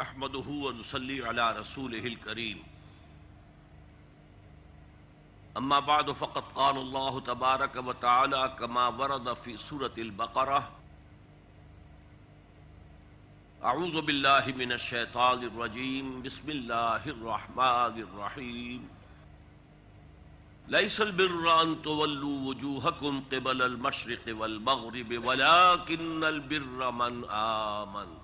نحمده ونصلي على رسوله الكريم. اما بعد، فقد قال الله تبارك وتعالى كما ورد في سورة البقرة اعوذ بالله من الشيطان الرجيم، بسم الله الرحمن الرحيم. ليس البر ان تولوا وجوهكم قبل المشرق والمغرب، ولكن البر من آمن.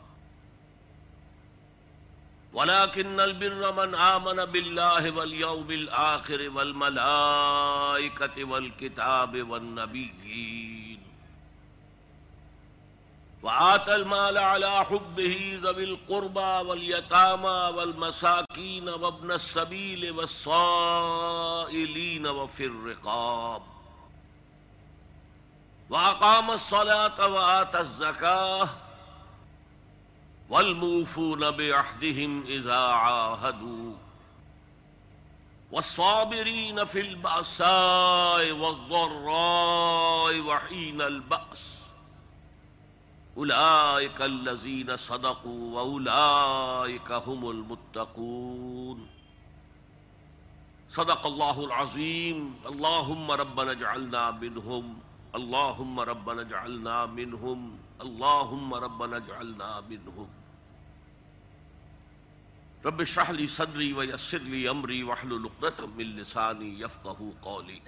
ولكن البر من آمن بالله واليوم الآخر والملائكة والكتاب والنبيين. وآت المال على حبه ذوي القربى واليتامى والمساكين وابن السبيل والصائلين وفي الرقاب. وأقام الصلاة وآت الزكاة والموفون بعهدهم إذا عاهدوا والصابرين في البأساء والضراء وحين البأس أولئك الذين صدقوا وأولئك هم المتقون صدق الله العظيم اللهم ربنا اجعلنا منهم اللهم ربنا اجعلنا منهم اللهم ربنا اجعلنا منهم رب اشرح لي صدري ويسر لي امري واحلل عقدة من لساني يفقهوا قولي.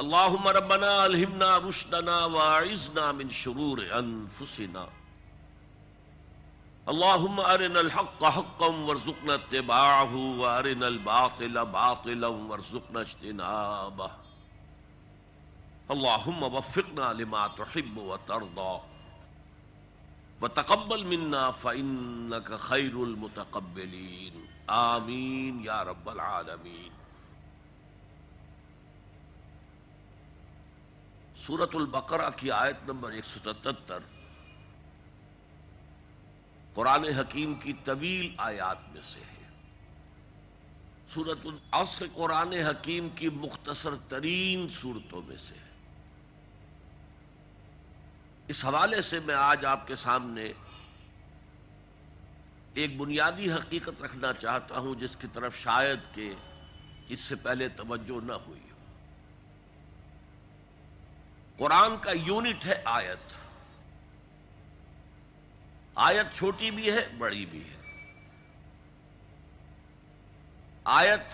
اللهم ربنا الهمنا رشدنا واعذنا من شرور انفسنا اللهم ارنا الحق حقا وارزقنا اتباعه وارنا الباطل باطلا وارزقنا اجتنابه. اللهم وفقنا لما تحب وترضى. وتقبل منا فإنك خير المتقبلين. آمين يا رب العالمين. سورة البقرہ کی آیت نمبر ایک سو ستتر. قرآن حکیم کی طویل آیات میں سے ہے. سورت العصر قرآن حکیم کی مختصر ترین صورتوں میں سے ہے. اس حوالے سے میں آج آپ کے سامنے ایک بنیادی حقیقت رکھنا چاہتا ہوں، جس کی طرف شاید کہ اس سے پہلے توجہ نہ ہوئی ہو۔ قرآن کا یونٹ ہے آیت۔ آیت چھوٹی بھی ہے، بڑی بھی ہے۔ آیت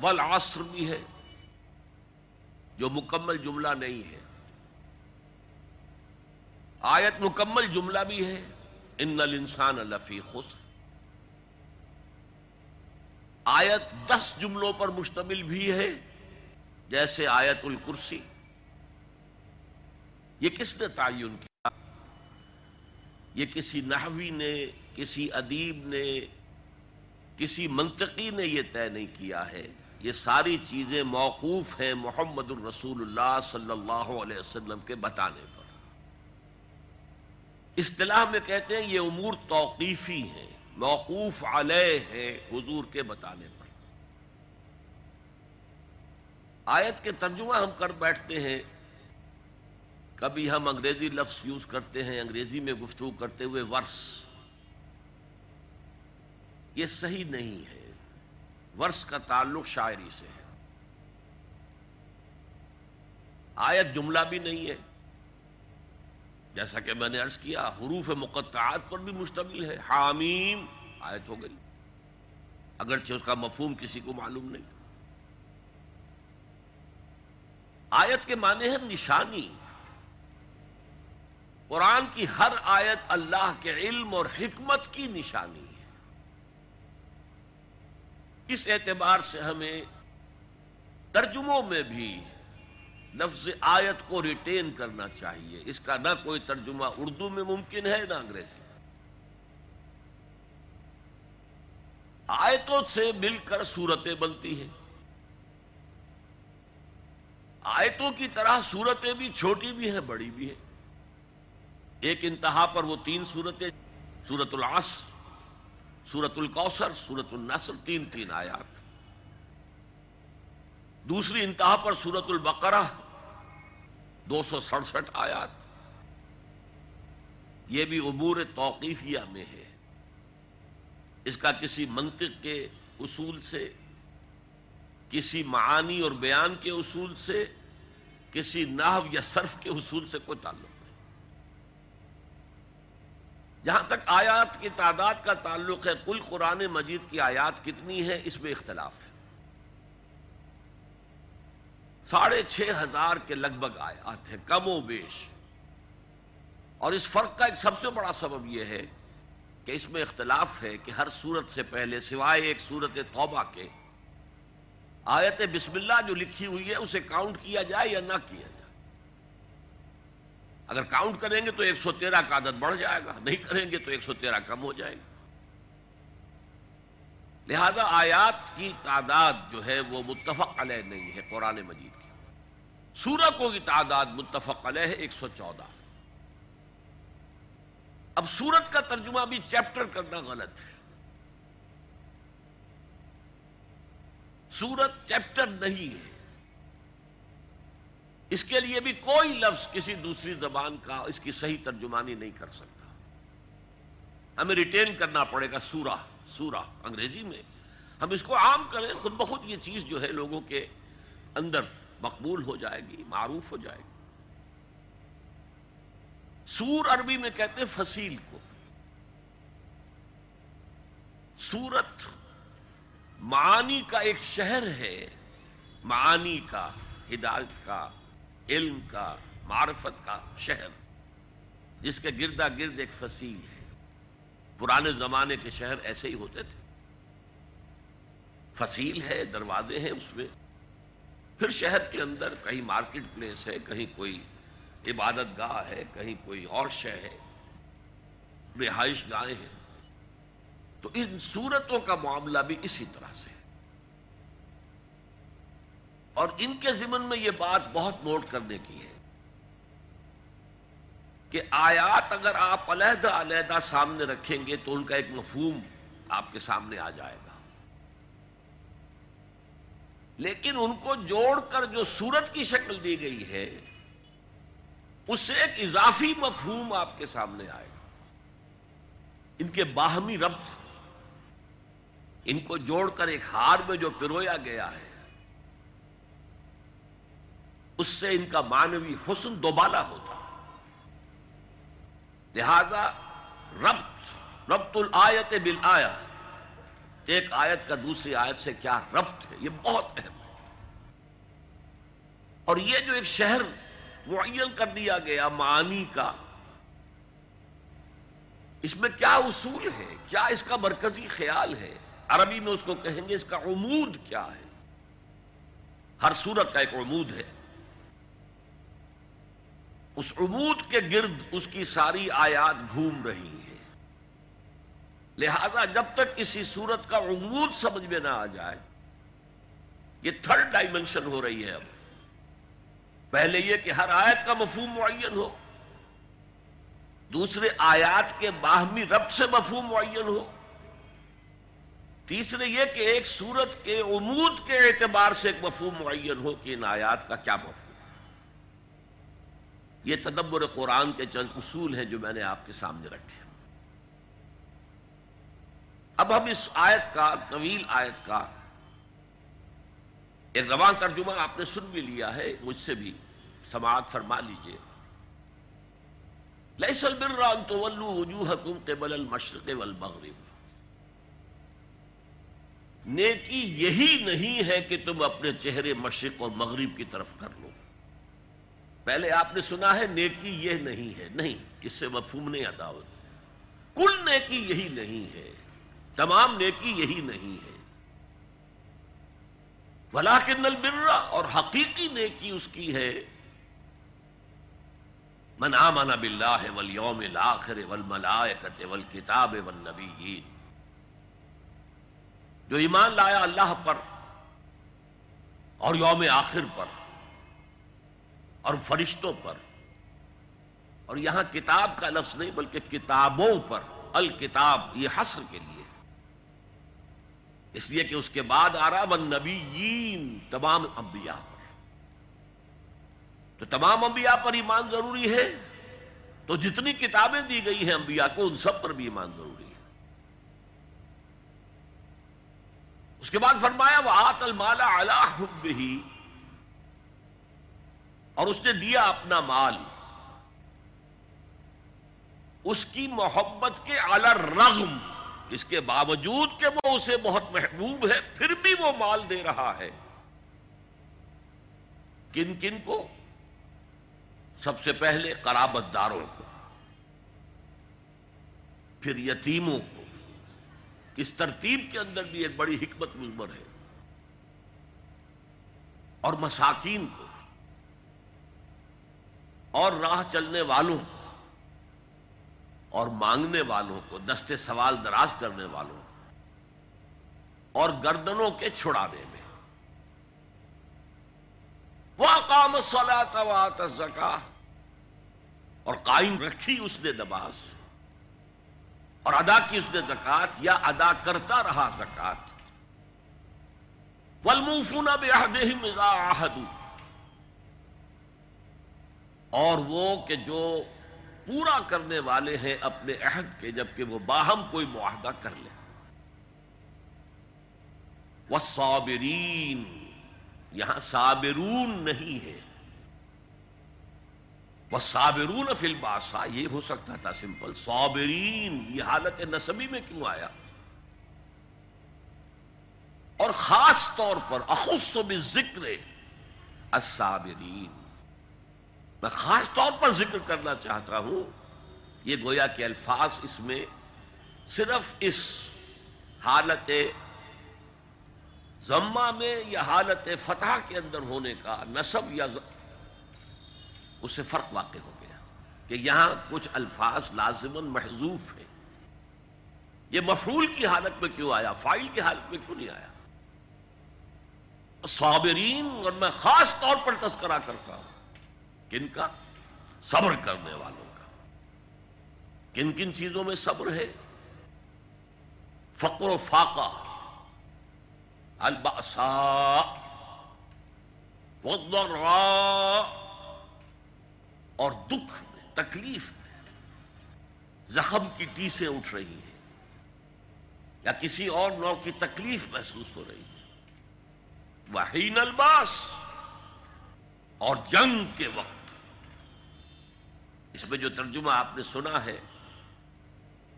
والعصر بھی ہے، جو مکمل جملہ نہیں ہے۔ آیت مکمل جملہ بھی ہے، ان الانسان لفی خسر۔ آیت دس جملوں پر مشتمل بھی ہے، جیسے آیت الکرسی۔ یہ کس نے تعین کیا؟ یہ کسی نحوی نے، کسی ادیب نے، کسی منطقی نے یہ طے نہیں کیا ہے۔ یہ ساری چیزیں موقوف ہیں محمد الرسول اللہ صلی اللہ علیہ وسلم کے بتانے پر۔ اصطلاح میں کہتے ہیں یہ امور توقیفی ہیں، موقوف علیہ ہے حضور کے بتانے پر۔ آیت کے ترجمہ ہم کر بیٹھتے ہیں۔ کبھی ہم انگریزی لفظ یوز کرتے ہیں، انگریزی میں گفتگو کرتے ہوئے ورس۔ یہ صحیح نہیں ہے۔ ورس کا تعلق شاعری سے ہے۔ آیت جملہ بھی نہیں ہے۔ جیسا کہ میں نے عرض کیا، حروف مقطعات پر بھی مشتمل ہے۔ حامیم آیت ہو گئی۔ اگرچہ اس کا مفہوم کسی کو معلوم نہیں۔ آیت کے معنی ہے نشانی۔ قرآن کی ہر آیت اللہ کے علم اور حکمت کی نشانی ہے۔ اس اعتبار سے ہمیں ترجموں میں بھی لفظ آیت کو ریٹین کرنا چاہیے۔ اس کا نہ کوئی ترجمہ اردو میں ممکن ہے نہ انگریزی۔ آیتوں سے مل کر صورتیں بنتی ہیں۔ آیتوں کی طرح صورتیں بھی چھوٹی بھی ہیں، بڑی بھی ہیں۔ ایک انتہا پر وہ تین صورتیں سورت العصر سورت الکوثر سورت النصر، تین تین آیات۔ دوسری انتہا پر سورت البقرہ دو سو سڑسٹھ آیات۔ یہ بھی امور توقیفیہ میں ہے۔ اس کا کسی منطق کے اصول سے، کسی معانی اور بیان کے اصول سے، کسی نحو یا صرف کے اصول سے کوئی تعلق نہیں۔ جہاں تک آیات کی تعداد کا تعلق ہے کل قرآن مجید کی آیات کتنی ہے اس میں اختلاف ہے۔ ساڑھے چھ ہزار کے لگ بھگ آیات ہیں، کم و بیش۔ اور اس فرق کا ایک سب سے بڑا سبب یہ ہے کہ اس میں اختلاف ہے کہ ہر صورت سے پہلے سوائے ایک صورت توبہ کے، آیت بسم اللہ جو لکھی ہوئی ہے، اسے کاؤنٹ کیا جائے یا نہ کیا جائے۔ اگر کاؤنٹ کریں گے تو ایک سو تیرہ کا عدد بڑھ جائے گا، نہیں کریں گے تو ایک سو تیرہ کم ہو جائے گا۔ لہذا آیات کی تعداد جو ہے وہ متفق علیہ نہیں ہے قرآن مجید کی۔ سورتوں کی تعداد متفق علیہ ہے، ایک سو چودہ۔ اب سورت کا ترجمہ بھی چیپٹر کرنا غلط ہے۔ سورت چیپٹر نہیں ہے۔ اس کے لیے بھی کوئی لفظ کسی دوسری زبان کا اس کی صحیح ترجمانی نہیں کر سکتا۔ ہمیں ریٹین کرنا پڑے گا سورہ۔ سورہ انگریزی میں، ہم اس کو عام کریں، خود بخود یہ چیز جو ہے لوگوں کے اندر مقبول ہو جائے گی، معروف ہو جائے گی۔ سور عربی میں کہتے ہیں فصیل کو۔ سورت معانی کا ایک شہر ہے، معانی کا، ہدایت کا، علم کا، معرفت کا شہر، جس کے گردا گرد ایک فصیل ہے۔ پرانے زمانے کے شہر ایسے ہی ہوتے تھے۔ فصیل ہے، دروازے ہیں اس میں۔ پھر شہر کے اندر کہیں مارکیٹ پلیس ہے، کہیں کوئی عبادت گاہ ہے، کہیں کوئی اور شہ ہے۔ رہائش گاہیں ہیں۔ تو ان صورتوں کا معاملہ بھی اسی طرح سے ہے۔ اور ان کے ذمن میں یہ بات بہت نوٹ کرنے کی ہے۔ کہ آیات اگر آپ علیحدہ علیحدہ سامنے رکھیں گے تو ان کا ایک مفہوم آپ کے سامنے آ جائے گا۔ لیکن ان کو جوڑ کر جو صورت کی شکل دی گئی ہے، اس سے ایک اضافی مفہوم آپ کے سامنے آئے گا۔ ان کے باہمی ربط، ان کو جوڑ کر ایک ہار میں جو پرویا گیا ہے، اس سے ان کا مانوی حسن دوبالا ہوتا لہذا ربط ربط الآیت بل ایک آیت کا دوسری آیت سے کیا ربط ہے؟ یہ بہت اہم ہے۔ اور یہ جو ایک شہر معین کر دیا گیا معانی کا، اس میں کیا اصول ہے؟ کیا اس کا مرکزی خیال ہے؟ عربی میں اس کو کہیں گے اس کا عمود کیا ہے؟ ہر صورت کا ایک عمود ہے۔ اس عمود کے گرد اس کی ساری آیات گھوم رہی ہیں۔ لہذا جب تک کسی صورت کا عمود سمجھ میں نہ آ جائے، یہ تھرڈ ڈائمنشن ہو رہی ہے اب۔ پہلے یہ کہ ہر آیت کا مفہوم معین ہو، دوسرے آیات کے باہمی ربط سے مفہوم معین ہو۔ تیسرے یہ کہ ایک صورت کے عمود کے اعتبار سے ایک مفہوم معین ہو کہ ان آیات کا کیا مفہوم۔ یہ تدبر قرآن کے چند اصول ہیں جو میں نے آپ کے سامنے رکھے اب ہم اس آیت کا، طویل آیت کا ایک روان ترجمہ آپ نے سن بھی لیا ہے، مجھ سے بھی سماعت فرما لیجیے۔ لیس البر ان تولوا وجوهكم قبل المشرق والمغرب۔ نیکی یہی نہیں ہے کہ تم اپنے چہرے مشرق اور مغرب کی طرف کر لو۔ پہلے آپ نے سنا ہے نیکی یہ نہیں ہے، نہیں، اس سے مفہوم نہیں عداوت کل نیکی یہی نہیں ہے، تمام نیکی یہی نہیں ہے۔ ولیکن البر، اور حقیقی نیکی اس کی ہے۔ من آمن باللہ والیوم الاخر والملائکت والکتاب والنبیین۔ جو ایمان لایا اللہ پر اور یوم آخر پر۔ اور فرشتوں پر۔ اور یہاں کتاب کا لفظ نہیں، بلکہ کتابوں پر۔ الکتاب، یہ حسر کے لیے۔ اس لیے کہ اس کے بعد آ رہا ون نبی تمام انبیاء پر۔ تو تمام انبیاء پر ایمان ضروری ہے؟ تو جتنی کتابیں دی گئی ہیں انبیاء کو، ان سب پر بھی ایمان ضروری ہے۔ اس کے بعد فرمایا وہ آت المالا اللہ اور اس نے دیا اپنا مال۔ اس کی محبت کے الر رغم اس کے باوجود کہ وہ اسے بہت محبوب ہے، پھر بھی وہ مال دے رہا ہے۔ کن کن کو؟ سب سے پہلے قرابت داروں کو۔ پھر یتیموں کو۔ اس ترتیب کے اندر بھی ایک بڑی حکمت مزمر ہے۔ اور مساکین کو۔ اور راہ چلنے والوں کو اور مانگنے والوں کو دستے سوال دراز کرنے والوں کو اور گردنوں کے چھڑانے میں۔ وہ کام زکا اور قائم رکھی اس نے نماز۔ اور ادا کی اس نے زکات یا ادا کرتا رہا زکات ولموفون عہد اور وہ کہ جو پورا کرنے والے ہیں اپنے عہد کے، جبکہ وہ باہم کوئی معاہدہ کر لے۔ وہ صابرین یہاں صابرون نہیں ہے۔ وہ صابرون فی الباسا یہ ہو سکتا تھا سمپل۔ صابرین، یہ حالت نصبی میں کیوں آیا؟ اور خاص طور پر، اخص بھی ذکر الصابرین۔ میں خاص طور پر ذکر کرنا چاہتا ہوں، یہ گویا کے الفاظ اس میں صرف اس حالت ضمہ میں یا حالت فتح کے اندر ہونے کا نصب یا اس سے فرق واقع ہو گیا کہ یہاں کچھ الفاظ لازمن محضوف ہیں۔ یہ مفرول کی حالت میں کیوں آیا؟ فائل کی حالت میں کیوں نہیں آیا؟ صابرین، اور میں خاص طور پر تذکرہ کرتا ہوں۔ کن کا؟ صبر کرنے والوں کا۔ کن کن چیزوں میں صبر ہے؟ فقر و فاقہ الباسا اور دکھ میں، تکلیف میں۔ زخم کی ٹیسیں اٹھ رہی ہیں، یا کسی اور نو کی تکلیف محسوس ہو رہی ہے وحین الباس، اور جنگ کے وقت۔ اس میں جو ترجمہ آپ نے سنا ہے،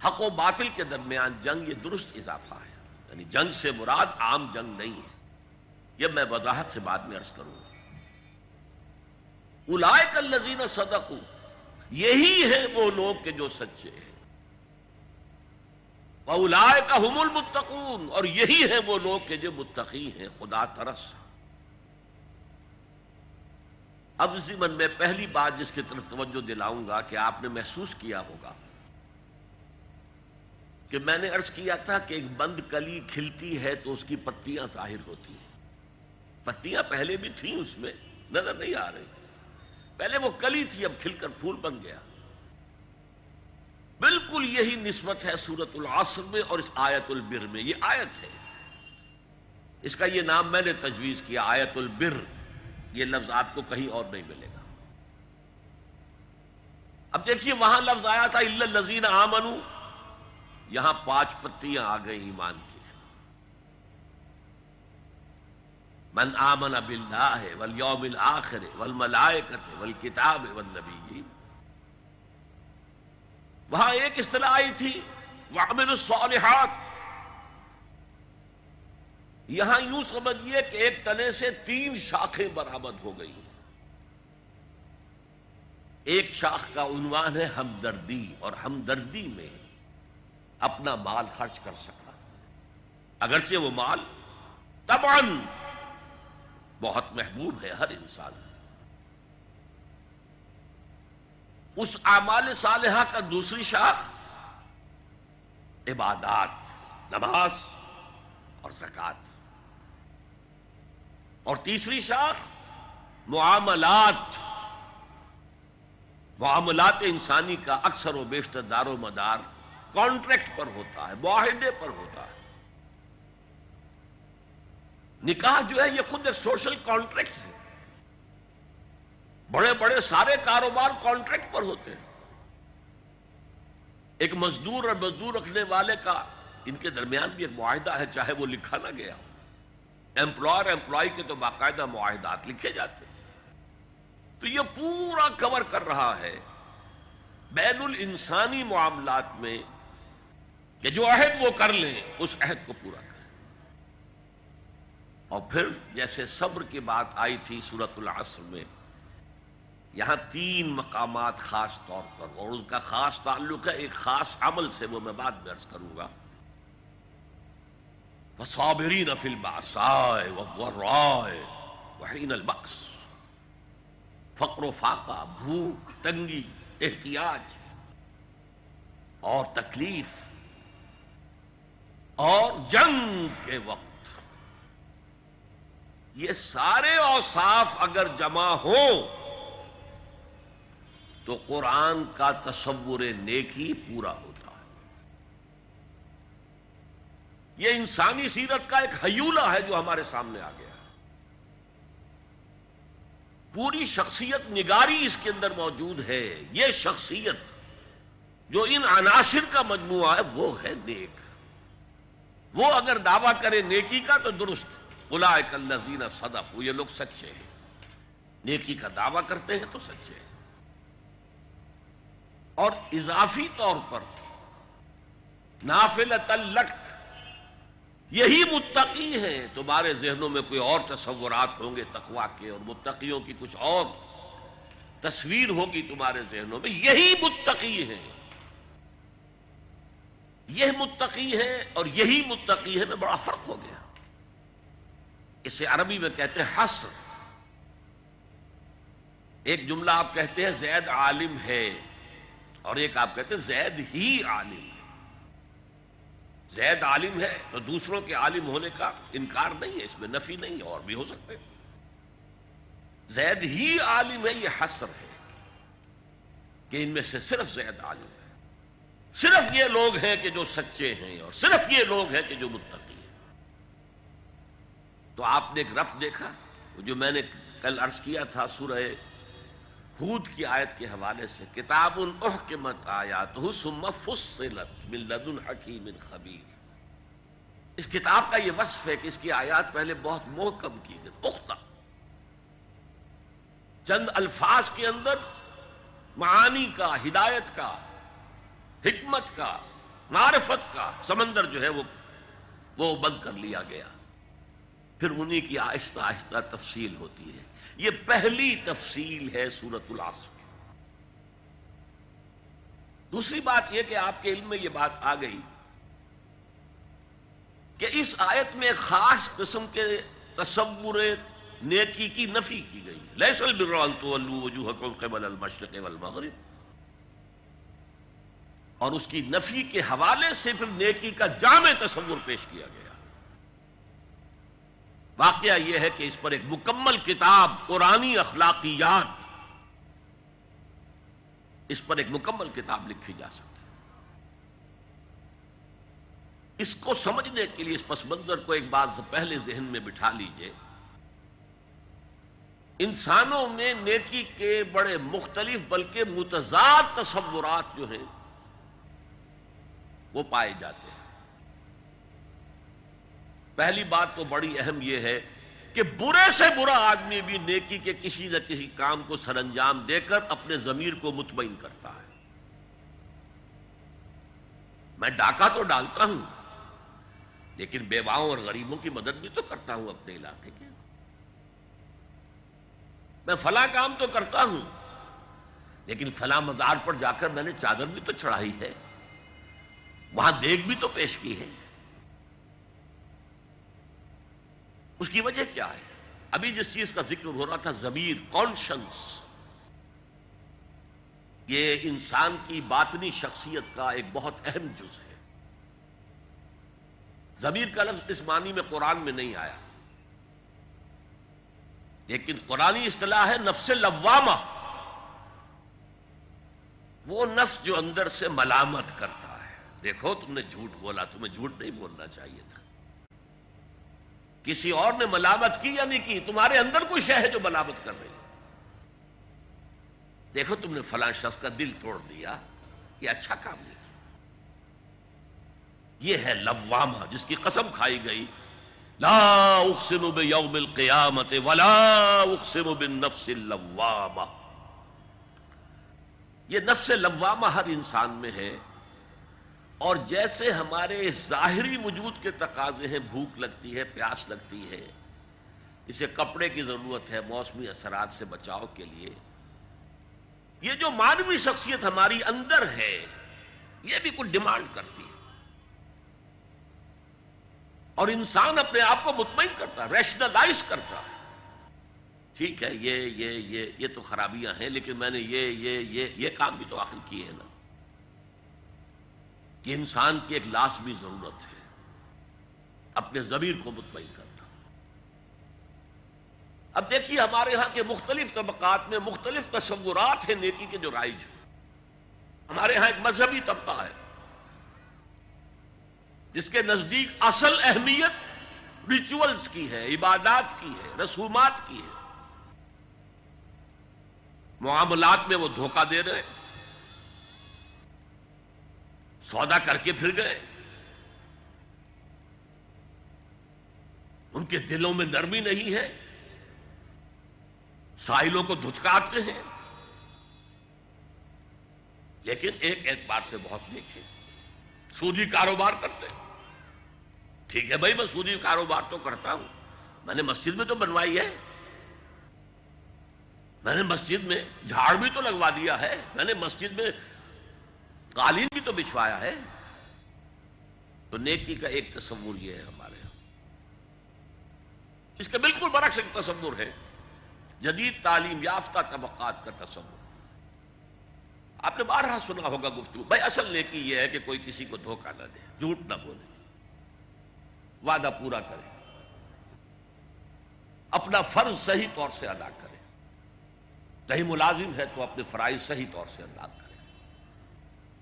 حق و باطل کے درمیان جنگ یہ درست اضافہ ہے۔ یعنی جنگ سے مراد عام جنگ نہیں ہے۔ یہ میں وضاحت سے بعد میں عرض کروں گا۔ الائے کل صدقو، یہی ہے وہ لوگ کے جو سچے ہیں۔ اولائے کا حم المتقون، اور یہی ہے وہ لوگ کے جو متقی ہیں، خدا ترس اب اسی میں پہلی بات جس کی طرف توجہ دلاؤں گا کہ آپ نے محسوس کیا ہوگا کہ میں نے عرض کیا تھا کہ ایک بند کلی کھلتی ہے تو اس کی پتیاں ظاہر ہوتی ہیں۔ پتیاں پہلے بھی تھیں اس میں، نظر نہیں آ رہی۔ پہلے وہ کلی تھی، اب کھل کر پھول بن گیا۔ بالکل یہی نسبت ہے سورت العصر میں اور اس آیت البر میں۔ یہ آیت ہے۔ اس کا یہ نام میں نے تجویز کیا، آیت البر۔ یہ لفظ آپ کو کہیں اور نہیں ملے گا۔ اب دیکھیے وہاں لفظ آیا تھا الزین آمنو یہاں پانچ پتیاں آ گئی ایمان کی۔ من آمن باللہ والیوم الاخر والملائکت والکتاب والنبیین۔ وہاں ایک اصطلاح آئی تھی وعمل الصالحات۔ یہاں یوں سمجھیے کہ ایک تنے سے تین شاخیں برآمد ہو گئی ہیں۔ ایک شاخ کا عنوان ہے ہمدردی اور ہمدردی میں اپنا مال خرچ کر سکا۔ اگرچہ وہ مال تبان بہت محبوب ہے ہر انسان اس اعمال صالحہ کا دوسری شاخ عبادات، نماز اور زکات اور تیسری شاخ، معاملات۔ معاملات انسانی کا اکثر و بیشتر دار و مدار کانٹریکٹ پر ہوتا ہے، معاہدے پر ہوتا ہے۔ نکاح جو ہے، یہ خود ایک سوشل کانٹریکٹ ہے۔ بڑے بڑے سارے کاروبار کانٹریکٹ پر ہوتے ہیں۔ ایک مزدور اور مزدور رکھنے والے کا ان کے درمیان بھی ایک معاہدہ ہے، چاہے وہ لکھا نہ گیا ہو۔ امپلائر امپلائی کے تو باقاعدہ معاہدات لکھے جاتے تو یہ پورا کور کر رہا ہے بین الانسانی معاملات میں کہ جو عہد وہ کر لیں، اس عہد کو پورا کریں۔ اور پھر جیسے صبر کی بات آئی تھی سورت العصر میں، یہاں تین مقامات خاص طور پر، اور اس کا خاص تعلق ہے، ایک خاص عمل سے وہ میں بعد میں عرض کروں گا۔ صابرین فی الباسائے والضرائے وحین البقس فقر و فاقہ، بھوک، تنگی، احتیاج اور تکلیف اور جنگ کے وقت۔ یہ سارے اوصاف اگر جمع ہوں تو قرآن کا تصور نیکی پورا ہوتا ہے یہ انسانی سیرت کا ایک حیولہ ہے جو ہمارے سامنے آ گیا۔ پوری شخصیت نگاری اس کے اندر موجود ہے۔ یہ شخصیت جو ان عناصر کا مجموعہ ہے، وہ ہے نیک۔ وہ اگر دعویٰ کرے نیکی کا تو درست۔ الزین صدق یہ لوگ سچے ہیں۔ نیکی کا دعویٰ کرتے ہیں تو سچے ہیں۔ اور اضافی طور پر نافل تلق یہی متقی ہیں۔ تمہارے ذہنوں میں کوئی اور تصورات ہوں گے تقوا کے اور متقیوں کی کچھ اور تصویر ہوگی تمہارے ذہنوں میں۔ یہی متقی ہیں۔ یہ متقی ہے اور یہی متقی ہے میں بڑا فرق ہو گیا۔ اسے عربی میں کہتے ہیں حسر ایک جملہ آپ کہتے ہیں زید عالم ہے اور ایک آپ کہتے ہیں زید ہی عالم۔ ہے زید عالم ہے تو دوسروں کے عالم ہونے کا انکار نہیں ہے، اس میں نفی نہیں ہے، اور بھی ہو سکتے زید ہی عالم ہے، یہ حسر ہے کہ ان میں سے صرف زید عالم ہے۔ صرف یہ لوگ ہیں کہ جو سچے ہیں، اور صرف یہ لوگ ہیں کہ جو متقی ہیں۔ تو آپ نے ایک رفت دیکھا، جو میں نے کل عرض کیا تھا سورہ ہود کی آیت کے حوالے سے کتاب الاحکمت آیات ثم فصلت من لدن حکیم خبیر۔ اس کتاب کا یہ وصف ہے کہ اس کی آیات پہلے بہت محکم کی گئی، پختہ۔ چند الفاظ کے اندر معانی کا، ہدایت کا، حکمت کا، معرفت کا سمندر جو ہے وہ وہ بند کر لیا گیا۔ پھر انہی کی آہستہ آہستہ تفصیل ہوتی ہے۔ یہ پہلی تفصیل ہے سورت العصر دوسری بات یہ کہ آپ کے علم میں یہ بات آ گئی کہ اس آیت میں خاص قسم کے تصور نیکی کی نفی کی گئی۔ لیسل بران تو قبل المشرق والمغرب۔ اور اس کی نفی کے حوالے سے پھر نیکی کا جامع تصور پیش کیا گیا۔ واقعہ یہ ہے کہ اس پر ایک مکمل کتاب، قرآنی اخلاقیات، اس پر ایک مکمل کتاب لکھی جا سکتی اس کو سمجھنے کے لیے اس پس منظر کو ایک بات سے پہلے ذہن میں بٹھا لیجیے۔ انسانوں میں نیکی کے بڑے مختلف بلکہ متضاد تصورات جو ہیں، وہ پائے جاتے ہیں۔ پہلی بات تو بڑی اہم یہ ہے کہ برے سے برا آدمی بھی نیکی کے کسی نہ کسی کام کو سر انجام دے کر اپنے ضمیر کو مطمئن کرتا ہے۔ میں ڈاکہ تو ڈالتا ہوں، لیکن بیواؤں اور غریبوں کی مدد بھی تو کرتا ہوں اپنے علاقے کے۔ میں فلاں کام تو کرتا ہوں، لیکن فلاں مزار پر جا کر میں نے چادر بھی تو چڑھائی ہے، وہاں دیکھ بھی تو پیش کی ہے۔ اس کی وجہ کیا ہے؟ ابھی جس چیز کا ذکر ہو رہا تھا، ضمیر کانشنس یہ انسان کی باطنی شخصیت کا ایک بہت اہم جز ہے۔ ضمیر کا لفظ اس معنی میں قرآن میں نہیں آیا۔ لیکن قرآنی اصطلاح ہے، نفس لوامہ۔ وہ نفس جو اندر سے ملامت کرتا ہے۔ دیکھو، تم نے جھوٹ بولا، تمہیں جھوٹ نہیں بولنا چاہیے تھا۔ کسی اور نے ملامت کی یا نہیں کی؟ تمہارے اندر کوئی شہ ہے جو ملامت کر رہی دیکھو، تم نے فلاں شخص کا دل توڑ دیا، یہ اچھا کام نہیں کیا۔ یہ ہے لوامہ جس کی قسم کھائی گئی۔ لا اقسم بیوم القیامت ولا اقسم بالنفس اللوامہ۔ یہ نفس لوامہ ہر انسان میں ہے۔ اور جیسے ہمارے ظاہری وجود کے تقاضے ہیں، بھوک لگتی ہے، پیاس لگتی ہے۔ اسے کپڑے کی ضرورت ہے، موسمی اثرات سے بچاؤ کے لیے۔ یہ جو مانوی شخصیت ہماری اندر ہے، یہ بھی کچھ ڈیمانڈ کرتی ہے۔ اور انسان اپنے آپ کو مطمئن کرتا ہے ریشنلائز کرتا۔ ہے ٹھیک ہے، یہ یہ یہ یہ تو خرابیاں ہیں، لیکن میں نے یہ یہ یہ یہ کام بھی تو آخر کیے ہیں نا۔ کہ انسان کی ایک لازمی ضرورت ہے۔ اپنے ضمیر کو مطمئن کرنا۔ اب دیکھیے ہمارے ہاں کے مختلف طبقات میں مختلف تصورات ہیں نیکی کے جو رائج ہیں۔ ہمارے ہاں ایک مذہبی طبقہ ہے۔ جس کے نزدیک اصل اہمیت ریچولز کی ہے، عبادات کی ہے، رسومات کی ہے۔ معاملات میں وہ دھوکہ دے رہے ہیں۔ سودا کر کے پھر گئے۔ ان کے دلوں میں نرمی نہیں ہے۔ ساحلوں کو دھتکارتے ہیں۔ لیکن ایک اعتبار سے بہت دیکھے سودی کاروبار کرتے ٹھیک ہے بھائی، میں سودی کاروبار تو کرتا ہوں۔ میں نے مسجد میں تو بنوائی ہے۔ میں نے مسجد میں جھاڑ بھی تو لگوا دیا ہے۔ میں نے مسجد میں قالین بھی تو بچھوایا ہے۔ تو نیکی کا ایک تصور یہ ہے ہمارے یہاں اس کا بالکل برعکس ایک تصور ہے۔ جدید تعلیم یافتہ طبقات کا تصور۔ آپ نے بارہ سنا ہوگا گفتگو۔ بھائی اصل نیکی یہ ہے کہ کوئی کسی کو دھوکہ نہ دے، جھوٹ نہ بولے۔ وعدہ پورا کرے۔ اپنا فرض صحیح طور سے ادا کرے۔ کہیں ملازم ہے تو اپنے فرائض صحیح طور سے ادا کرے۔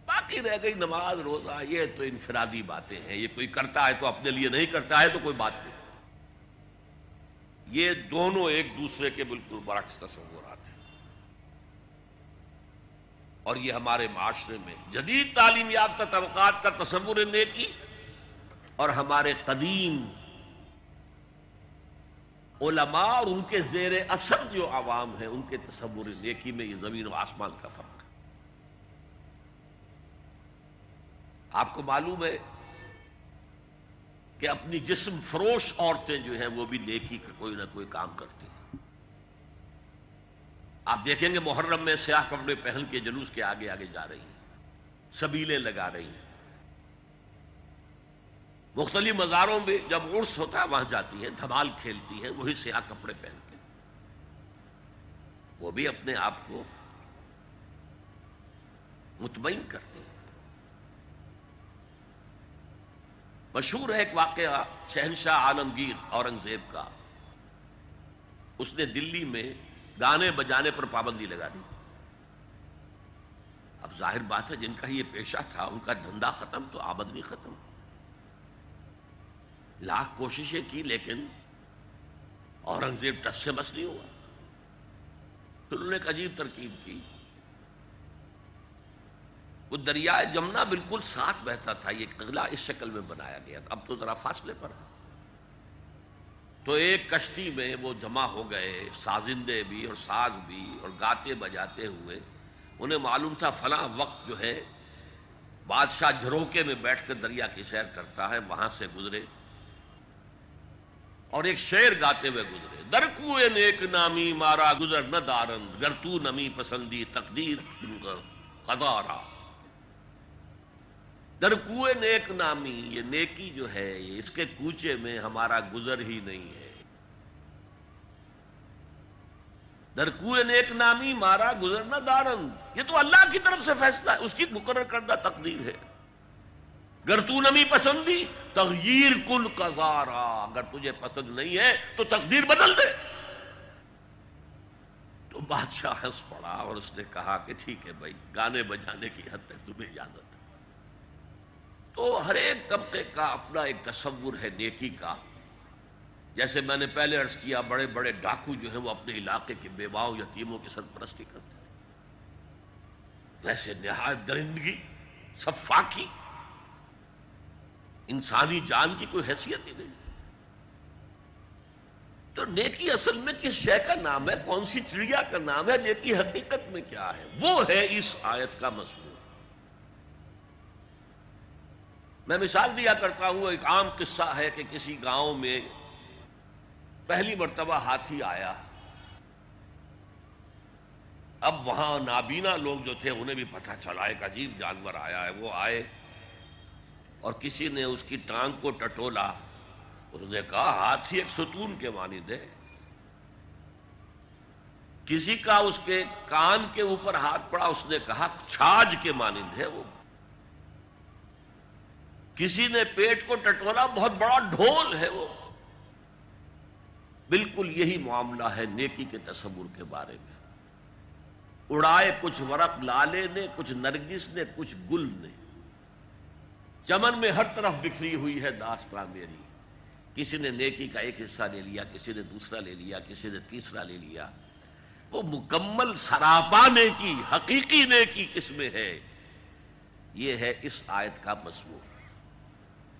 باقی رہ گئی نماز، روزہ، یہ تو انفرادی باتیں ہیں، یہ کوئی کرتا ہے تو اپنے لیے نہیں کرتا ہے تو کوئی بات نہیں۔ یہ دونوں ایک دوسرے کے بالکل برعکس تصورات ہیں۔ اور یہ ہمارے معاشرے میں جدید تعلیم یافتہ طبقات کا تصور نیکی اور ہمارے قدیم علماء اور ان کے زیر اثر جو عوام ہیں، ان کے تصور نیکی میں یہ زمین و آسمان کا فرق۔ آپ کو معلوم ہے کہ اپنی جسم فروش عورتیں جو ہیں وہ بھی نیکی کا کوئی نہ کوئی کام کرتی ہیں۔ آپ دیکھیں گے محرم میں سیاہ کپڑے پہن کے جلوس کے آگے آگے جا رہی ہیں سبیلے لگا رہی ہیں۔ مختلف مزاروں میں جب عرس ہوتا ہے، وہاں جاتی ہیں، دھمال کھیلتی ہیں، وہی سیاہ کپڑے پہن کے۔ وہ بھی اپنے آپ کو مطمئن کرتے ہیں۔ مشہور ہے ایک واقعہ شہنشاہ عالمگیر اورنگزیب کا۔ اس نے دلی میں گانے بجانے پر پابندی لگا دی۔ اب ظاہر بات ہے جن کا یہ پیشہ تھا، ان کا دھندا ختم تو آمدنی ختم۔ لاکھ کوششیں کی لیکن اورنگزیب ٹس سے بس نہیں ہوا۔ پھر انہوں نے ایک عجیب ترکیب کی۔ وہ دریائے جمنا بالکل ساتھ بہتا تھا، یہ اگلا اس شکل میں بنایا گیا تھا۔ اب تو ذرا فاصلے پر۔ تو ایک کشتی میں وہ جمع ہو گئے، سازندے بھی اور ساز بھی اور گاتے بجاتے ہوئے۔ انہیں معلوم تھا فلاں وقت جو ہے، بادشاہ جھروکے میں بیٹھ کر دریا کی سیر کرتا ہے، وہاں سے گزرے۔ اور ایک شعر گاتے ہوئے گزرے۔ درکو نیک نامی مارا گزر نہ دارند، گر تو نمی پسندی تقدیر قدارا درکو نیک نامی، یہ نیکی جو ہے، اس کے کوچے میں ہمارا گزر ہی نہیں ہے۔ درکو نیک نامی، مارا گزر نہ دارند یہ تو اللہ کی طرف سے فیصلہ ہے، اس کی مقرر کردہ تقدیر ہے۔ گر تو نمی پسندی تغیر کل قزارا اگر تجھے پسند نہیں ہے، تو تقدیر بدل دے۔ تو بادشاہ ہنس پڑا اور اس نے کہا کہ ٹھیک ہے بھائی، گانے بجانے کی حد تک تمہیں اجازت۔ تو ہر ایک طبقے کا اپنا ایک تصور ہے، نیکی کا۔ جیسے میں نے پہلے عرض کیا، بڑے بڑے ڈاکو جو ہیں وہ اپنے علاقے کے بیواؤں، یتیموں کی سرپرستی کرتے ہیں۔ ویسے نہایت درندگی صفاقی انسانی جان کی کوئی حیثیت ہی نہیں۔ تو نیکی اصل میں کس شے کا نام ہے؟ کون سی چڑیا کا نام ہے؟ نیکی حقیقت میں کیا ہے؟ وہ ہے اس آیت کا مضمون۔ میں مثال دیا کرتا ہوں، ایک عام قصہ ہے کہ کسی گاؤں میں پہلی مرتبہ ہاتھی آیا۔ اب وہاں نابینا لوگ جو تھے، انہیں بھی پتہ چلا، ایک عجیب جانور آیا ہے، وہ آئے اور کسی نے اس کی ٹانگ کو ٹٹولا۔ اس نے کہا، ہاتھی ایک ستون کے مانی دے۔ کسی کا اس کے کان کے اوپر ہاتھ پڑا، اس نے کہا، چھاج کے مانند ہے وہ کسی نے پیٹ کو ٹٹولا، بہت بڑا ڈھول ہے وہ۔ بالکل یہی معاملہ ہے نیکی کے تصور کے بارے میں۔ اڑائے کچھ ورق لالے نے، کچھ نرگس نے، کچھ گل نے۔ چمن میں ہر طرف بکھری ہوئی ہے داستان میری۔ کسی نے نیکی کا ایک حصہ لے لیا، کسی نے دوسرا لے لیا، کسی نے تیسرا لے لیا۔ وہ مکمل سراپا نیکی، حقیقی نیکی کس میں ہے؟ یہ ہے اس آیت کا مضمون۔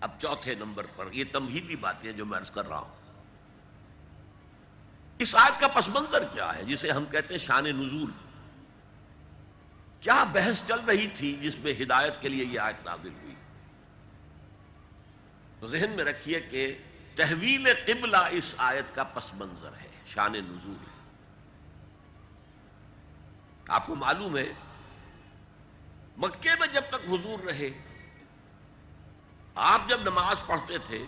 اب چوتھے نمبر پر، یہ تمہیدی باتیں جو میں عرض کر رہا ہوں۔ اس آیت کا پس منظر کیا ہے؟ جسے ہم کہتے ہیں شان نزول۔ کیا بحث چل رہی تھی جس میں ہدایت کے لیے یہ آیت نازل ہوئی؟ ذہن میں رکھیے کہ تحویل قبلہ اس آیت کا پس منظر ہے، شان نزول۔ آپ کو معلوم ہے، مکے میں جب تک حضور رہے آپ جب نماز پڑھتے تھے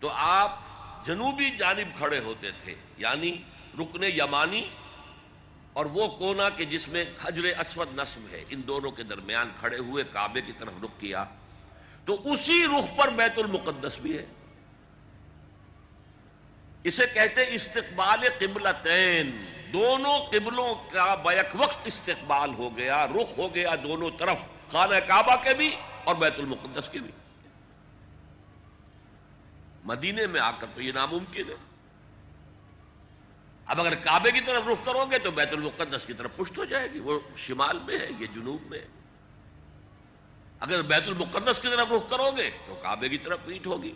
تو آپ جنوبی جانب کھڑے ہوتے تھے یعنی رکن یمانی اور وہ کونا کے جس میں حجر اسود نصب ہے، ان دونوں کے درمیان کھڑے ہوئے، کعبے کی طرف رخ کیا۔ تو اسی رخ پر بیت المقدس بھی ہے۔ اسے کہتے استقبال قبلتین۔ دونوں قبلوں کا بیک وقت استقبال ہو گیا، رخ ہو گیا دونوں طرف۔ خانہ کعبہ کے بھی اور بیت المقدس کے بھی۔ مدینے میں آ کر تو یہ ناممکن ہے۔ اب اگر کعبے کی طرف رخ کرو گے تو بیت المقدس کی طرف پشت ہو جائے گی۔ وہ شمال میں ہے، یہ جنوب میں۔ ہے اگر بیت المقدس کی طرف رخ کرو گے تو کعبے کی طرف پیٹ ہوگی۔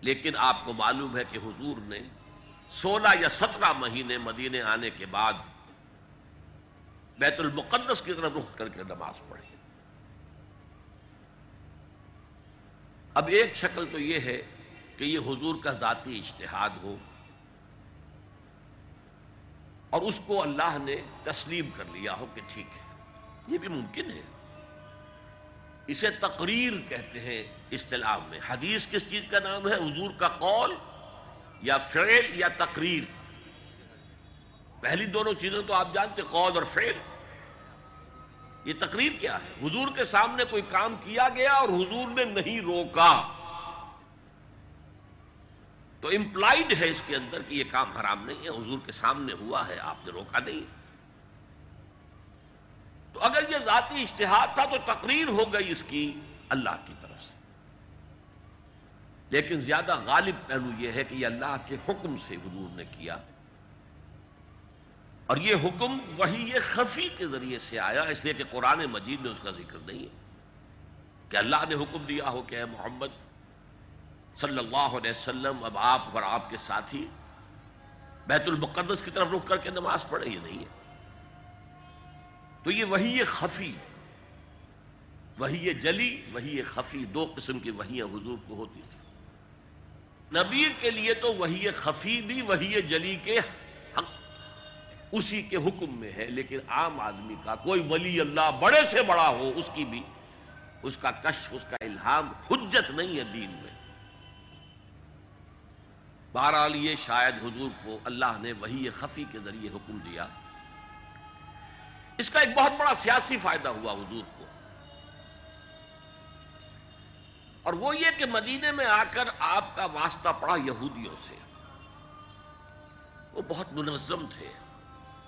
لیکن آپ کو معلوم ہے کہ حضور نے سولہ یا سترہ مہینے مدینے آنے کے بعد بیت المقدس کی طرف رخ کر کے نماز پڑھی اب ایک شکل تو یہ ہے کہ یہ حضور کا ذاتی اجتہاد ہو اور اس کو اللہ نے تسلیم کر لیا ہو کہ ٹھیک ہے، یہ بھی ممکن ہے۔ اسے تقریر کہتے ہیں اصطلاح میں۔ حدیث کس چیز کا نام ہے؟ حضور کا قول یا فعل یا تقریر؟ پہلی دونوں چیزیں تو آپ جانتے قول اور فعل۔ یہ تقریر کیا ہے؟ حضور کے سامنے کوئی کام کیا گیا اور حضور نے نہیں روکا۔ تو امپلائڈ ہے اس کے اندر کہ یہ کام حرام نہیں ہے، حضور کے سامنے ہوا ہے، آپ نے روکا نہیں۔ تو اگر یہ ذاتی اشتہاد تھا تو تقریر ہو گئی اس کی اللہ کی طرف سے۔ لیکن زیادہ غالب پہلو یہ ہے کہ یہ اللہ کے حکم سے حضور نے کیا۔ اور یہ حکم وہی یہ خفی کے ذریعے سے آیا، اس لیے کہ قرآن مجید میں اس کا ذکر نہیں ہے کہ اللہ نے حکم دیا ہو کہ اے محمد صلی اللہ علیہ وسلم، اب آپ اور آپ کے ساتھی بیت المقدس کی طرف رخ کر کے نماز پڑھے یہ نہیں ہے۔ تو یہ وہی خفی، وہی جلی، وہی خفی، دو قسم کی وہیاں حضور کو ہوتی تھی نبی کے لیے تو وہی خفی بھی، وہی جلی کے اسی کے حکم میں ہے، لیکن عام آدمی کا کوئی ولی اللہ بڑے سے بڑا ہو، اس کی بھی اس کا کشف، اس کا الہام حجت نہیں ہے دین میں۔ بہرحال یہ شاید حضور کو اللہ نے وہی خفی کے ذریعے حکم دیا۔ اس کا ایک بہت بڑا سیاسی فائدہ ہوا حضور کو۔ اور وہ یہ کہ مدینے میں آ کر آپ کا واسطہ پڑا یہودیوں سے۔ وہ بہت منظم تھے۔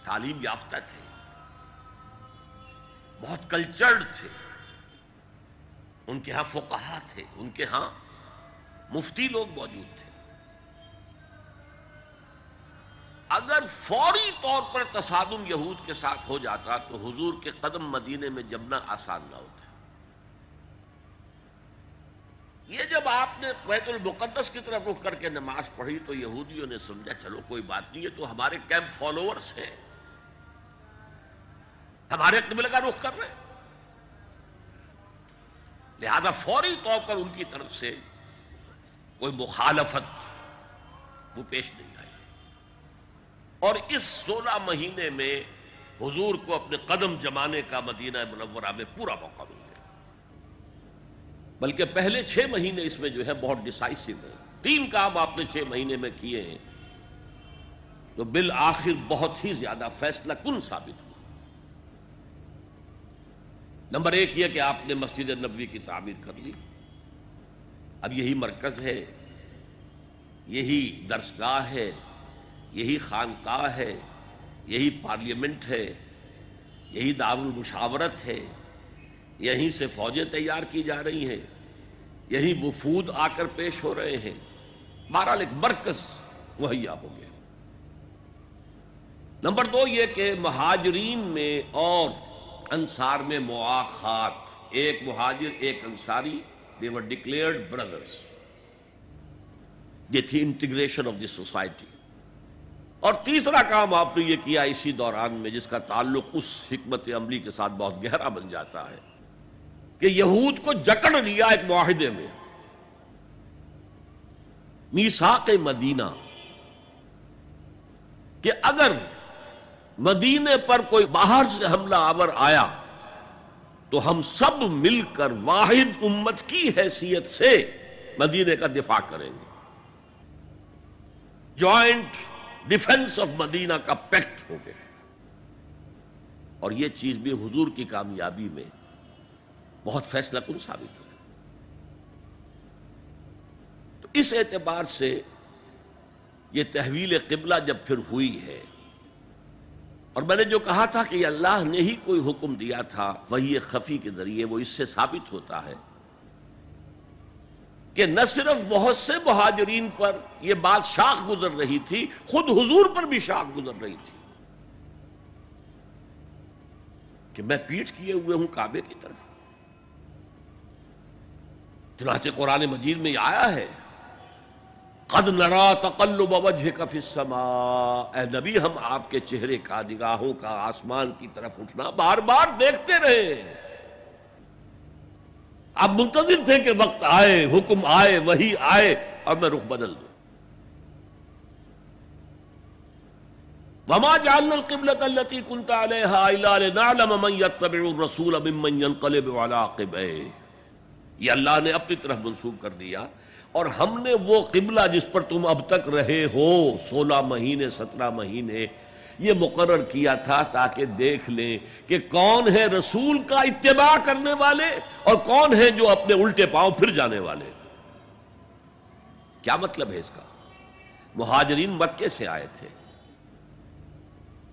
تعلیم یافتہ تھے۔ بہت کلچرڈ تھے۔ ان کے ہاں فقہا تھے۔ ان کے ہاں مفتی لوگ موجود تھے۔ اگر فوری طور پر تصادم یہود کے ساتھ ہو جاتا تو حضور کے قدم مدینے میں جمنا آسان نہ ہوتا۔ یہ جب آپ نے بیت المقدس کی طرف رخ کر کے نماز پڑھی تو یہودیوں نے سمجھا، چلو کوئی بات نہیں ہے تو ہمارے کیمپ فالوورس ہیں۔ ہمارے قبل کا رخ کر رہے ہیں۔ لہذا فوری طور پر ان کی طرف سے کوئی مخالفت وہ پیش نہیں آئی۔ اور اس سولہ مہینے میں حضور کو اپنے قدم جمانے کا مدینہ منورہ میں پورا موقع مل گیا۔ بلکہ پہلے چھ مہینے اس میں جو ہے بہت ڈسائسو ہے تین کام آپ نے چھ مہینے میں کیے ہیں۔ تو بالآخر بہت ہی زیادہ فیصلہ کن ثابت ہوا؟ نمبر ایک یہ کہ آپ نے مسجد نبوی کی تعمیر کر لی۔ اب یہی مرکز ہے، یہی درسگاہ ہے، یہی خانقاہ ہے، یہی پارلیمنٹ ہے، یہی دار المشاورت ہے، یہیں سے فوجیں تیار کی جا رہی ہیں یہی وفود آ کر پیش ہو رہے ہیں۔ بہرحال ایک مرکز مہیا ہو گیا۔ نمبر دو یہ کہ مہاجرین میں اور انصار میں مواخات ایک مہاجر، ایک انصاری ور ڈکلیئرڈ بردرس یہ تھی انٹیگریشن آف دی سوسائٹی اور تیسرا کام آپ نے یہ کیا اسی دوران میں، جس کا تعلق اس حکمت عملی کے ساتھ بہت گہرا بن جاتا ہے، کہ یہود کو جکڑ لیا ایک معاہدے میں۔ میساق مدینہ، کہ اگر مدینے پر کوئی باہر سے حملہ آور آیا تو ہم سب مل کر واحد امت کی حیثیت سے مدینے کا دفاع کریں گے۔ جوائنٹ ڈیفنس آف مدینہ کا پیکٹ ہو گیا۔ اور یہ چیز بھی حضور کی کامیابی میں بہت فیصلہ کن ثابت ہو تو اس اعتبار سے یہ تحویل قبلہ جب پھر ہوئی ہے اور میں نے جو کہا تھا کہ اللہ نے ہی کوئی حکم دیا تھا، وہی خفی کے ذریعے وہ اس سے ثابت ہوتا ہے کہ نہ صرف بہت سے مہاجرین پر یہ بات شاخ گزر رہی تھی، خود حضور پر بھی شاخ گزر رہی تھی کہ میں پیٹ کیے ہوئے ہوں کعبے کی طرف۔ چنانچہ قرآن مجید میں یہ آیا ہے قد نرا تقلب وجهك في السماء۔ اے نبی، ہم آپ کے چہرے کا، نگاہوں کا، آسمان کی طرف اٹھنا بار بار دیکھتے رہے۔ آپ منتظر تھے کہ وقت آئے، حکم آئے وہی آئے، اور میں رخ بدل دوں۔ وما جعلنا القبلة التي كنت عليها الا لنعلم من يتبع الرسول ممن ينقلب على عقبيه یہ اللہ نے اپنی طرف منسوخ کر دیا۔ اور ہم نے وہ قبلہ جس پر تم اب تک رہے ہو، سولہ مہینے، سترہ مہینے، یہ مقرر کیا تھا تاکہ دیکھ لیں کہ کون ہے رسول کا اتباع کرنے والے اور کون ہے جو اپنے الٹے پاؤں پھر جانے والے۔ کیا مطلب ہے اس کا؟ مہاجرین مکے سے آئے تھے۔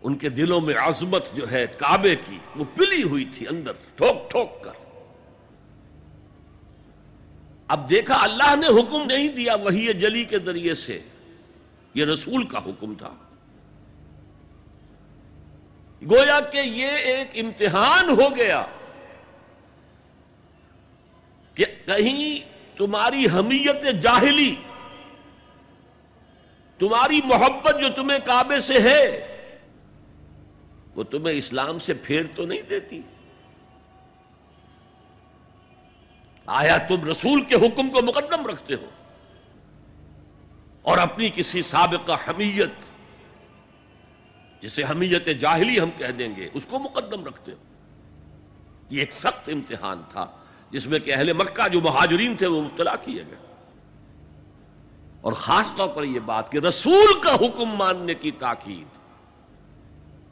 ان کے دلوں میں عظمت جو ہے، کعبے کی، وہ پلی ہوئی تھی اندر، ٹھوک ٹھوک کر۔ اب دیکھا اللہ نے حکم نہیں دیا وہی جلی کے ذریعے سے۔ یہ رسول کا حکم تھا۔ گویا کہ یہ ایک امتحان ہو گیا کہ کہیں تمہاری حمیت جاہلی، تمہاری محبت جو تمہیں کعبے سے ہے، وہ تمہیں اسلام سے پھیر تو نہیں دیتی۔ آیا تم رسول کے حکم کو مقدم رکھتے ہو؟ اور اپنی کسی سابقہ حمیت، جسے حمیت جاہلی ہم کہہ دیں گے، اس کو مقدم رکھتے ہو؟ یہ ایک سخت امتحان تھا، جس میں کہ اہل مکہ جو مہاجرین تھے وہ مبتلا کیے گئے۔ اور خاص طور پر یہ بات کہ رسول کا حکم ماننے کی تاکید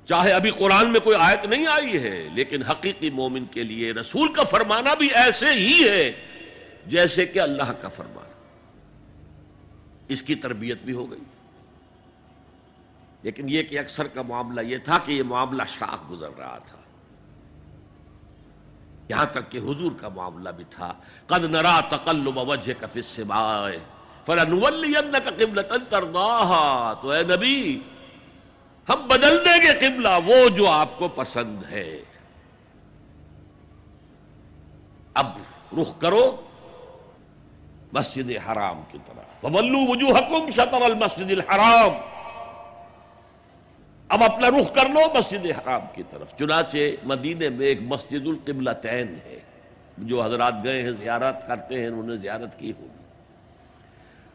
چاہے ابھی قرآن میں کوئی آیت نہیں آئی ہے، لیکن حقیقی مومن کے لیے رسول کا فرمانا بھی ایسے ہی ہے جیسے کہ اللہ کا فرمانا۔ اس کی تربیت بھی ہو گئی۔ لیکن یہ کہ اکثر کا معاملہ یہ تھا کہ یہ معاملہ شاخ گزر رہا تھا۔ یہاں تک کہ حضور کا معاملہ بھی تھا۔ قد نرا تقلب وجهك في السماء فلنولينك قبلة تو اے نبی ہم بدل دیں گے قبلہ، وہ جو آپ کو پسند ہے۔ اب رخ کرو مسجد حرام کی طرف۔ فولو وجوہکم شطر المسجد الحرام۔ اب اپنا رخ کر لو مسجد حرام کی طرف۔ چنانچہ مدینے میں ایک مسجد القبلتین ہے۔ جو حضرات گئے ہیں، زیارت کرتے ہیں، انہوں نے زیارت کی ہوگی۔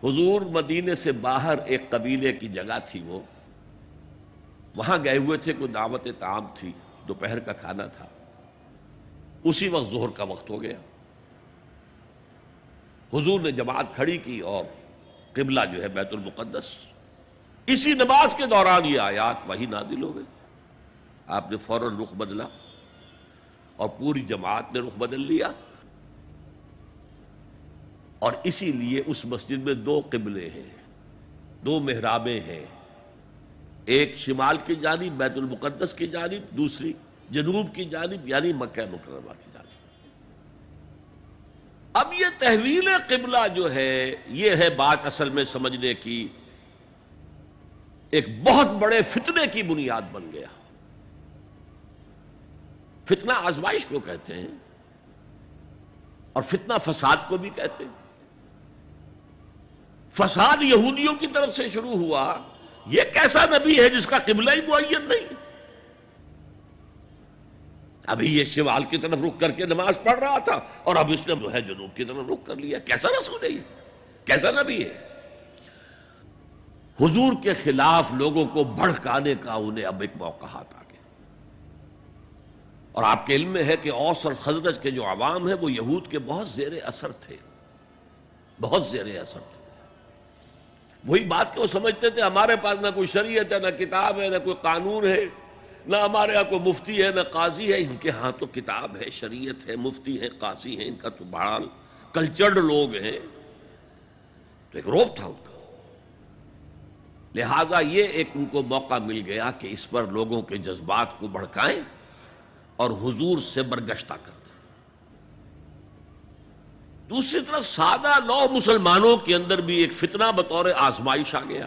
حضور مدینے سے باہر ایک قبیلے کی جگہ تھی وہ۔ وہاں گئے ہوئے تھے، کوئی دعوت تعام تھی، دوپہر کا کھانا تھا۔ اسی وقت ظہر کا وقت ہو گیا۔ حضور نے جماعت کھڑی کی اور قبلہ جو ہے بیت المقدس۔ اسی نماز کے دوران یہ آیات وہی نازل ہو گئی آپ نے فوراً رخ بدلا اور پوری جماعت نے رخ بدل لیا۔ اور اسی لیے اس مسجد میں دو قبلے ہیں، دو محرابیں ہیں۔ ایک شمال کی جانب، بیت المقدس کی جانب، دوسری جنوب کی جانب یعنی مکہ مکرمہ کی جانب۔ اب یہ تحویل قبلہ جو ہے، یہ ہے بات اصل میں سمجھنے کی۔ ایک بہت بڑے فتنے کی بنیاد بن گیا۔ فتنہ آزمائش کو کہتے ہیں اور فتنہ فساد کو بھی کہتے ہیں۔ فساد یہودیوں کی طرف سے شروع ہوا۔ یہ کیسا نبی ہے جس کا قبلہ ہی معین نہیں؟ ابھی یہ شمال کی طرف رک کر کے نماز پڑھ رہا تھا اور اب اس نے جو ہے جنوب کی طرف رک کر لیا۔ کیسا رسول ہے یہ؟ کیسا نبی ہے؟ حضور کے خلاف لوگوں کو بھڑکانے کا انہیں اب ایک موقع ہاتھ آ گیا۔ اور آپ کے علم میں ہے کہ اوس اور خزرج کے جو عوام ہیں وہ یہود کے بہت زیر اثر تھے۔ بہت زیر اثر تھے۔ وہی بات کہ وہ سمجھتے تھے ہمارے پاس نہ کوئی شریعت ہے، نہ کتاب ہے، نہ کوئی قانون ہے، نہ ہمارے یہاں کوئی مفتی ہے، نہ قاضی ہے۔ ان کے ہاں تو کتاب ہے، شریعت ہے، مفتی ہے قاضی ہے ان کا تو بحال کلچرڈ لوگ ہیں۔ تو ایک روپ تھا ان کا۔ لہذا یہ ایک ان کو موقع مل گیا کہ اس پر لوگوں کے جذبات کو بڑھکائیں اور حضور سے برگشتہ کر دیں دوسری طرف سادہ نو مسلمانوں کے اندر بھی ایک فتنہ بطور آزمائش آ گیا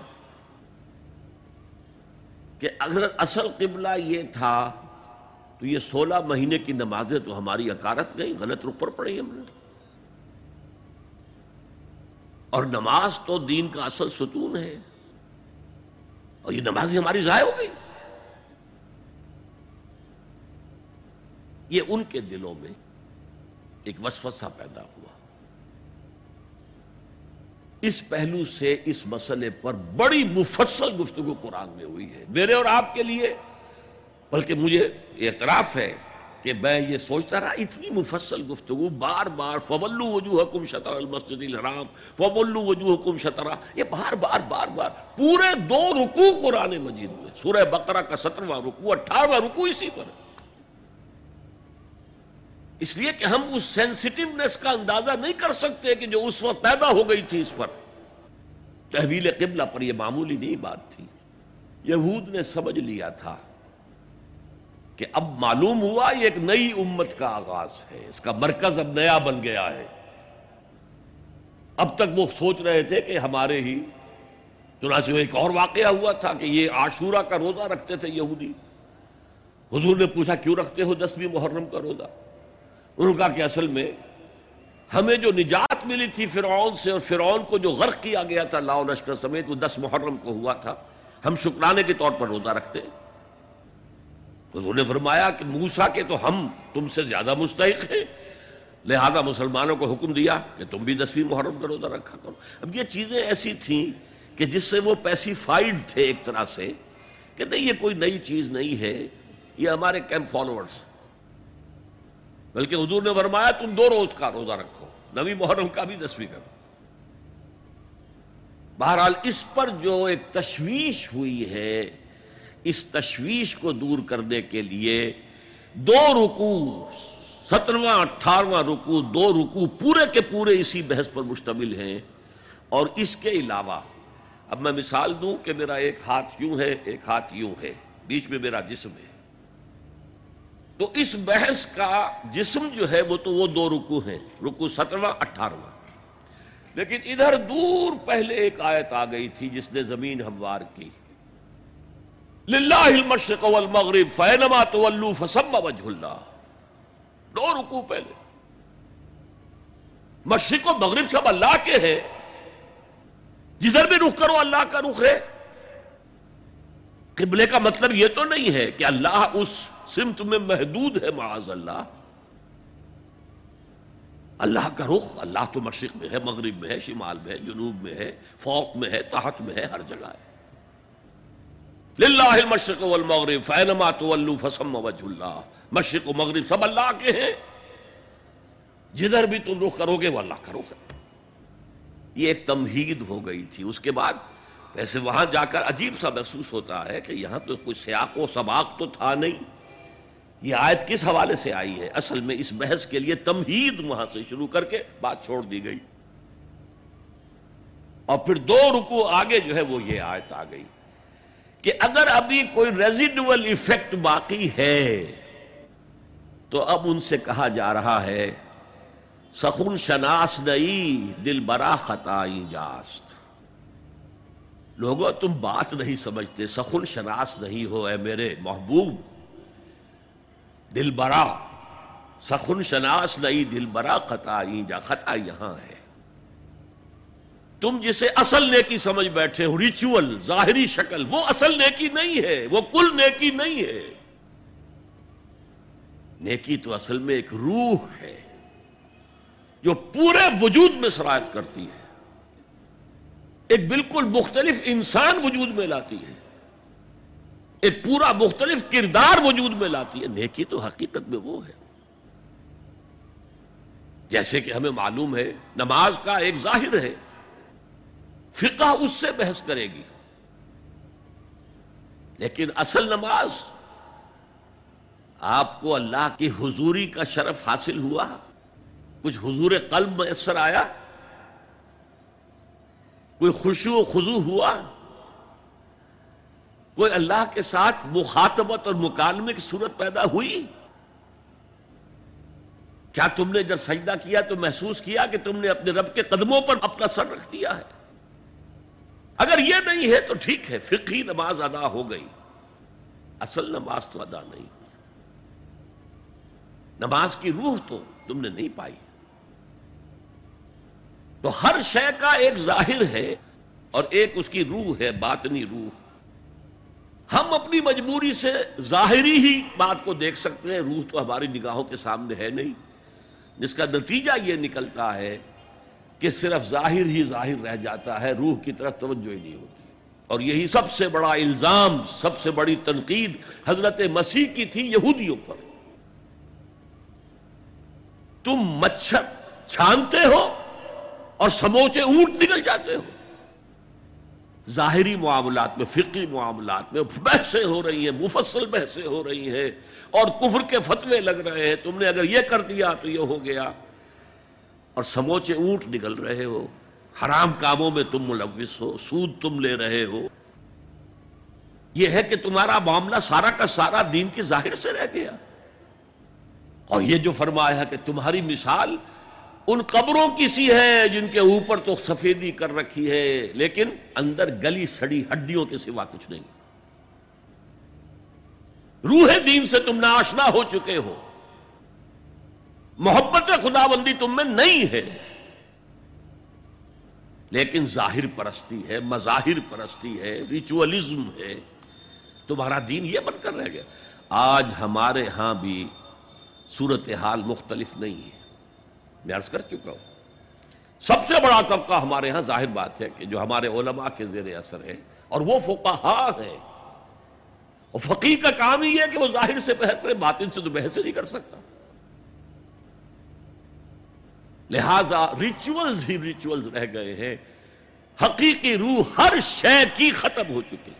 کہ اگر اصل قبلہ یہ تھا تو یہ سولہ مہینے کی نمازیں تو ہماری اکارت گئی غلط رخ پر پڑی ہم نے۔ اور نماز تو دین کا اصل ستون ہے۔ اور یہ نماز ہماری ضائع ہو گئی یہ ان کے دلوں میں ایک وسوسہ پیدا ہوا۔ اس پہلو سے اس مسئلے پر بڑی مفصل گفتگو قرآن میں ہوئی ہے۔ میرے اور آپ کے لیے، بلکہ مجھے اعتراف ہے کہ میں یہ سوچتا رہا، اتنی مفصل گفتگو، بار بار فولو وجوہ حکم شطر المسجد الحرام فولو وجوہ حکم شطرہ یہ بار بار بار بار، پورے دو رکوع قرآن مجید میں، سورہ بقرہ کا سترواں رکوع، اٹھارواں رکوع اسی پر ہے۔ اس لیے کہ ہم اس سینسٹیونیس کا اندازہ نہیں کر سکتے کہ جو اس وقت پیدا ہو گئی تھی اس پر۔ تحویل قبلہ پر یہ معمولی نہیں بات تھی۔ یہود نے سمجھ لیا تھا کہ اب معلوم ہوا یہ ایک نئی امت کا آغاز ہے۔ اس کا مرکز اب نیا بن گیا ہے۔ اب تک وہ سوچ رہے تھے کہ ہمارے ہی چنانچہ ایک اور واقعہ ہوا تھا کہ یہ عاشورہ کا روزہ رکھتے تھے یہودی۔ حضور نے پوچھا، کیوں رکھتے ہو دسویں محرم کا روزہ؟ انہوں نے کہا کہ اصل میں ہمیں جو نجات ملی تھی فرعون سے اور فرعون کو جو غرق کیا گیا تھا لاؤ لشکر سمیت، وہ دس محرم کو ہوا تھا۔ ہم شکرانے کے طور پر روزہ رکھتے۔ حضور نے فرمایا کہ موسا کے تو ہم تم سے زیادہ مستحق ہیں۔ لہذا مسلمانوں کو حکم دیا کہ تم بھی دسویں محرم کا روزہ رکھا کرو۔ اب یہ چیزیں ایسی تھیں کہ جس سے وہ پیسیفائڈ تھے ایک طرح سے کہ نہیں، یہ کوئی نئی چیز نہیں ہے۔ یہ ہمارے کیمپ فالوورز بلکہ حضور نے فرمایا تم دو روز کا روزہ رکھو نوی محرم کا بھی دسویں کا بہرحال اس پر جو ایک تشویش ہوئی ہے، اس تشویش کو دور کرنے کے لیے دو رکو سترواں، اٹھارواں رکو دو رکو پورے کے پورے اسی بحث پر مشتمل ہیں۔ اور اس کے علاوہ، اب میں مثال دوں کہ میرا ایک ہاتھ یوں ہے، ایک ہاتھ یوں ہے، بیچ میں میرا جسم ہے۔ تو اس بحث کا جسم جو ہے وہ تو وہ دو رکو ہیں، رکو سترواں، اٹھارواں۔ لیکن ادھر دور پہلے ایک آیت آ گئی تھی جس نے زمین ہموار کی۔ للہ المشرق والمغرب فینما تولو فسم وجہ اللہ۔ دو رکو پہلے۔ مشرق و مغرب سب اللہ کے ہیں۔ جدھر بھی رخ کرو اللہ کا رخ ہے۔ قبلے کا مطلب یہ تو نہیں ہے کہ اللہ اس سمت میں محدود ہے، معاذ اللہ۔ اللہ کا رخ اللہ تو مشرق میں ہے، مغرب میں ہے، شمال میں ہے، جنوب میں ہے، فوق میں ہے، تحت میں ہے، ہر جگہ ہے۔ للہ المشرق والمغرب فینما تولو فسم وجہ اللہ۔ مشرق و مغرب سب اللہ کے ہیں۔ جدھر بھی تم رخ کرو گے، وہ اللہ کا رخ ہے۔ یہ ایک تمہید ہو گئی تھی۔ اس کے بعد ویسے وہاں جا کر عجیب سا محسوس ہوتا ہے کہ یہاں تو کوئی سیاق و سباق تو تھا نہیں۔ یہ آیت کس حوالے سے آئی ہے؟ اصل میں اس بحث کے لیے تمہید وہاں سے شروع کر کے بات چھوڑ دی گئی۔ اور پھر دو رکو آگے جو ہے وہ یہ آیت آ گئی کہ اگر ابھی کوئی ریزیڈول ایفیکٹ باقی ہے تو اب ان سے کہا جا رہا ہے، سخن شناس نئی، دل برا خطا جاست۔ لوگوں، تم بات نہیں سمجھتے، سخن شناس نہیں ہو اے میرے محبوب۔ دل برا۔ سخن شناس نئی دل برا خطا جا خطا یہاں ہے۔ تم جسے اصل نیکی سمجھ بیٹھے ہو ریچول ظاہری شکل، وہ اصل نیکی نہیں ہے، وہ کل نیکی نہیں ہے۔ نیکی تو اصل میں ایک روح ہے، جو پورے وجود میں سرایت کرتی ہے۔ ایک بالکل مختلف انسان وجود میں لاتی ہے۔ ایک پورا مختلف کردار وجود میں لاتی ہے۔ نیکی تو حقیقت میں وہ ہے۔ جیسے کہ ہمیں معلوم ہے، نماز کا ایک ظاہر ہے۔ فقہ اس سے بحث کرے گی۔ لیکن اصل نماز، آپ کو اللہ کی حضوری کا شرف حاصل ہوا۔ کچھ حضور قلب میسر آیا۔ کوئی خوشو و خضو ہوا۔ کوئی اللہ کے ساتھ مخاطبت اور مکالمے کی صورت پیدا ہوئی؟ کیا تم نے جب سجدہ کیا تو محسوس کیا کہ تم نے اپنے رب کے قدموں پر اپنا سر رکھ دیا ہے؟ اگر یہ نہیں ہے تو ٹھیک ہے، فقہی نماز ادا ہو گئی۔ اصل نماز تو ادا نہیں ہوئی۔ نماز کی روح تو تم نے نہیں پائی۔ تو ہر شے کا ایک ظاہر ہے اور ایک اس کی روح ہے، باطنی روح۔ ہم اپنی مجبوری سے ظاہری ہی بات کو دیکھ سکتے ہیں۔ روح تو ہماری نگاہوں کے سامنے ہے نہیں۔ جس کا نتیجہ یہ نکلتا ہے کہ صرف ظاہر ہی ظاہر رہ جاتا ہے، روح کی طرف توجہ ہی نہیں ہوتی۔ اور یہی سب سے بڑا الزام، سب سے بڑی تنقید حضرت مسیح کی تھی یہودیوں پر۔ تم مچھر چھانتے ہو اور سموچے اونٹ نکل جاتے ہو۔ ظاہری معاملات میں فقری معاملات میں بحثیں ہو رہی ہیں، مفصل بحثیں ہو رہی ہیں اور کفر کے فتوے لگ رہے ہیں، تم نے اگر یہ کر دیا تو یہ ہو گیا۔ اور سموچے اونٹ نکل رہے ہو، حرام کاموں میں تم ملوث ہو، سود تم لے رہے ہو۔ یہ ہے کہ تمہارا معاملہ سارا کا سارا دین کی ظاہر سے رہ گیا۔ اور یہ جو فرمایا کہ تمہاری مثال ان قبروں کی سی ہے جن کے اوپر تو سفیدی کر رکھی ہے، لیکن اندر گلی سڑی ہڈیوں کے سوا کچھ نہیں۔ روح دین سے تم ناشنا ہو چکے ہو۔ محبت خدا بندی تم میں نہیں ہے۔ لیکن ظاہر پرستی ہے، مظاہر پرستی ہے ریچولزم ہے۔ تمہارا دین یہ بن کر رہ گیا۔ آج ہمارے ہاں بھی صورتحال مختلف نہیں ہے۔ میں عرض کر چکا ہوں۔ سب سے بڑا طبقہ ہمارے ہاں ظاہر بات ہے کہ جو ہمارے علماء کے زیر اثر ہے اور وہ فقہا ہے اور فقیر کا کام ہی ہے کہ وہ ظاہر سے بحث کرے باطن سے تو بحث نہیں کر سکتا۔ لہذا ریچولز ہی ریچولز رہ گئے ہیں۔ حقیقی روح ہر شے کی ختم ہو چکی۔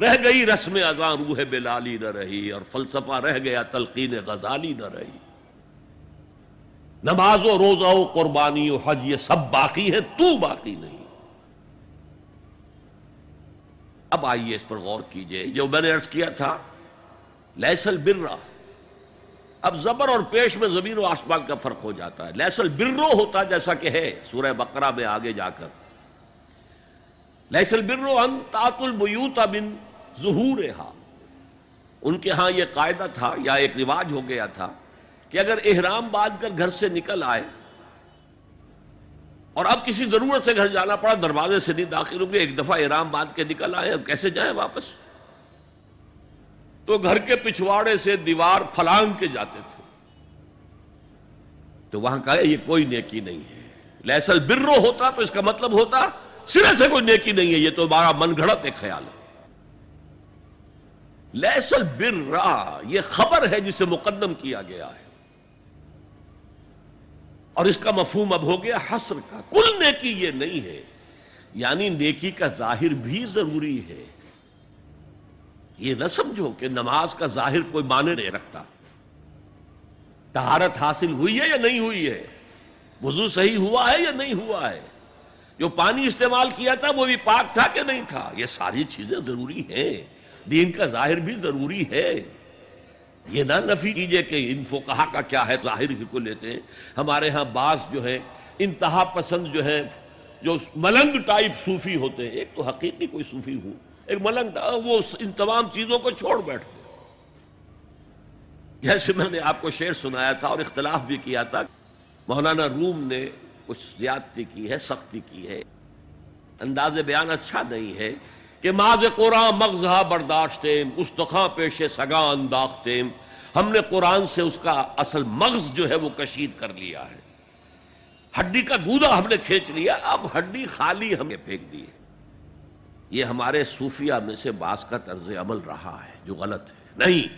رہ گئی رسم ازاں روح بلالی نہ رہی اور فلسفہ رہ گیا، تلقین غزالی نہ رہی۔ نماز و روزہ و قربانی و حج، یہ سب باقی ہے تو باقی نہیں۔ اب آئیے اس پر غور کیجیے، جو میں نے عرض کیا تھا لیسل برا اب زبر اور پیش میں زمین و آسمان کا فرق ہو جاتا ہے۔ لیسل برو ہوتا جیسا کہ ہے، سورہ بقرہ میں آگے جا کر۔ لیسل برو ان تاط البیوت بن ظہور ان کے ہاں یہ قاعدہ تھا، یا ایک رواج ہو گیا تھا کہ اگر احرام باندھ کر گھر سے نکل آئے اور اب کسی ضرورت سے گھر جانا پڑا، دروازے سے نہیں داخل ہوں گے، ایک دفعہ احرام باندھ کے نکل آئے، اب کیسے جائیں واپس؟ تو گھر کے پچھواڑے سے دیوار پھلانگ کے جاتے تھے۔ تو وہاں کہا، یہ کوئی نیکی نہیں ہے۔ لہسل برو ہوتا تو اس کا مطلب ہوتا، سرے سے کوئی نیکی نہیں ہے، یہ تو ہمارا من گھڑت ایک خیال ہے۔ لہسل برا، یہ خبر ہے جسے مقدم کیا گیا ہے۔ اور اس کا مفہوم اب ہو گیا حسر کا۔ کل نیکی یہ نہیں ہے یعنی نیکی کا ظاہر بھی ضروری ہے۔ یہ نہ سمجھو کہ نماز کا ظاہر کوئی معنی نہیں رکھتا۔ تہارت حاصل ہوئی ہے یا نہیں ہوئی ہے؟ وضو صحیح ہوا ہے یا نہیں ہوا ہے؟ جو پانی استعمال کیا تھا وہ بھی پاک تھا کہ نہیں تھا؟ یہ ساری چیزیں ضروری ہیں۔ دین کا ظاہر بھی ضروری ہے۔ یہ نہ نفی کیجیے کہ ان فقہا کا کیا ہے، ظاہر ہی کو لیتے ہیں۔ ہمارے ہاں بعض جو ہے انتہا پسند جو ہے جو ملنگ ٹائپ صوفی ہوتے ہیں۔ ایک تو حقیقی کوئی صوفی ہوں ایک ملنگ وہ ان تمام چیزوں کو چھوڑ بیٹھتے جیسے میں نے آپ کو شعر سنایا تھا اور اختلاف بھی کیا تھا، مولانا روم نے کچھ زیادتی کی ہے، سختی کی ہے۔ انداز بیان اچھا نہیں ہے کہ ماز قرآن مغزہ برداشتیم، استخاں پیش سگا انداختیم ہم نے قرآن سے اس کا اصل مغز جو ہے وہ کشید کر لیا ہے۔ ہڈی کا گودا ہم نے کھینچ لیا، اب ہڈی خالی ہمیں پھینک دی ہے۔ یہ ہمارے صوفیہ میں سے باس کا طرز عمل رہا ہے، جو غلط ہے۔ نہیں،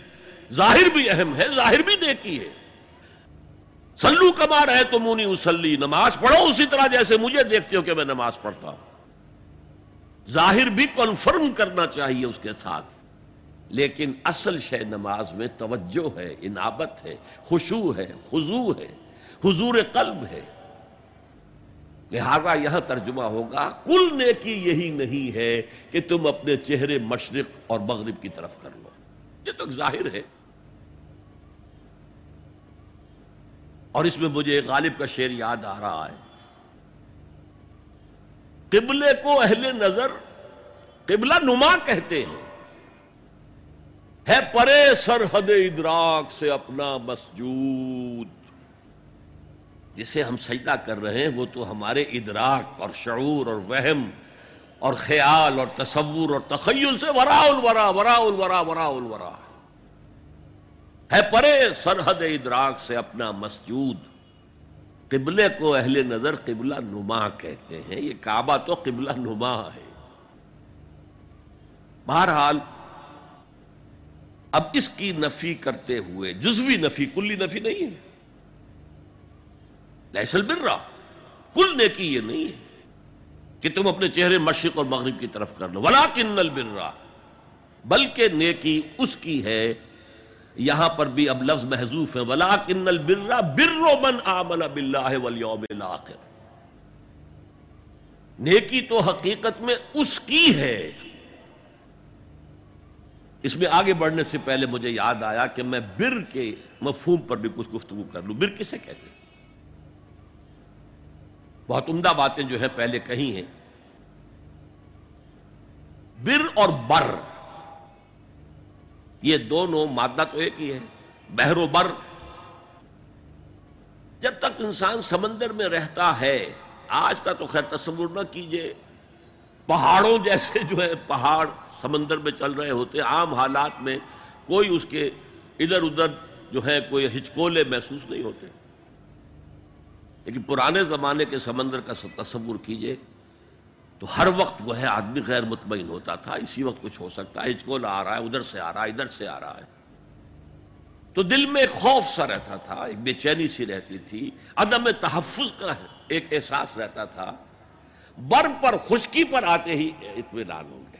ظاہر بھی اہم ہے، ظاہر بھی دیکھی ہے۔ سلو کما رہے تو مونی اسلی نماز پڑھو اسی طرح جیسے مجھے دیکھتے ہو کہ میں نماز پڑھتا ہوں۔ ظاہر بھی کنفرم کرنا چاہیے اس کے ساتھ۔ لیکن اصل شے نماز میں توجہ ہے، انابت ہے خوشو ہے خضو ہے، حضور قلب ہے۔ لہذا یہاں ترجمہ ہوگا کل نیکی یہی نہیں ہے کہ تم اپنے چہرے مشرق اور مغرب کی طرف کر لو۔ یہ تو ظاہر ہے۔ اور اس میں مجھے غالب کا شعر یاد آ رہا ہے۔ قبلے کو اہل نظر قبلہ نما کہتے ہیں۔ ہے پرے سرحد ادراک سے اپنا مسجود۔ جسے ہم سجدہ کر رہے ہیں، وہ تو ہمارے ادراک اور شعور اور وہم اور خیال اور تصور اور تخیل سے ورا الورا ورا الورا ورا الورا۔ ہے پرے سرحد ادراک سے اپنا مسجود۔ قبلے کو اہل نظر قبلہ نما کہتے ہیں، یہ کعبہ تو قبلہ نما ہے۔ بہرحال، اب اس کی نفی کرتے ہوئے، جزوی نفی، کلی نفی نہیں ہے۔ لہسل برا کل نیکی یہ نہیں ہے کہ تم اپنے چہرے مشرق اور مغرب کی طرف کر لو۔ ولا کنل برا بلکہ نیکی اس کی ہے یہاں پر بھی اب لفظ محضوف ہے ولا کن البرا برو من آمن باللہ والیوم الاخر نیکی تو حقیقت میں اس کی ہے۔ اس میں آگے بڑھنے سے پہلے مجھے یاد آیا کہ میں بر کے مفہوم پر بھی کچھ گفتگو کر لوں۔ بر کسے کہتے ہیں؟ بہت عمدہ باتیں جو ہے پہلے کہی ہیں۔ بر اور بر۔ یہ دونوں مادہ تو ایک ہی ہے بحر و بر۔ جب تک انسان سمندر میں رہتا ہے، آج کا تو خیر تصور نہ کیجیے۔ پہاڑوں جیسے جو ہے پہاڑ سمندر میں چل رہے ہوتے عام حالات میں کوئی اس کے ادھر ادھر جو ہے کوئی ہچکولے محسوس نہیں ہوتے۔ لیکن پرانے زمانے کے سمندر کا تصور کیجیے۔ تو ہر وقت وہ ہے، آدمی غیر مطمئن ہوتا تھا، اسی وقت کچھ ہو سکتا ہے ہچکولا آ رہا ہے، ادھر سے آ رہا ہے، ادھر سے آ رہا ہے۔ تو دل میں ایک خوف سا رہتا تھا، ایک بے چینی سی رہتی تھی، عدم تحفظ کا ایک احساس رہتا تھا۔ بر پر خشکی پر آتے ہی اطمینان ہوں گے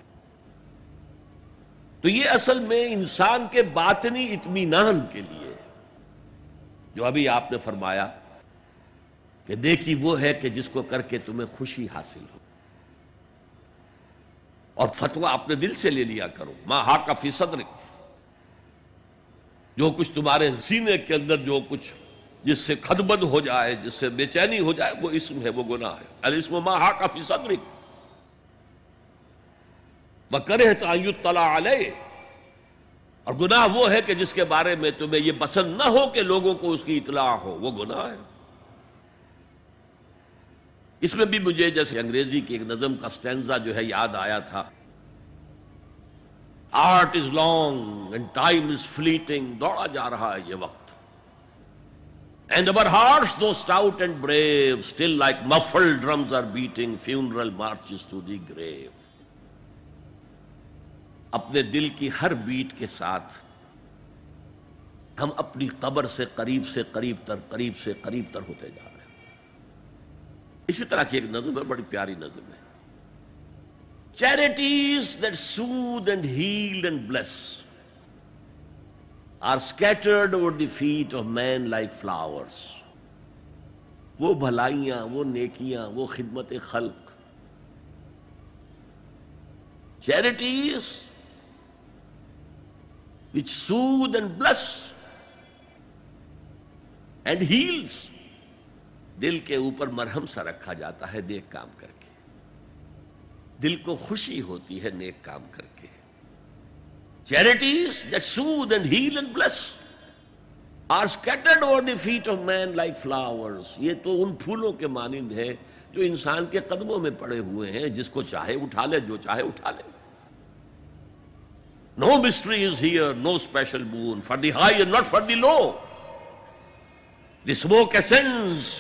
تو یہ اصل میں انسان کے باطنی اطمینان کے لیے۔ جو ابھی آپ نے فرمایا کہ دیکھی وہ ہے کہ جس کو کر کے تمہیں خوشی حاصل ہو۔ اور فتوا اپنے دل سے لے لیا کرو۔ ماں ہا کا فیصد جو کچھ تمہارے سینے کے اندر جو کچھ جس سے خدبد ہو جائے، جس سے بے چینی ہو جائے، وہ اسم ہے، وہ گناہ ہے۔ الاسم ماں ہا کا فیصد وہ کرے تو علیہ۔ اور گناہ وہ ہے کہ جس کے بارے میں تمہیں یہ پسند نہ ہو کہ لوگوں کو اس کی اطلاع ہو، وہ گناہ ہے۔ اس میں بھی مجھے جیسے انگریزی کی ایک نظم کا سٹینزا جو ہے یاد آیا تھا۔ Art is long and time is fleeting دوڑا جا رہا ہے یہ وقت۔ And our hearts though stout and brave still like muffled drums are beating funeral marches to the grave اپنے دل کی ہر بیٹ کے ساتھ ہم اپنی قبر سے قریب سے قریب تر، قریب سے قریب تر ہوتے جا اسی طرح کی ایک نظم ہے، بڑی پیاری نظم ہے۔ Charities that soothe and heal and bless are scattered over the feet of man like flowers وہ بھلائیاں، وہ نیکیاں، وہ خدمت خلق۔ چیریٹیز وچ سود اینڈ بلس اینڈ ہیلس دل کے اوپر مرہم سا رکھا جاتا ہے نیک کام کر کے۔ دل کو خوشی ہوتی ہے نیک کام کر کے۔ Charities that soothe and heal and bless are scattered over the feet of man like flowers یہ تو ان پھولوں کے مانند ہے جو انسان کے قدموں میں پڑے ہوئے ہیں، جس کو چاہے اٹھا لے، جو چاہے اٹھا لے۔ No mystery is here no special boon for the high and not for the low the smoke ascends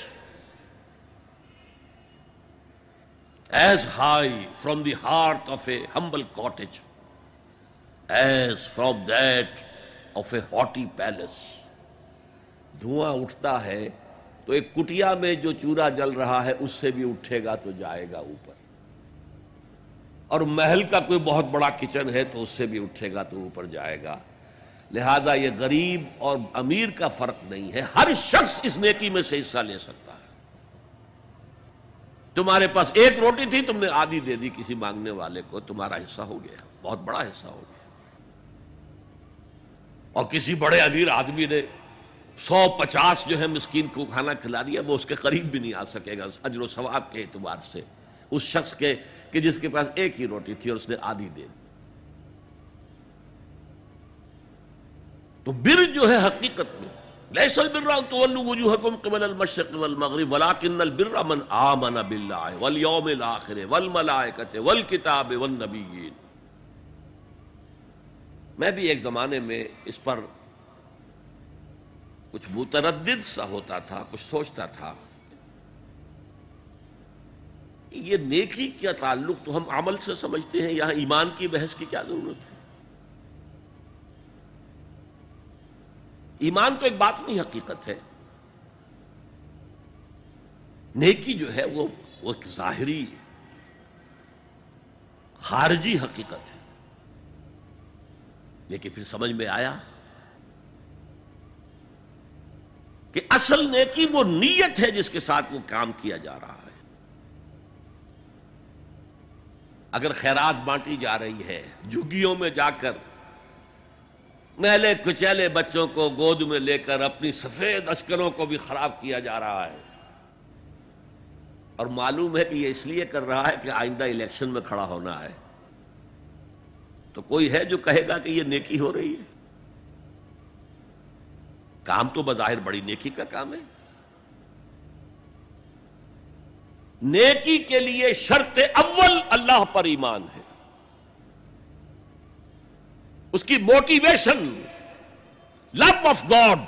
as high from the heart of a humble cottage as from that of a haughty palace دھواں اٹھتا ہے تو ایک کٹیا میں جو چورا جل رہا ہے اس سے بھی اٹھے گا تو جائے گا اوپر۔ اور محل کا کوئی بہت بڑا کچن ہے تو اس سے بھی اٹھے گا تو اوپر جائے گا۔ لہذا یہ غریب اور امیر کا فرق نہیں ہے۔ ہر شخص اس نیکی میں سے حصہ لے سکتا تمہارے پاس ایک روٹی تھی، تم نے آدھی دے دی کسی مانگنے والے کو، تمہارا حصہ ہو گیا، بہت بڑا حصہ ہو گیا۔ اور کسی بڑے امیر آدمی نے سو پچاس جو ہے مسکین کو کھانا کھلا دیا، وہ اس کے قریب بھی نہیں آ سکے گا، اجر و ثواب کے اعتبار سے۔ اس شخص کے، کہ جس کے پاس ایک ہی روٹی تھی اور اس نے آدھی دے دی۔ تو بر جو ہے حقیقت میں لیس البر ان تولوا وجوهكم قبل المشرق والمغرب، ولكن البر من آمن بالله واليوم الاخر والملائكه والكتاب والنبيين. میں بھی ایک زمانے میں اس پر کچھ متردد سا ہوتا تھا، کچھ سوچتا تھا یہ نیکی کیا تعلق تو ہم عمل سے سمجھتے ہیں، یہاں ایمان کی بحث کی کیا ضرورت ہے؟ ایمان تو ایک بات نہیں، حقیقت ہے۔ نیکی جو ہے وہ ایک ظاہری، خارجی حقیقت ہے۔ لیکن پھر سمجھ میں آیا کہ اصل نیکی وہ نیت ہے جس کے ساتھ وہ کام کیا جا رہا ہے۔ اگر خیرات بانٹی جا رہی ہے، جھگیوں میں جا کر میلے کچیلے بچوں کو گود میں لے کر اپنی سفید اشکروں کو بھی خراب کیا جا رہا ہے۔ اور معلوم ہے کہ یہ اس لیے کر رہا ہے کہ آئندہ الیکشن میں کھڑا ہونا ہے۔ تو کوئی ہے جو کہے گا کہ یہ نیکی ہو رہی ہے؟ کام تو بظاہر بڑی نیکی کا کام ہے۔ نیکی کے لیے شرط اول اللہ پر ایمان ہے۔ اس کی موٹیویشن لو آف گاڈ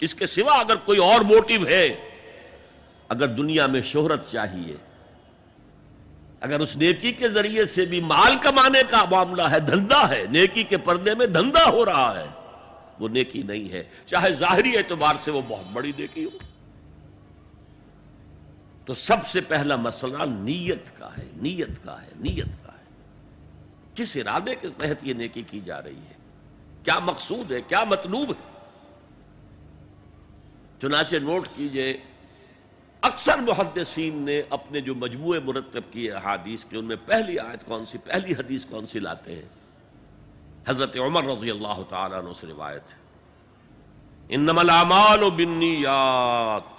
اس کے سوا اگر کوئی اور موٹیو ہے، اگر دنیا میں شہرت چاہیے، اگر اس نیکی کے ذریعے سے بھی مال کمانے کا معاملہ ہے، دھندا ہے، نیکی کے پردے میں دھندا ہو رہا ہے، وہ نیکی نہیں ہے۔ چاہے ظاہری اعتبار سے وہ بہت بڑی نیکی ہو۔ تو سب سے پہلا مسئلہ نیت کا ہے، نیت کا ہے، نیت کا ہے۔ کس ارادے کے تحت یہ نیکی کی جا رہی ہے؟ کیا مقصود ہے؟ کیا مطلوب ہے؟ چنانچہ نوٹ کیجیے، اکثر محدثین نے اپنے جو مجموعے مرتب کیے احادیث کے، ان میں پہلی آیت کون سی، پہلی حدیث کون سی لاتے ہیں؟ حضرت عمر رضی اللہ تعالیٰ عنہ سے روایت ہے۔ انما الاعمال بالنیات۔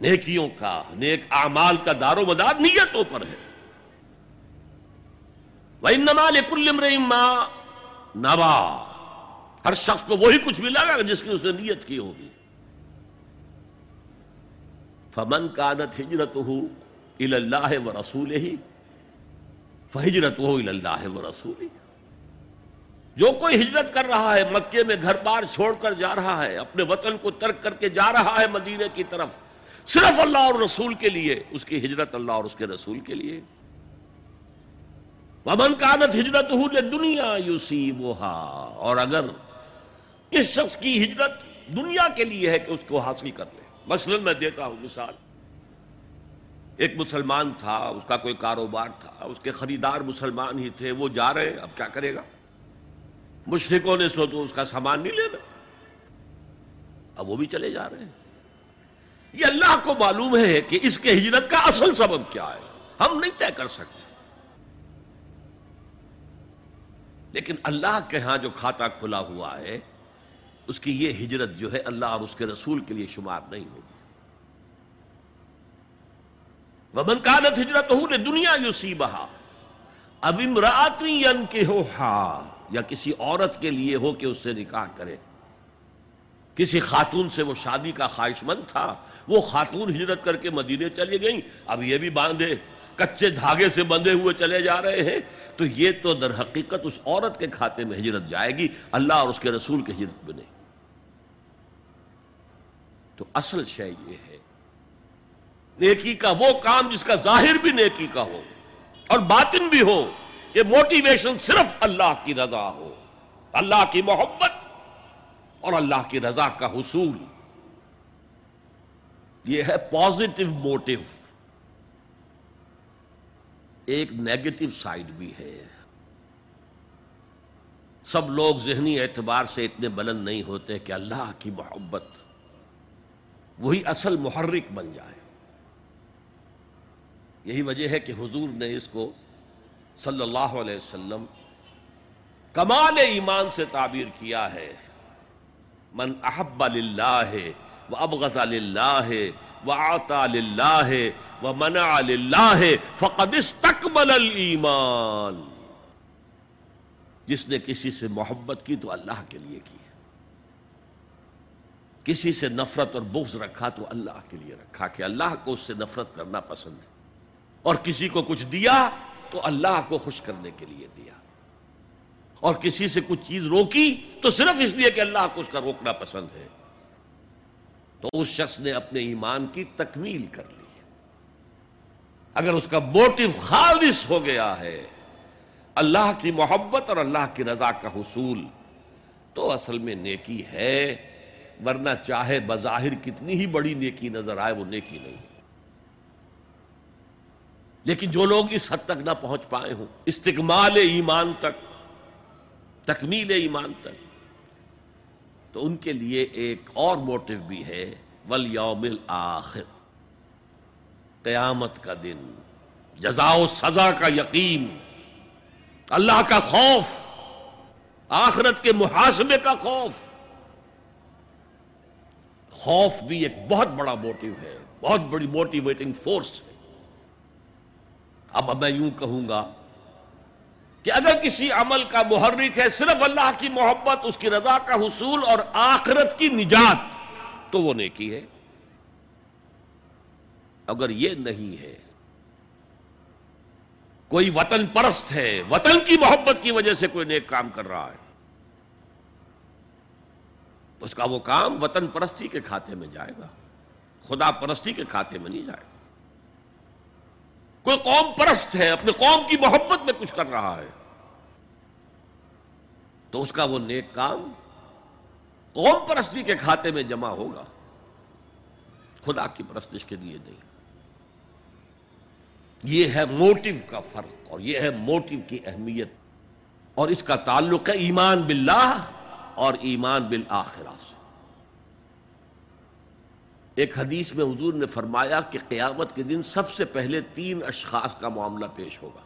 نیکیوں کا، نیک اعمال کا دار و مدار نیتوں پر ہے۔ وَإِنَّمَا لِكُلِّ امْرِئٍ مَا نَوَى۔ ہر شخص کو وہی کچھ ملا گا جس کی اس نے نیت کی ہوگی۔ فمن کانت ہجرت ہو اللہ و رسول ہی فہجرت ہو اللہ و رسول جو کوئی ہجرت کر رہا ہے، مکے میں گھر بار چھوڑ کر جا رہا ہے، اپنے وطن کو ترک کر کے جا رہا ہے مدینے کی طرف، صرف اللہ اور رسول کے لیے، اس کی ہجرت اللہ اور اس کے رسول کے لیے۔ ومن کانت ہجرت ہو دنیا یوسی اور اگر اس شخص کی ہجرت دنیا کے لیے ہے کہ اس کو حاصل کر لے۔ مثلا میں دیتا ہوں مثال۔ ایک مسلمان تھا، اس کا کوئی کاروبار تھا، اس کے خریدار مسلمان ہی تھے، وہ جا رہے ہیں، اب کیا کرے گا؟ مشرقوں نے سو تو اس کا سامان نہیں لینا۔ اب وہ بھی چلے جا رہے ہیں۔ یہ اللہ کو معلوم ہے کہ اس کے ہجرت کا اصل سبب کیا ہے۔ ہم نہیں طے کر سکتے۔ لیکن اللہ کے ہاں جو کھاتا کھلا ہوا ہے، اس کی یہ ہجرت جو ہے اللہ اور اس کے رسول کے لیے شمار نہیں ہوگی۔ ومن کالت ہجرت ہو دنیا یو سی بہا اب امراتی کے ہو ہا یا کسی عورت کے لیے ہو کہ اس سے نکاح کرے۔ کسی خاتون سے وہ شادی کا خواہش مند تھا، وہ خاتون ہجرت کر کے مدینے چلی گئیں، اب یہ بھی باندھے۔ کچے دھاگے سے بندھے ہوئے چلے جا رہے ہیں، تو یہ تو در حقیقت اس عورت کے کھاتے میں ہجرت جائے گی، اللہ اور اس کے رسول کے ہجرت بنے تو اصل شے یہ ہے، نیکی کا وہ کام جس کا ظاہر بھی نیکی کا ہو اور باطن بھی ہو کہ موٹیویشن صرف اللہ کی رضا ہو۔ اللہ کی محبت اور اللہ کی رضا کا حصول۔ یہ ہے پازیٹو موٹیو ایک نیگیٹو سائڈ بھی ہے۔ سب لوگ ذہنی اعتبار سے اتنے بلند نہیں ہوتے کہ اللہ کی محبت وہی اصل محرک بن جائے۔ یہی وجہ ہے کہ حضور نے اس کو صلی اللہ علیہ وسلم کمال ایمان سے تعبیر کیا ہے۔ من احب للہ و ابغض للہ و آتا للہ و منع للہ فقد استقبل الایمان جس نے کسی سے محبت کی تو اللہ کے لیے کی کسی سے نفرت اور بغض رکھا تو اللہ کے لیے رکھا کہ اللہ کو اس سے نفرت کرنا پسند ہے اور کسی کو کچھ دیا تو اللہ کو خوش کرنے کے لیے دیا اور کسی سے کچھ چیز روکی تو صرف اس لیے کہ اللہ کو اس کا روکنا پسند ہے تو اس شخص نے اپنے ایمان کی تکمیل کر لی اگر اس کا موٹو خالص ہو گیا ہے، اللہ کی محبت اور اللہ کی رضا کا حصول، تو اصل میں نیکی ہے، ورنہ چاہے بظاہر کتنی ہی بڑی نیکی نظر آئے، وہ نیکی نہیں۔ لیکن جو لوگ اس حد تک نہ پہنچ پائے ہوں، استقمال ایمان تک، تکمیل ایمان تک تو ان کے لیے ایک اور موٹو بھی ہے ول یوم آخر قیامت کا دن جزا و سزا کا یقین، اللہ کا خوف، آخرت کے محاسبے کا خوف۔ خوف بھی ایک بہت بڑا موٹیو ہے، بہت بڑی موٹیویٹنگ فورس ہے۔ اب میں یوں کہوں گا کہ اگر کسی عمل کا محرک ہے صرف اللہ کی محبت، اس کی رضا کا حصول اور آخرت کی نجات، تو وہ نیکی ہے۔ اگر یہ نہیں ہے، کوئی وطن پرست ہے، وطن کی محبت کی وجہ سے کوئی نیک کام کر رہا ہے، اس کا وہ کام وطن پرستی کے کھاتے میں جائے گا۔ خدا پرستی کے کھاتے میں نہیں جائے گا۔ کوئی قوم پرست ہے اپنے قوم کی محبت میں کچھ کر رہا ہے۔ تو اس کا وہ نیک کام قوم پرستی کے کھاتے میں جمع ہوگا۔ خدا کی پرستش کے لیے نہیں۔ یہ ہے موٹو کا فرق اور یہ ہے موٹو کی اہمیت۔ اور اس کا تعلق ہے ایمان باللہ اور ایمان بالآخرہ سے۔ ایک حدیث میں حضور نے فرمایا کہ قیامت کے دن سب سے پہلے تین اشخاص کا معاملہ پیش ہوگا۔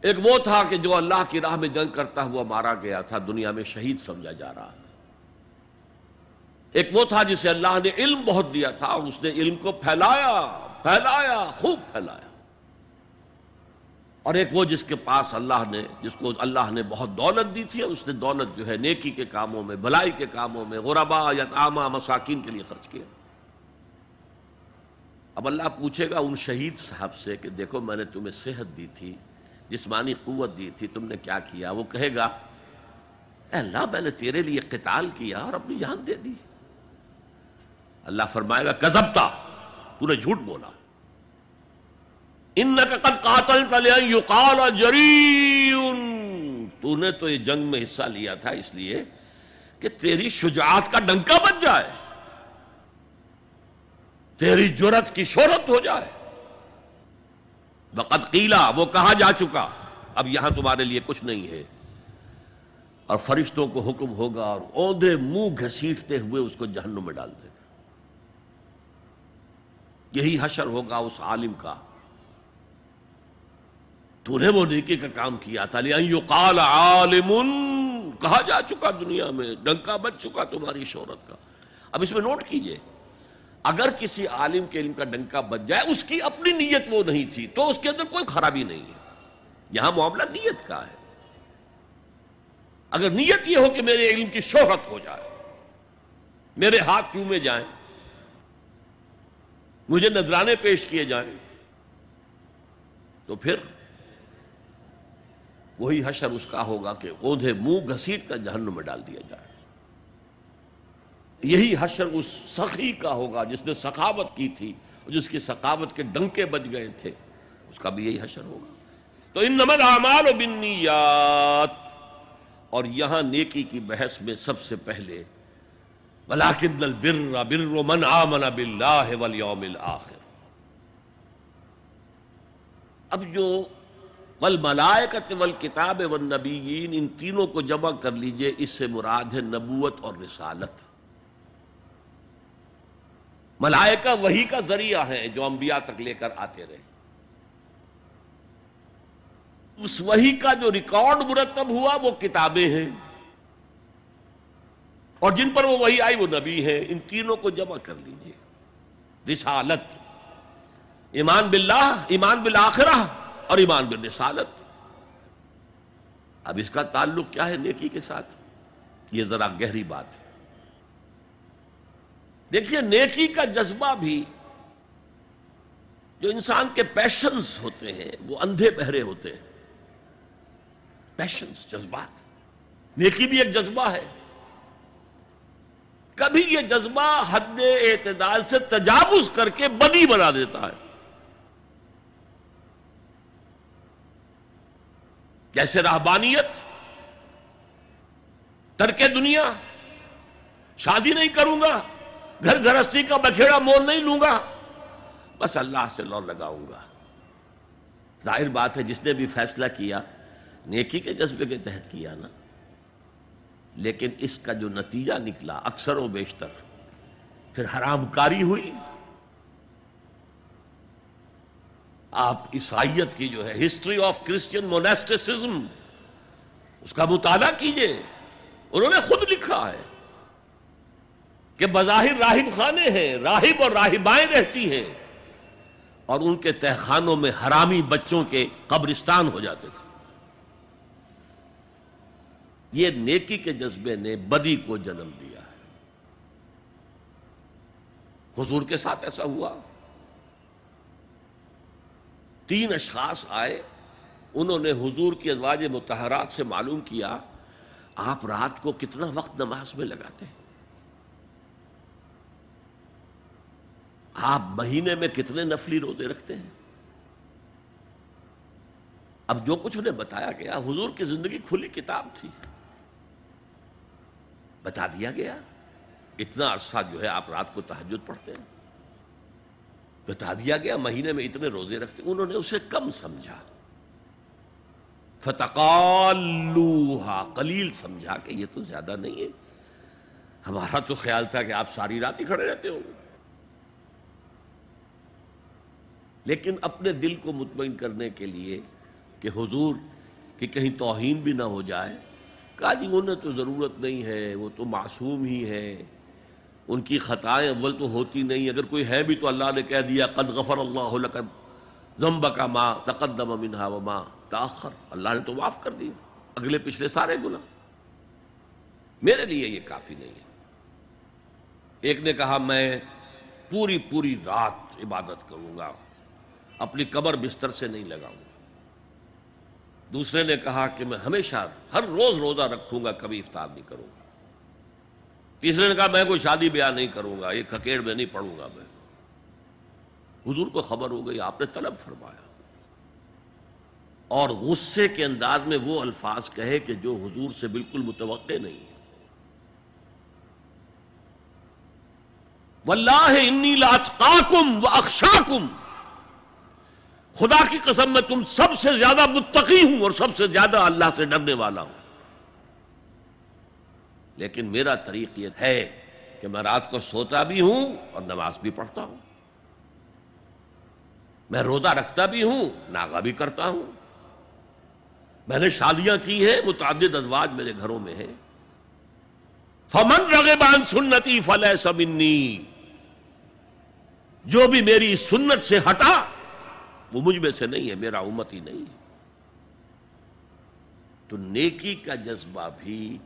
ایک وہ تھا کہ جو اللہ کی راہ میں جنگ کرتا ہوا مارا گیا تھا، دنیا میں شہید سمجھا جا رہا تھا۔ ایک وہ تھا جسے اللہ نے علم بہت دیا تھا اور اس نے علم کو پھیلایا پھیلایا، خوب پھیلایا۔ اور ایک وہ جس کے پاس اللہ نے، جس کو اللہ نے بہت دولت دی تھی اور اس نے دولت جو ہے نیکی کے کاموں میں، بلائی کے کاموں میں غربا یا عامہ مساکین کے لیے خرچ کیا۔ اب اللہ پوچھے گا ان شہید صاحب سے کہ دیکھو میں نے تمہیں صحت دی تھی، جسمانی قوت دی تھی، تم نے کیا کیا؟ وہ کہے گا، اے اللہ میں نے تیرے لیے قتال کیا اور اپنی جان دے دی۔ اللہ فرمائے گا کزبتا تو نے جھوٹ بولا۔ قد قاتل جری تو نے تو یہ جنگ میں حصہ لیا تھا اس لیے کہ تیری شجاعت کا ڈنکا بچ جائے۔ تیری جرت کی شہرت ہو جائے۔ وقت قیلا وہ کہا جا چکا۔ اب یہاں تمہارے لیے کچھ نہیں ہے۔ اور فرشتوں کو حکم ہوگا اور اوندے منہ گھسیٹتے ہوئے اس کو جہنم میں ڈال دینا یہی حشر ہوگا اس عالم کا۔ تو نے وہ نیکی کا کام کیا تھا یقال عالم، کہا جا چکا دنیا میں، ڈنکا بچ چکا تمہاری شہرت کا۔ اب اس میں نوٹ کیجیے، اگر کسی عالم کے علم کا ڈنکا بچ جائے، اس کی اپنی نیت وہ نہیں تھی، تو اس کے اندر کوئی خرابی نہیں ہے۔ یہاں معاملہ نیت کا ہے۔ اگر نیت یہ ہو کہ میرے علم کی شہرت ہو جائے، میرے ہاتھ چومے جائیں، مجھے نذرانے پیش کیے جائیں، تو پھر وہی حشر اس کا ہوگا کہ اوندھے منہ گھسیٹ کر جہنم میں ڈال دیا جائے۔ یہی حشر اس سخی کا ہوگا جس نے سخاوت کی تھی جس کی سخاوت کے ڈنکے بج گئے تھے۔ اس کا بھی یہی حشر ہوگا۔ تو ان نمن اعمال و بنیات اور یہاں نیکی کی بحث میں سب سے پہلے ولیکن البر بر من آمن باللہ والیوم الاخر اب جو والملائکت والکتاب والنبیین، ان تینوں کو جمع کر لیجیے، اس سے مراد ہے نبوت اور رسالت۔ ملائکہ وہی کا ذریعہ ہے جو انبیاء تک لے کر آتے رہے۔ اس وہی کا جو ریکارڈ مرتب ہوا، وہ کتابیں ہیں۔ اور جن پر وہ وہی آئی، وہ نبی ہے ان تینوں کو جمع کر لیجیے۔ رسالت۔ ایمان باللہ، ایمان بالآخرہ۔ اور ایمان بالرسالت اب اس کا تعلق کیا ہے نیکی کے ساتھ؟ یہ ذرا گہری بات ہے. دیکھیے، نیکی کا جذبہ بھی جو انسان کے پیشنز ہوتے ہیں، وہ اندھے بہرے ہوتے ہیں. پیشنز جذبات. نیکی بھی ایک جذبہ ہے. کبھی یہ جذبہ حد اعتدال سے تجاوز کر کے بدی بنا دیتا ہے. جیسے رہبانیت، ترک دنیا، شادی نہیں کروں گا، گھر گرستی کا بکھیڑا مول نہیں لوں گا، بس اللہ سے لو لگاؤں گا۔ ظاہر بات ہے، جس نے بھی فیصلہ کیا، نیکی کے جذبے کے تحت کیا نا۔ لیکن اس کا جو نتیجہ نکلا، اکثر و بیشتر، پھر حرام کاری ہوئی۔ آپ عیسائیت کی جو ہے ہسٹری آف کرسچن مونیسٹسزم اس کا مطالعہ کیجیے۔ انہوں نے خود لکھا ہے کہ بظاہر راہب خانے ہیں، راہب اور راہبائیں رہتی ہیں۔ اور ان کے تہخانوں میں حرامی بچوں کے قبرستان ہو جاتے تھے۔ یہ نیکی کے جذبے نے بدی کو جنم دیا ہے۔ حضور کے ساتھ ایسا ہوا۔ تین اشخاص آئے، انہوں نے حضور کی ازواج متحرات سے معلوم کیا، آپ رات کو کتنا وقت نماز میں لگاتے ہیں؟ آپ مہینے میں کتنے نفلی روزے رکھتے ہیں؟ اب جو کچھ انہیں بتایا گیا، حضور کی زندگی کھلی کتاب تھی۔ بتا دیا گیا، اتنا عرصہ جو ہے آپ رات کو تحجد پڑھتے ہیں۔ بتا دیا گیا، مہینے میں اتنے روزے رکھتے، انہوں نے اسے کم سمجھا۔ فتقالوہا قلیل سمجھا کہ یہ تو زیادہ نہیں ہے۔ ہمارا تو خیال تھا کہ آپ ساری رات ہی کھڑے رہتے ہوں لیکن اپنے دل کو مطمئن کرنے کے لیے کہ حضور کہ کہیں توہین بھی نہ ہو جائے، کہا جی انہیں تو ضرورت نہیں ہے، وہ تو معصوم ہی ہے ان کی خطائیں اول تو ہوتی نہیں، اگر کوئی ہے بھی تو اللہ نے کہہ دیا، قد غفر اللہ زمب کا ماں تقدم منہا و ماں تاخر اللہ نے تو معاف کر دیا اگلے پچھلے سارے گناہ۔ میرے لیے یہ کافی نہیں ہے۔ ایک نے کہا، میں پوری پوری رات عبادت کروں گا، اپنی قبر بستر سے نہیں لگاؤں۔ گا دوسرے نے کہا کہ میں ہمیشہ ہر روز روزہ رکھوں گا، کبھی افطار نہیں کروں گا۔ تیسرے نے کہا میں کوئی شادی بیاہ نہیں کروں گا، یہ ککیڑ میں نہیں پڑھوں گا میں۔ حضور کو خبر ہو گئی، آپ نے طلب فرمایا۔ اور غصے کے انداز میں وہ الفاظ کہے کہ جو حضور سے بالکل متوقع نہیں ہے۔ واللہ انی لاتقاکم و اخشاکم۔ خدا کی قسم، میں تم سب سے زیادہ متقی ہوں اور سب سے زیادہ اللہ سے ڈرنے والا ہوں۔ لیکن میرا طریق یہ ہے کہ میں رات کو سوتا بھی ہوں اور نماز بھی پڑھتا ہوں۔ میں روزہ رکھتا بھی ہوں ناغا بھی کرتا ہوں۔ میں نے شادیاں کی ہیں، متعدد ازواج میرے گھروں میں ہیں۔ فمن رغبان سنتی فلح سمنی جو بھی میری سنت سے ہٹا، وہ مجھ میں سے نہیں ہے، میرا امت ہی نہیں ہے۔ تو نیکی کا جذبہ بھی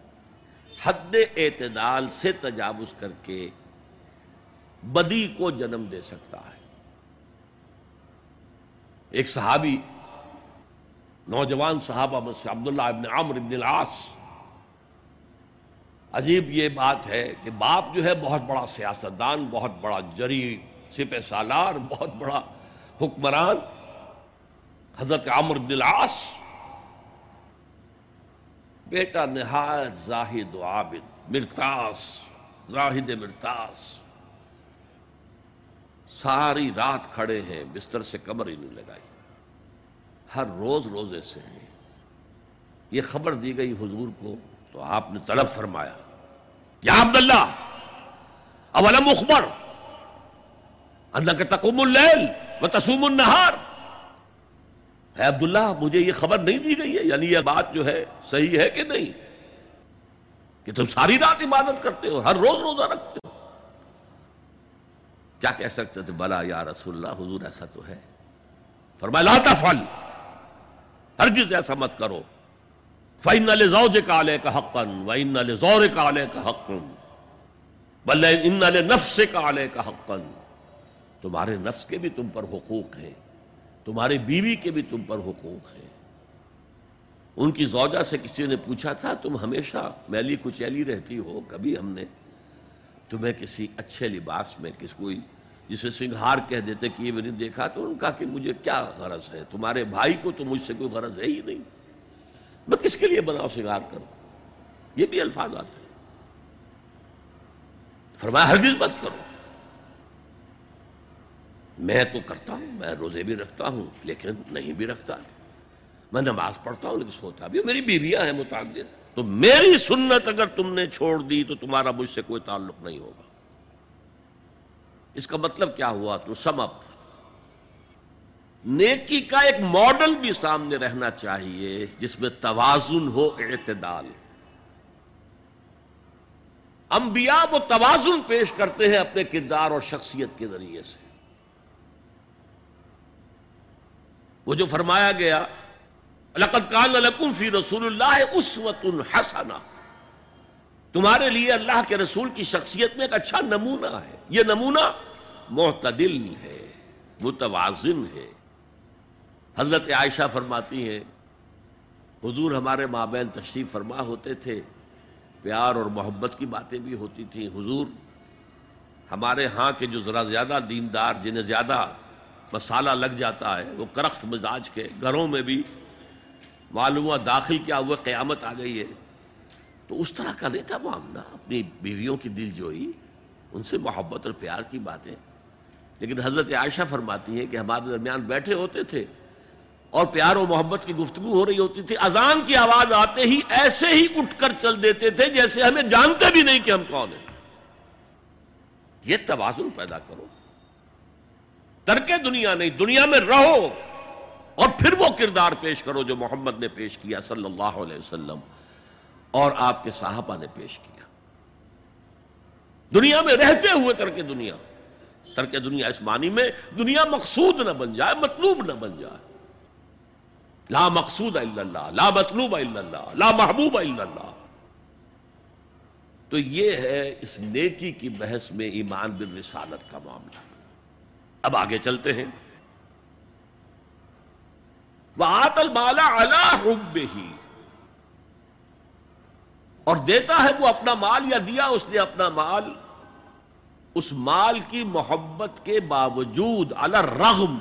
حد اعتدال سے تجاوز کر کے بدی کو جنم دے سکتا ہے۔ ایک صحابی، نوجوان صحابہ میں سے عبداللہ ابن عمر ابن العاص۔ عجیب یہ بات ہے کہ باپ جو ہے بہت بڑا سیاستدان، بہت بڑا جری، سپہ سالار، بہت بڑا حکمران۔ حضرت عمر بن العاص بیٹا نہایت زاہد و عابد مرتاس زاہد مرتاس ساری رات کھڑے ہیں، بستر سے کمر ہی نہیں لگائی۔ ہر روز روزے سے ہیں۔ یہ خبر دی گئی حضور کو تو آپ نے طلب فرمایا۔ یا عبداللہ، اولم اخبر؟ اللہ کے تقم اللیل و تسوم النہار۔ ہے عبداللہ، مجھے یہ خبر نہیں دی گئی ہے۔ یعنی یہ بات جو ہے، صحیح ہے کہ نہیں؟ کہ تم ساری رات عبادت کرتے ہو، ہر روز روزہ رکھتے ہو۔ کیا کہہ سکتے تھے؟ بلا یا رسول اللہ، حضور ایسا تو ہے۔ فرمایا، لا تفعل، ہرگز ایسا مت کرو۔ فَإِنَّ لِزَوْجِكَ عَلَيْكَ حَقًّا وَإِنَّ لِزَوْرِكَ عَلَيْكَ حَقًّا بل ان لنفسك عليك حقا تمہارے نفس کے بھی تم پر حقوق ہیں۔ تمہارے بیوی کے بھی تم پر حقوق ہیں۔ ان کی زوجہ سے کسی نے پوچھا تھا، تم ہمیشہ میلی کچیلی رہتی ہو؟ کبھی ہم نے تمہیں کسی اچھے لباس میں کس کوئی جسے سنگھار کہہ دیتے کہ یہ میں نے دیکھا تو ان کا کہ مجھے کیا غرض ہے؟ تمہارے بھائی کو تو مجھ سے کوئی غرض ہے ہی نہیں۔ میں کس کے لیے بناؤ سنگھار کروں؟ یہ بھی الفاظ آتے ہیں۔ فرمایا، ہرگز مت کرو۔ میں تو کرتا ہوں، میں روزے بھی رکھتا ہوں، لیکن نہیں بھی رکھتا۔ میں نماز پڑھتا ہوں، لیکن سوتا بھی میری بیویاں ہیں متعدد۔ تو میری سنت اگر تم نے چھوڑ دی، تو تمہارا مجھ سے کوئی تعلق نہیں ہوگا۔ اس کا مطلب کیا ہوا؟ تو سم اپ نیکی کا ایک ماڈل بھی سامنے رہنا چاہیے، جس میں توازن ہو، اعتدال۔ انبیاء وہ توازن پیش کرتے ہیں اپنے کردار اور شخصیت کے ذریعے سے۔ وہ جو فرمایا گیا، لقد کان لکم فی رسول اللہ اسوت الحسنہ تمہارے لیے اللہ کے رسول کی شخصیت میں ایک اچھا نمونہ ہے۔ یہ نمونہ معتدل ہے، متوازن ہے۔ حضرت عائشہ فرماتی ہیں، حضور ہمارے مابین تشریف فرما ہوتے تھے، پیار اور محبت کی باتیں بھی ہوتی تھیں۔ حضور، ہمارے ہاں کے جو ذرا زیادہ دیندار، جنہیں زیادہ مسالہ لگ جاتا ہے، وہ کرخت مزاج کے گھروں میں بھی معلوم داخل کیا ہوا قیامت آ گئی ہے۔ تو اس طرح کا نہیں تھا معاملہ، اپنی بیویوں کی دل جوئی، ان سے محبت اور پیار کی باتیں۔ لیکن حضرت عائشہ فرماتی ہیں کہ ہمارے درمیان بیٹھے ہوتے تھے اور پیار و محبت کی گفتگو ہو رہی ہوتی تھی۔ اذان کی آواز آتے ہی ایسے ہی اٹھ کر چل دیتے تھے جیسے ہمیں جانتے بھی نہیں کہ ہم کون ہیں۔ یہ توازن پیدا کرو۔ ترک دنیا نہیں، دنیا میں رہو اور پھر وہ کردار پیش کرو جو محمد نے پیش کیا صلی اللہ علیہ وسلم اور آپ کے صحابہ نے پیش کیا۔ دنیا میں رہتے ہوئے ترک دنیا ترک دنیا اس معنی میں دنیا مقصود نہ بن جائے، مطلوب نہ بن جائے۔ لا مقصود الا اللہ، لا مطلوب الا اللہ، لا محبوب الا اللہ۔ تو یہ ہے اس نیکی کی بحث میں ایمان بالرسالت کا معاملہ۔ اب آگے چلتے ہیں۔ وَآتَ الْمَالَ عَلَىٰ حُبِّهِ۔ اور دیتا ہے وہ اپنا مال یا دیا اس نے اپنا مال۔ اس مال کی محبت کے باوجود علی الرغم۔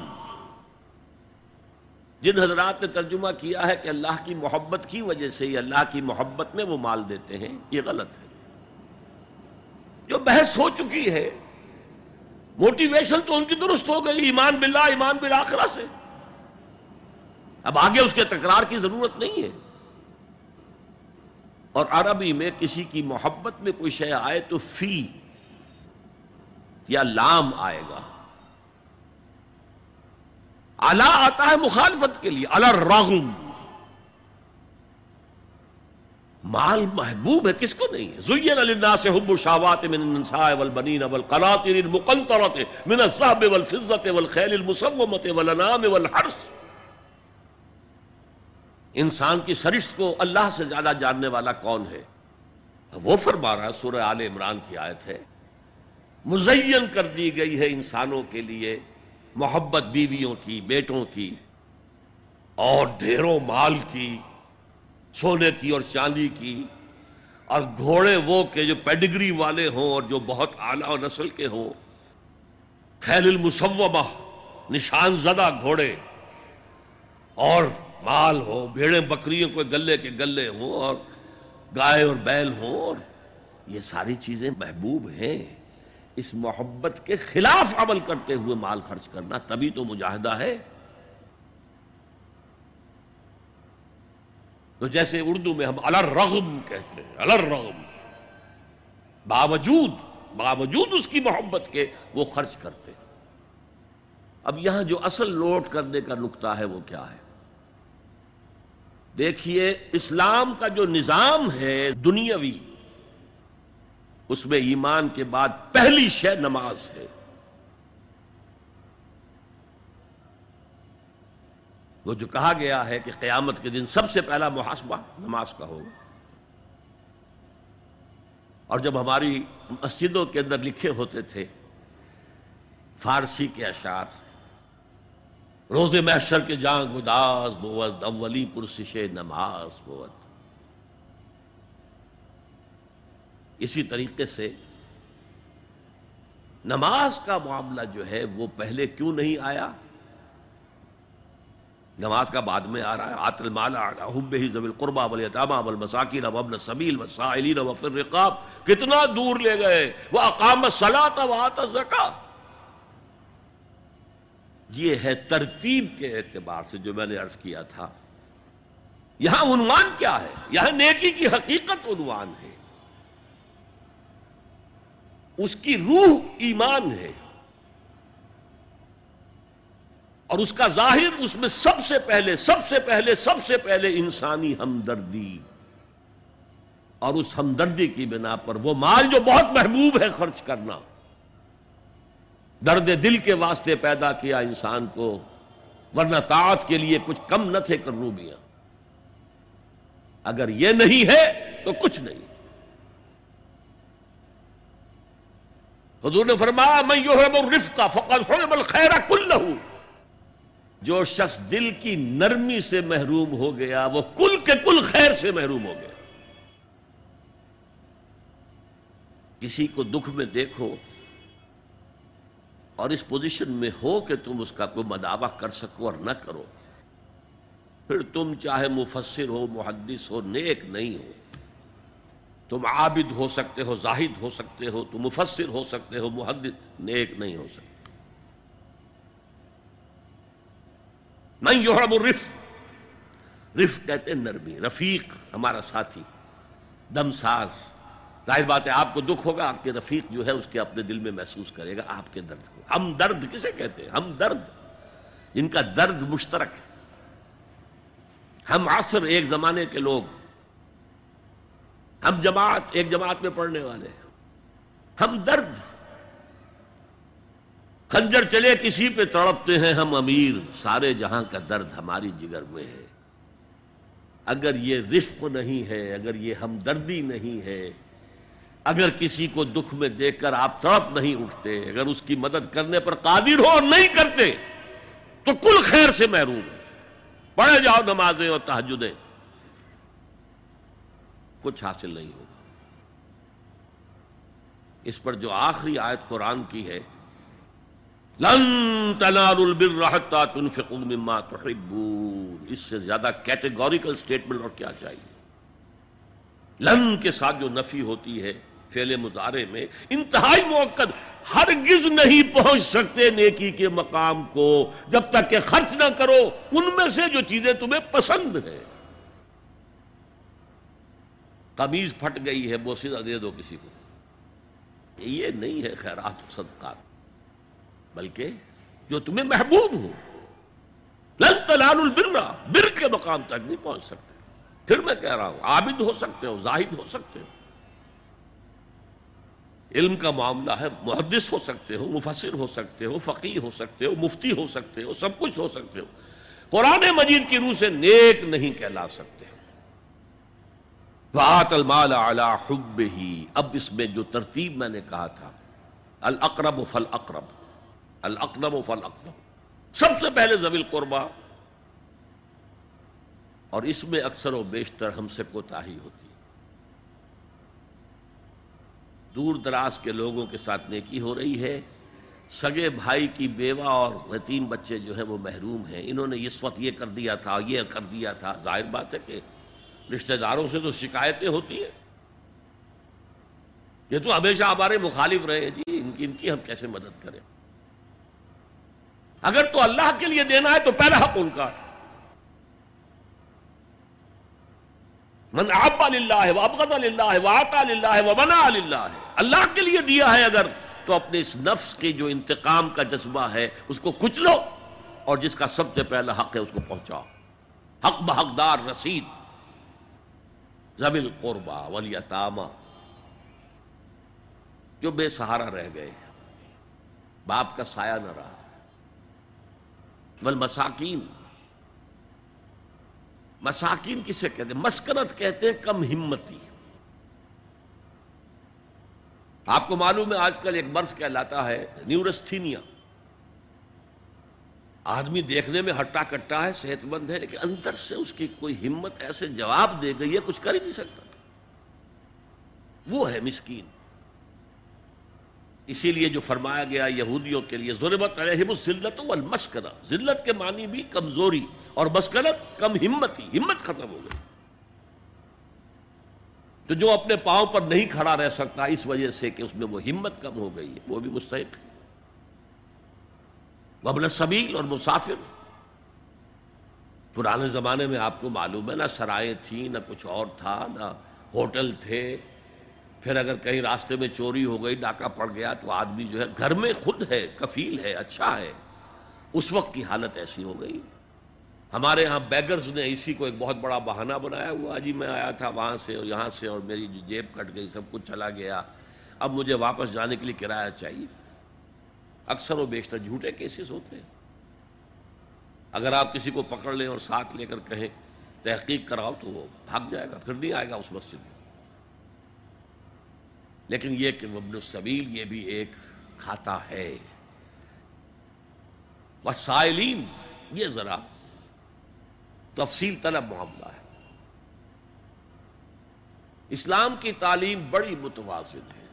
جن حضرات نے ترجمہ کیا ہے کہ اللہ کی محبت کی وجہ سے ہی اللہ کی محبت میں وہ مال دیتے ہیں، یہ غلط ہے۔ جو بحث ہو چکی ہے موٹیویشن تو ان کی درست ہو گئی، ایمان باللہ، ایمان بالآخرہ سے۔ اب آگے اس کے تکرار کی ضرورت نہیں ہے۔ اور عربی میں کسی کی محبت میں کوئی شے آئے تو فی یا لام آئے گا۔ الا آتا ہے مخالفت کے لیے الرغم۔ مال محبوب ہے، کس کو نہیں ہے؟ زین للناس حب الشہوات من النساء والبنین والقناطر المقنطرۃ من الذهب والفضة والخيل المسومة والانعام والحرث۔ انسان کی سرشت کو اللہ سے زیادہ جاننے والا کون ہے؟ وہ فرما رہا ہے، سورہ آل عمران کی آیت ہے۔ مزین کر دی گئی ہے انسانوں کے لیے محبت بیویوں کی، بیٹوں کی اور ڈھیروں مال کی۔ سونے کی اور چاندی کی، اور گھوڑے وہ کہ جو پیڈگری والے ہوں اور جو بہت اعلیٰ نسل کے ہوں۔ خیل المسوبہ نشان زدہ گھوڑے۔ اور مال ہو بھیڑیں بکریوں کو گلے کے گلے ہوں، اور گائے اور بیل ہوں، اور یہ ساری چیزیں محبوب ہیں۔ اس محبت کے خلاف عمل کرتے ہوئے مال خرچ کرنا تبھی تو مجاہدہ ہے۔ تو جیسے اردو میں ہم الرغم کہتے ہیں، الرغم۔ باوجود باوجود اس کی محبت کے وہ خرچ کرتے اب یہاں جو اصل لوٹ کرنے کا نقطہ ہے وہ کیا ہے؟ دیکھیے، اسلام کا جو نظام ہے دنیاوی، اس میں ایمان کے بعد پہلی شے نماز ہے۔ وہ جو کہا گیا ہے کہ قیامت کے دن سب سے پہلا محاسبہ نماز کا ہوگا۔ اور جب ہماری مسجدوں کے اندر لکھے ہوتے تھے فارسی کے اشعار روز محشر کے جان گداس بوت، اولی پرسش نماز بوت۔ اسی طریقے سے نماز کا معاملہ جو ہے وہ پہلے کیوں نہیں آیا؟ نماز کا بعد میں آ رہا ہے۔ آت المال حب ہی زبیل قربا ولیتامہ والمساکین وابن سبیل والسائلین وفر الرقاب۔ کتنا دور لے گئے۔ وہ اقام الصلاۃ وآت یہ ہے ترتیب کے اعتبار سے جو میں نے عرض کیا تھا۔ یہاں عنوان کیا ہے؟ یہاں نیکی کی حقیقت عنوان ہے۔ اس کی روح ایمان ہے۔ اور اس کا ظاہر اس میں سب سے پہلے، سب سے پہلے، سب سے پہلے انسانی ہمدردی۔ اور اس ہمدردی کی بنا پر وہ مال جو بہت محبوب ہے خرچ کرنا۔ درد دل کے واسطے پیدا کیا انسان کو، ورنہ طاعت کے لیے کچھ کم نہ تھے کروبیاں۔ اگر یہ نہیں ہے تو کچھ نہیں۔ حضور نے فرمایا میں یحرم الرفق فقط حرم الخیر کل جو شخص دل کی نرمی سے محروم ہو گیا، وہ کل کے کل خیر سے محروم ہو گیا۔ کسی کو دکھ میں دیکھو اور اس پوزیشن میں ہو کہ تم اس کا کوئی مداوع کر سکو اور نہ کرو۔ پھر تم چاہے مفسر ہو، محدث ہو، نیک نہیں ہو۔ تم عابد ہو سکتے ہو، زاہد ہو سکتے ہو، تم مفسر ہو سکتے ہو، محدث، نیک نہیں ہو سکتے۔ میں یحرم الرف رف کہتے ہیں نرمی، رفیق ہمارا ساتھی، دم ساز۔ ظاہر بات ہے، آپ کو دکھ ہوگا، آپ کے رفیق جو ہے، اس کے اپنے دل میں محسوس کرے گا، آپ کے درد کو۔ ہم درد کسے کہتے ہیں؟ ہم درد۔ جن کا درد مشترک ہے۔ ہم عصر، ایک زمانے کے لوگ۔ ہم جماعت، ایک جماعت میں پڑھنے والے۔ ہم درد۔ خنجر چلے کسی پہ تڑپتے ہیں ہم امیر، سارے جہاں کا درد ہماری جگر میں ہے۔ اگر یہ رفق نہیں ہے، اگر یہ ہمدردی نہیں ہے، اگر کسی کو دکھ میں دیکھ کر آپ تڑپ نہیں اٹھتے، اگر اس کی مدد کرنے پر قادر ہو اور نہیں کرتے، تو کل خیر سے محروم ہے پڑھے جاؤ نمازیں اور تحجدیں کچھ حاصل نہیں ہوگا۔ اس پر جو آخری آیت قرآن کی ہے لن البر حتى تنفقوا مما تحبون۔ اس سے زیادہ کیٹیگوریکل سٹیٹمنٹ اور کیا چاہیے؟ لن کے ساتھ جو نفی ہوتی ہے، فعل مظاہرے میں انتہائی موقع ہرگز نہیں پہنچ سکتے نیکی کے مقام کو۔ جب تک کہ خرچ نہ کرو، ان میں سے جو چیزیں تمہیں پسند ہے قمیض پھٹ گئی ہے، وہ سیدھا دے دو کسی کو۔ یہ نہیں ہے خیرات صدقات۔ بلکہ جو تمہیں محبوب ہو۔ لن تلال البرا بر کے مقام تک نہیں پہنچ سکتے۔ پھر میں کہہ رہا ہوں، عابد ہو سکتے ہو، زاہد ہو سکتے ہو۔ علم کا معاملہ ہے، محدث ہو سکتے ہو، مفسر ہو سکتے ہو فقی ہو سکتے ہو، مفتی ہو سکتے ہو، سب کچھ ہو سکتے ہو۔ قرآن مجید کی روح سے نیک نہیں کہلا سکتے۔ بات المال اعلی حب ہی اب اس میں جو ترتیب میں نے کہا تھا، الاقرب فل اقرب الاقرب فل سب سے پہلے زویل قربا اور اس میں اکثر و بیشتر ہم سے کوتاہی ہوتی۔ دور دراز کے لوگوں کے ساتھ نیکی ہو رہی ہے۔ سگے بھائی کی بیوہ اور یتیم بچے جو ہیں وہ محروم ہیں۔ انہوں نے اس وقت یہ کر دیا تھا، یہ کر دیا تھا۔ ظاہر بات ہے کہ رشتہ داروں سے تو شکایتیں ہوتی ہیں۔ یہ تو ہمیشہ ہمارے مخالف رہے۔ ہیں جی ان کی ان کی ہم کیسے مدد کریں؟ اگر تو اللہ کے لیے دینا ہے تو پہلا حق ان کا من آبا للہ ہے وابغض للہ ہے وآتا للہ ہے ومنع للہ۔ ہے اللہ کے لیے دیا ہے اگر، تو اپنے اس نفس کے جو انتقام کا جذبہ ہے، اس کو کچلو اور جس کا سب سے پہلا حق ہے اس کو پہنچاؤ۔ حق بحقدار رسید۔ زبل قربا ولیتاما جو بے سہارا رہ گئے۔ باپ کا سایہ نہ رہا۔ والمساکین۔ مساکین کسے کہتے ہیں؟ مسکنت کہتے ہیں کم ہمتی۔ آپ کو معلوم ہے آج کل ایک مرض کہلاتا ہے نیورستھینیا آدمی دیکھنے میں ہٹا کٹا ہے، صحت مند ہے، لیکن اندر سے اس کی کوئی ہمت ایسے جواب دے گئی ہے، کچھ کر ہی نہیں سکتا۔ وہ ہے مسکین۔ اسی لیے جو فرمایا گیا یہودیوں کے لیے ضرورت علیہم الزلت والمسکنہ۔ ذلت کے معنی بھی کمزوری اور مسکنت کم ہمت ہی، ہمت ختم ہو گئی۔ تو جو اپنے پاؤں پر نہیں کھڑا رہ سکتا، اس وجہ سے کہ اس میں وہ ہمت کم ہو گئی ہے، وہ بھی مستحق ہے۔ وبل سبیل اور مسافر، پرانے زمانے میں آپ کو معلوم ہے، نہ سرائیں تھیں نہ کچھ اور تھا، نہ ہوٹل تھے پھر اگر کہیں راستے میں چوری ہو گئی، ڈاکہ پڑ گیا، تو آدمی جو ہے گھر میں خود ہے، کفیل ہے اچھا ہے۔ اس وقت کی حالت ایسی ہو گئی۔ ہمارے ہاں بیگرز نے اسی کو ایک بہت بڑا بہانہ بنایا ہوا جی میں آیا تھا وہاں سے اور یہاں سے اور میری جیب کٹ گئی، سب کچھ چلا گیا۔ اب مجھے واپس جانے کے لیے کرایہ چاہیے۔ اکثر و بیشتر جھوٹے کیسز ہوتے ہیں۔ اگر آپ کسی کو پکڑ لیں اور ساتھ لے کر کہیں تحقیق کراؤ تو وہ بھاگ جائے گا، پھر نہیں آئے گا اس مسجد میں۔ لیکن یہ کہ وبن السبیل یہ بھی ایک کھاتا ہے۔ وسائلین، یہ ذرا تفصیل طلب معاملہ ہے۔ اسلام کی تعلیم بڑی متوازن ہے۔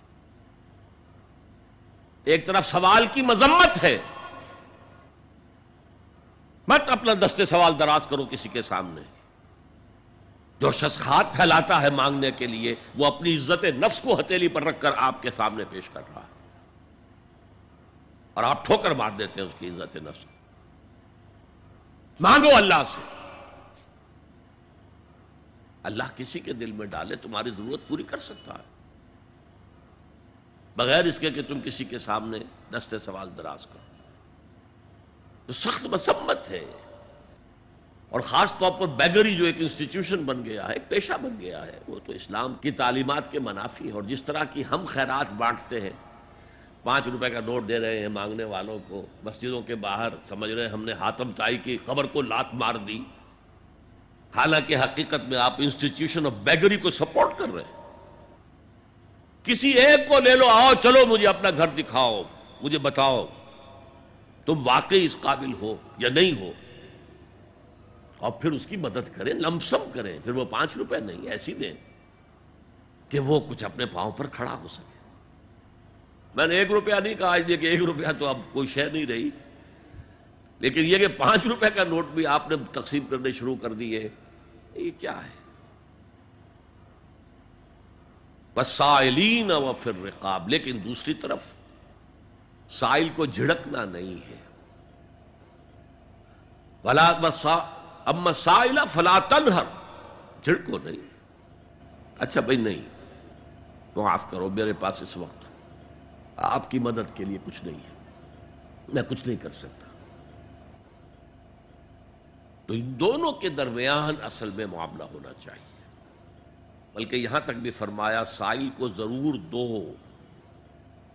ایک طرف سوال کی مذمت ہے۔ مت اپنا دستے سوال دراز کرو کسی کے سامنے۔ جو شخص ہاتھ پھیلاتا ہے مانگنے کے لیے، وہ اپنی عزت نفس کو ہتھیلی پر رکھ کر آپ کے سامنے پیش کر رہا ہے۔ اور آپ ٹھوکر مار دیتے ہیں اس کی عزت نفس کو۔ مانگو اللہ سے۔ اللہ کسی کے دل میں ڈالے، تمہاری ضرورت پوری کر سکتا ہے۔ بغیر اس کے کہ تم کسی کے سامنے دستے سوال دراز کرو۔ تو سخت مسمت ہے۔ اور خاص طور پر بیگری جو ایک انسٹیٹیوشن بن گیا ہے، ایک پیشہ بن گیا ہے، وہ تو اسلام کی تعلیمات کے منافی ہے اور جس طرح کی ہم خیرات بانٹتے ہیں، پانچ روپے کا نوٹ دے رہے ہیں مانگنے والوں کو، مسجدوں کے باہر سمجھ رہے ہیں ہم نے ہاتم تائی کی خبر کو لات مار دی۔ حالانکہ حقیقت میں آپ انسٹیٹیوشن آف بیگری کو سپورٹ کر رہے ہیں۔ کسی ایک کو لے لو، آؤ، چلو، مجھے اپنا گھر دکھاؤ، مجھے بتاؤ، تم واقعی اس قابل ہو یا نہیں ہو؟ اور پھر اس کی مدد کریں لمسم کریں، پھر وہ پانچ روپے نہیں، ایسی دیں کہ وہ کچھ اپنے پاؤں پر کھڑا ہو سکے۔ میں نے ایک روپیہ نہیں کہا کہ ایک روپیہ تو اب کوئی شے نہیں رہی۔ لیکن یہ کہ پانچ روپے کا نوٹ بھی آپ نے تقسیم کرنے شروع کر دیے، یہ کیا ہے؟ بسائلین و پھر رقاب لیکن دوسری طرف، سائل کو جھڑکنا نہیں ہے۔ اما سائلہ فلا تنہر۔ جھڑکو نہیں۔ اچھا بھائی نہیں۔ معاف کرو، میرے پاس اس وقت آپ کی مدد کے لیے کچھ نہیں ہے۔ میں کچھ نہیں کر سکتا۔ تو ان دونوں کے درمیان اصل میں معاملہ ہونا چاہیے۔ بلکہ یہاں تک بھی فرمایا، سائل کو ضرور دو۔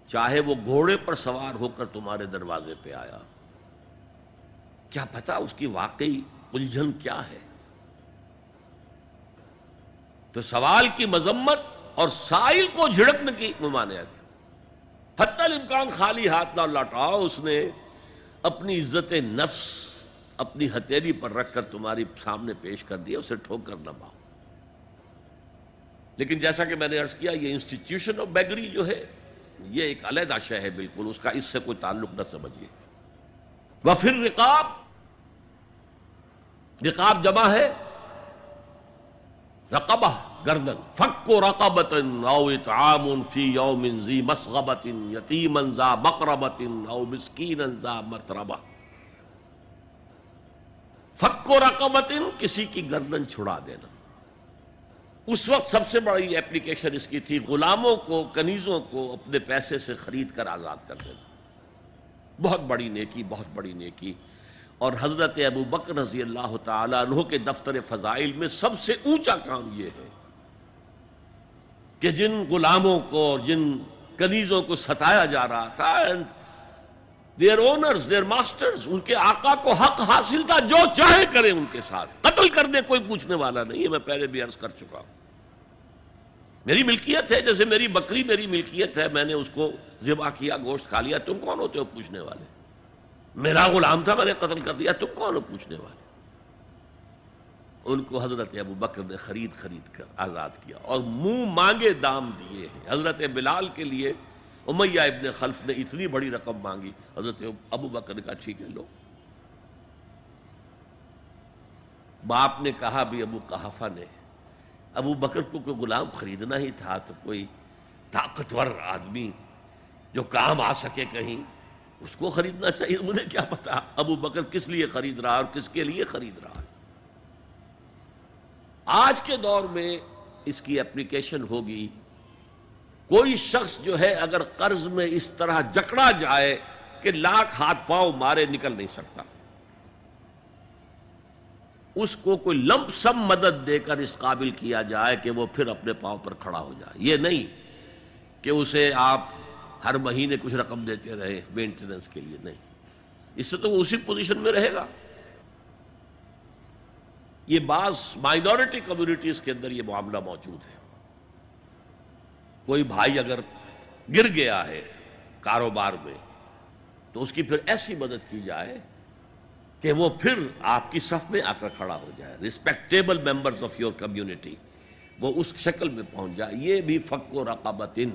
چاہے وہ گھوڑے پر سوار ہو کر تمہارے دروازے پہ آیا۔ کیا پتا اس کی واقعی الجھن کیا ہے؟ تو سوال کی مذمت اور سائل کو جھڑکنے کی ممانعت حتی الامکان خالی ہاتھ نہ لوٹاؤ اس نے اپنی عزت نفس اپنی ہتھیلی پر رکھ کر تمہاری سامنے پیش کر دیا اسے ٹھوک کر نہ پاؤ لیکن جیسا کہ میں نے عرض کیا، یہ انسٹیٹیوشن آف بیگری جو ہے، یہ ایک علیحدہ شہ ہے بالکل، اس کا اس سے کوئی تعلق نہ سمجھیے۔ وہ پھر رقاب رقاب جمع ہے۔ رقبہ، گردن۔ فک و رقبت او اطعام فی یوم ذی مسغبت یتیما ذا مقربت او مسکینا ذا متربہ۔ فک و رقبت کسی کی گردن چھڑا دینا۔ اس وقت سب سے بڑی اپلیکیشن اس کی تھی، غلاموں کو، کنیزوں کو اپنے پیسے سے خرید کر آزاد کر دینا۔ بہت بڑی نیکی، بہت بڑی نیکی۔ اور حضرت ابو بکر رضی اللہ تعالیٰ عنہ کے دفتر فضائل میں سب سے اونچا کام یہ ہے کہ جن غلاموں کو اور جن کنیزوں کو ستایا جا رہا تھا دیر اونرز دیر ماسٹرز ان کے آقا کو حق حاصل تھا جو چاہے کرے ان کے ساتھ۔ قتل کرنے کوئی پوچھنے والا نہیں ہے، میں پہلے بھی عرض کر چکا ہوں۔ میری ملکیت ہے، جیسے میری بکری میری ملکیت ہے، میں نے اس کو ذبح کیا، گوشت کھا لیا، تم کون ہوتے ہو پوچھنے والے؟ میرا غلام تھا، میں نے قتل کر دیا۔ تم کون ہو پوچھنے والے؟ ان کو حضرت ابو بکر نے خرید خرید کر آزاد کیا اور منہ مانگے دام دیے ہیں۔ حضرت بلال کے لیے امیہ ابن خلف نے اتنی بڑی رقم مانگی۔ حضرت ابو بکر نے کہا، ٹھیک ہے، لو۔ باپ نے کہا، بھی ابو کہافہ نے، ابو بکر کو کوئی غلام خریدنا ہی تھا تو کوئی طاقتور آدمی جو کام آ سکے کہیں۔ اس کو خریدنا چاہیے، مجھے کیا پتا ابو بکر کس لیے خرید رہا اور کس کے لیے خرید رہا آج کے دور میں اس کی اپلیکیشن ہوگی۔ کوئی شخص جو ہے اگر قرض میں اس طرح جکڑا جائے کہ لاکھ ہاتھ پاؤں مارے نکل نہیں سکتا۔ اس کو کوئی لمپ سم مدد دے کر اس قابل کیا جائے کہ وہ پھر اپنے پاؤں پر کھڑا ہو جائے۔ یہ نہیں کہ اسے آپ ہر مہینے کچھ رقم دیتے رہے مینٹیننس کے لیے نہیں۔ اس سے تو وہ اسی پوزیشن میں رہے گا۔ یہ بعض مائنورٹی کمیونٹیز کے اندر یہ معاملہ موجود ہے۔ کوئی بھائی اگر گر گیا ہے کاروبار میں، تو اس کی پھر ایسی مدد کی جائے کہ وہ پھر آپ کی صف میں آ کر کھڑا ہو جائے۔ Respectable members of your community وہ اس شکل میں پہنچ جائے۔ یہ بھی فق و رقابتن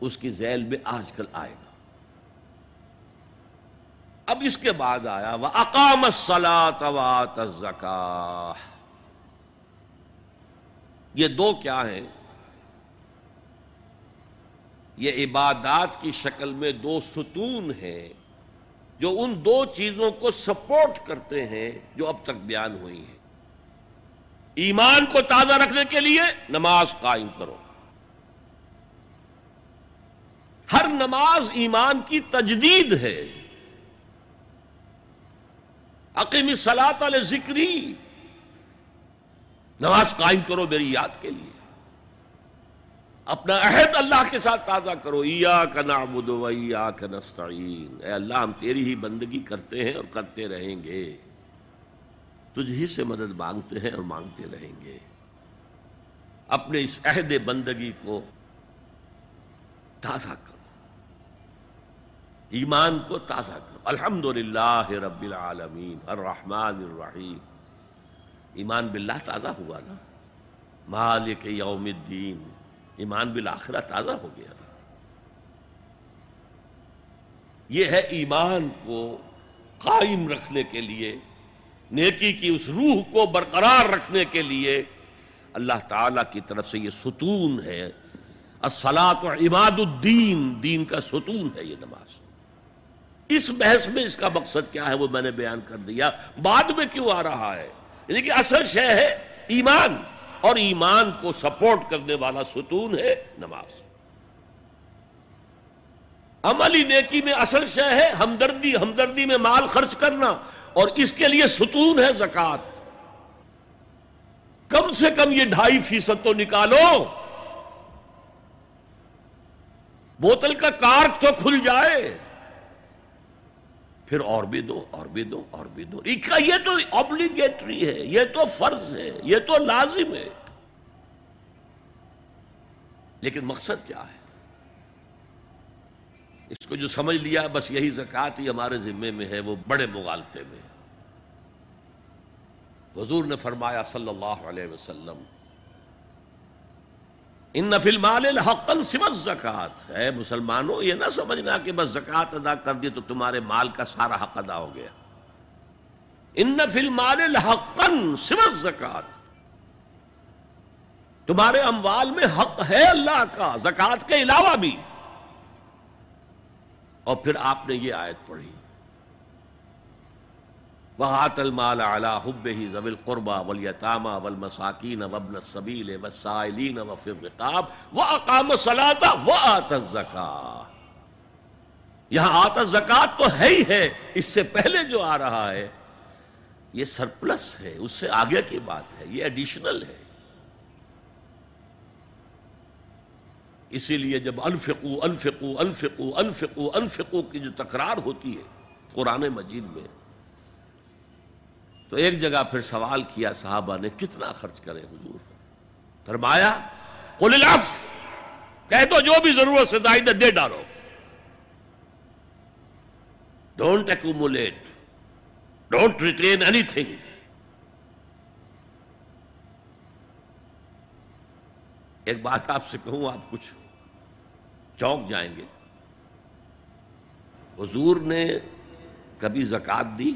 اس کی ذیل میں آج کل آئے گا۔ اب اس کے بعد آیا وہ اقام زکا یہ دو کیا ہیں؟ یہ عبادات کی شکل میں دو ستون ہیں جو ان دو چیزوں کو سپورٹ کرتے ہیں جو اب تک بیان ہوئی ہیں۔ ایمان کو تازہ رکھنے کے لیے نماز قائم کرو۔ ہر نماز ایمان کی تجدید ہے۔ عقیم سلاط علیہ ذکری۔ نماز قائم کرو میری یاد کے لیے۔ اپنا عہد اللہ کے ساتھ تازہ کرو۔ ایا کا نعبد و ایا کا نستعین۔ اے اللہ، ہم تیری ہی بندگی کرتے ہیں اور کرتے رہیں گے۔ تجھ ہی سے مدد مانگتے ہیں اور مانگتے رہیں گے۔ اپنے اس عہد بندگی کو تازہ کرو۔ ایمان کو تازہ کرو۔ الحمد للہ رب العالمین، الرحمن الرحیم۔ ایمان باللہ تازہ ہوا نا۔ مالک یوم الدین۔ ایمان بالآخرہ تازہ ہو گیا یہ ہے ایمان کو قائم رکھنے کے لیے، نیکی کی اس روح کو برقرار رکھنے کے لیے اللہ تعالی کی طرف سے یہ ستون ہے۔ السلاط عماد الدین، دین کا ستون ہے یہ نماز۔ اس بحث میں اس کا مقصد کیا ہے وہ میں نے بیان کر دیا۔ بعد میں کیوں آ رہا ہے؟ یعنی کہ اصل شے ہے ایمان، اور ایمان کو سپورٹ کرنے والا ستون ہے نماز۔ عملی نیکی میں اصل شے ہے ہمدردی ہمدردی میں مال خرچ کرنا، اور اس کے لیے ستون ہے زکات کم سے کم یہ ڈھائی فیصد تو نکالو۔ بوتل کا کارک تو کھل جائے۔ پھر اور بھی دو، اور بھی دو، اور بھی دو۔ یہ تو آبلیگیٹری ہے، یہ تو فرض ہے، یہ تو لازم ہے۔ لیکن مقصد کیا ہے؟ اس کو جو سمجھ لیا، بس یہی زکات ہی ہمارے ذمے میں ہے، وہ بڑے مغالطے میں۔ حضور نے فرمایا صلی اللہ علیہ وسلم ان نفل مال حقن سمت زکات ہے مسلمانوں، یہ نہ سمجھنا کہ بس زکات ادا کر دی تو تمہارے مال کا سارا حق ادا ہو گیا۔ ان نفل مال حقن سمت زکات تمہارے اموال میں حق ہے اللہ کا، زکات کے علاوہ بھی۔ اور پھر آپ نے یہ آیت پڑھی۔ وہات المال اعلی حب ہی زویل قربا ولیطامہ ول مساکین وبن صبیل وسائلین وفر رقاب و اقام یہاں آت زکات تو ہے ہی ہے، اس سے پہلے جو آ رہا ہے، یہ سرپلس ہے، اس سے آگے کی بات ہے، یہ ایڈیشنل ہے۔ اسی لیے جب انفقو انفقو انفقو انفقو انفقو کی جو تکرار ہوتی ہے قرآن مجید میں تو ایک جگہ پھر سوال کیا صحابہ نے، کتنا خرچ کرے حضور؟ فرمایا، قل الف کہہ دو جو بھی ضرورت سے زائد دے ڈالو۔ Don't accumulate don't retain any thing ایک بات آپ سے کہوں، آپ کچھ چوک جائیں گے۔ حضور نے کبھی زکات دی؟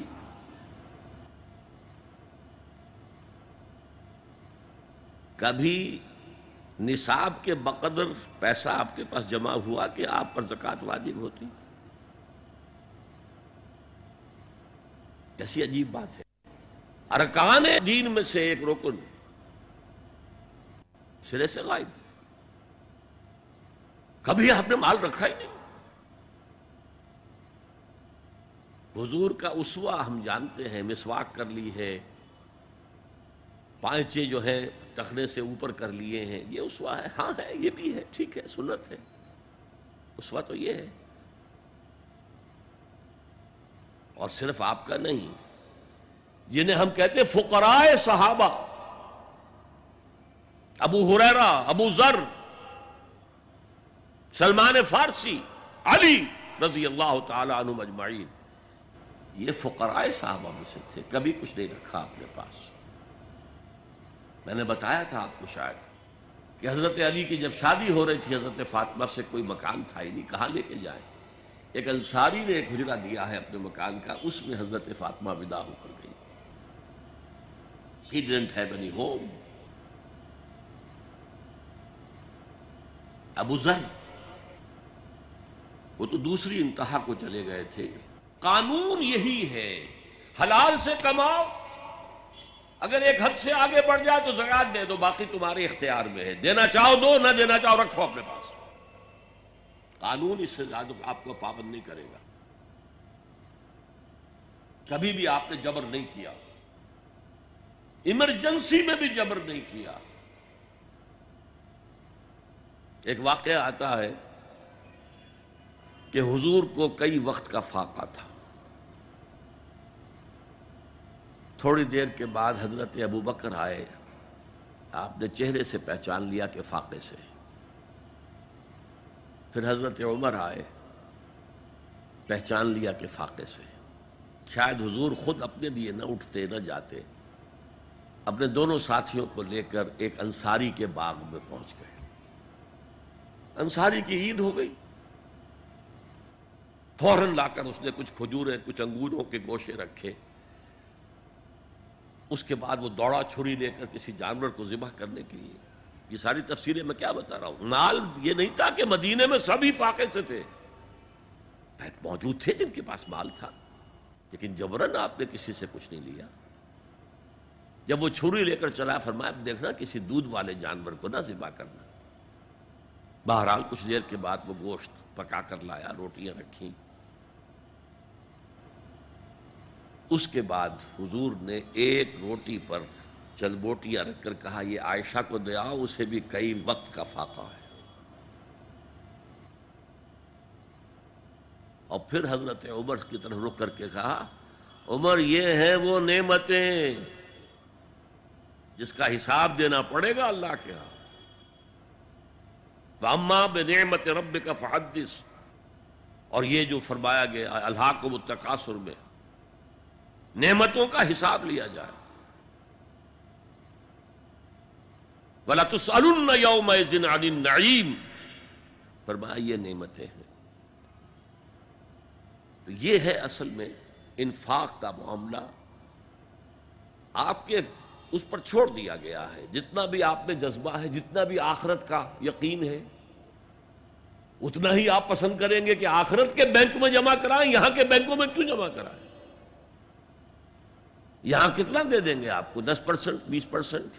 کبھی نصاب کے بقدر پیسہ آپ کے پاس جمع ہوا کہ آپ پر زکات واجب ہوتی؟ کیسی عجیب بات ہے۔ ارکان دین میں سے ایک رکن سرے سے غائب۔ کبھی آپ نے مال رکھا ہی نہیں۔ حضور کا اسوا ہم جانتے ہیں، مسواک کر لی ہے۔ پانچے جو ہیں ٹخنے سے اوپر کر لیے ہیں، یہ اسوا ہے۔ ہاں ہے، یہ بھی ہے، ٹھیک ہے، سنت ہے۔ اسوا تو یہ ہے۔ اور صرف آپ کا نہیں، جنہیں ہم کہتے فقرائے صحابہ۔ ابو حریرا ابو ذر، سلمان فارسی، علی رضی اللہ تعالی عنہ مجمعین یہ فقرائے صحابہ میں سے تھے، کبھی کچھ نہیں رکھا اپنے پاس۔ میں نے بتایا تھا آپ کو شاید کہ حضرت علی کی جب شادی ہو رہی تھی، حضرت فاطمہ سے کوئی مکان تھا ہی نہیں، کہاں لے کے جائیں؟ ایک انصاری نے ایک حجرہ دیا ہے اپنے مکان کا، اس میں حضرت فاطمہ ودا ہو کر گئی۔ He didn't have any home Abu Zar, وہ تو دوسری انتہا کو چلے گئے تھے۔ قانون یہی ہے، حلال سے کماؤ اگر ایک حد سے آگے بڑھ جائے تو زکات دے دو، باقی تمہارے اختیار میں ہے۔ دینا چاہو دو، نہ دینا چاہو رکھو اپنے پاس۔ قانون اس سے زیادہ آپ کو پابند نہیں کرے گا۔ کبھی بھی آپ نے جبر نہیں کیا۔ ایمرجنسی میں بھی جبر نہیں کیا۔ ایک واقعہ آتا ہے کہ حضور کو کئی وقت کا فاقہ تھا۔ تھوڑی دیر کے بعد حضرت ابو بکر آئے۔ آپ نے چہرے سے پہچان لیا کہ فاقے سے۔ پھر حضرت عمر آئے۔ پہچان لیا کہ فاقے سے۔ شاید حضور خود اپنے لیے نہ اٹھتے نہ جاتے۔ اپنے دونوں ساتھیوں کو لے کر ایک انصاری کے باغ میں پہنچ گئے۔ انصاری کی عید ہو گئی۔ فوراً لا کر اس نے کچھ کھجوریں، کچھ انگوروں کے گوشے رکھے۔ اس کے بعد وہ دوڑا چھری لے کر کسی جانور کو ذبح کرنے کے لیے۔ یہ ساری تفصیلیں میں کیا بتا رہا ہوں؟ نال یہ نہیں تھا کہ مدینے میں سبھی فاقے سے تھے۔ موجود تھے جن کے پاس مال تھا، لیکن جبرن آپ نے کسی سے کچھ نہیں لیا۔ جب وہ چھری لے کر چلا، فرمایا دیکھنا، کسی دودھ والے جانور کو نہ ذبح کرنا۔ بہرحال کچھ دیر کے بعد وہ گوشت پکا کر لایا، روٹیاں رکھی اس کے بعد حضور نے ایک روٹی پر چل بوٹیاں رکھ کر کہا، یہ عائشہ کو دیا اسے بھی کئی وقت کا فاقہ ہے۔ اور پھر حضرت عمر کی طرف رخ کر کے کہا، عمر، یہ ہے وہ نعمتیں جس کا حساب دینا پڑے گا اللہ کے ہاں۔ اما بے نعمت رب کا فحدث۔ اور یہ جو فرمایا گیا اللہ کو متقاصر میں نعمتوں کا حساب لیا جائے۔ بلا تسألن یوم عن النعیم فرمایا یہ نعمتیں ہیں۔ تو یہ ہے اصل میں انفاق کا معاملہ۔ آپ کے اس پر چھوڑ دیا گیا ہے۔ جتنا بھی آپ میں جذبہ ہے، جتنا بھی آخرت کا یقین ہے، اتنا ہی آپ پسند کریں گے کہ آخرت کے بینک میں جمع کرائیں، یہاں کے بینکوں میں کیوں جمع کرائیں؟ یہاں کتنا دے دیں گے آپ کو؟ دس پرسنٹ، بیس پرسنٹ؟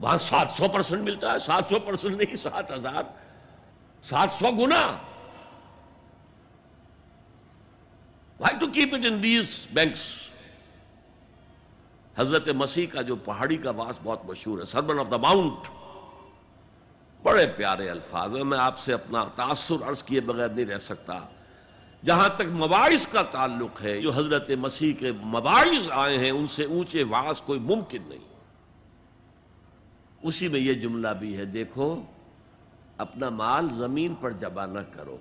وہاں سات سو پرسنٹ ملتا ہے، سات سو پرسنٹ نہیں، سات ہزار۔ سات سو گنا۔ Why to keep it in these banks حضرت مسیح کا جو پہاڑی کا واس بہت مشہور ہے سربن آف دا ماؤنٹ بڑے پیارے الفاظ ہیں، میں آپ سے اپنا تاثر عرض کیے بغیر نہیں رہ سکتا۔ جہاں تک مواعث کا تعلق ہے، جو حضرت مسیح کے مواعث آئے ہیں، ان سے اونچے واس کوئی ممکن نہیں۔ اسی میں یہ جملہ بھی ہے، دیکھو، اپنا مال زمین پر جمع نہ کرو۔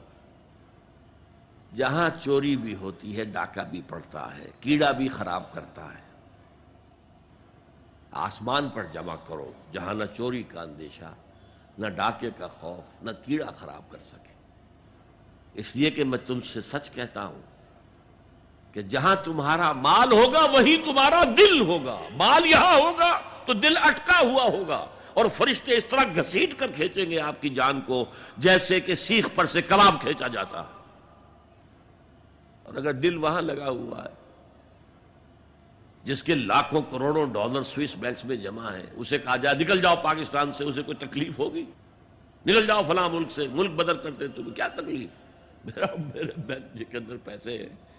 جہاں چوری بھی ہوتی ہے، ڈاکہ بھی پڑتا ہے، کیڑا بھی خراب کرتا ہے۔ آسمان پر جمع کرو، جہاں نہ چوری کا اندیشہ، نہ ڈاکے کا خوف، نہ کیڑا خراب کر سکے۔ اس لیے کہ میں تم سے سچ کہتا ہوں کہ جہاں تمہارا مال ہوگا وہی تمہارا دل ہوگا۔ مال یہاں ہوگا تو دل اٹکا ہوا ہوگا اور فرشتے اس طرح گھسیٹ کر کھینچیں گے آپ کی جان کو جیسے کہ سیخ پر سے کباب کھینچا جاتا ہے۔ اور اگر دل وہاں لگا ہوا ہے، جس کے لاکھوں کروڑوں ڈالر سوئس بینکس میں جمع ہے اسے کہا جائے، نکل جاؤ پاکستان سے، اسے کوئی تکلیف ہوگی؟ نکل جاؤ فلاں ملک سے، ملک بدل کرتے تمہیں کیا تکلیف؟ میرا میرے بینک جی کے اندر پیسے ہیں۔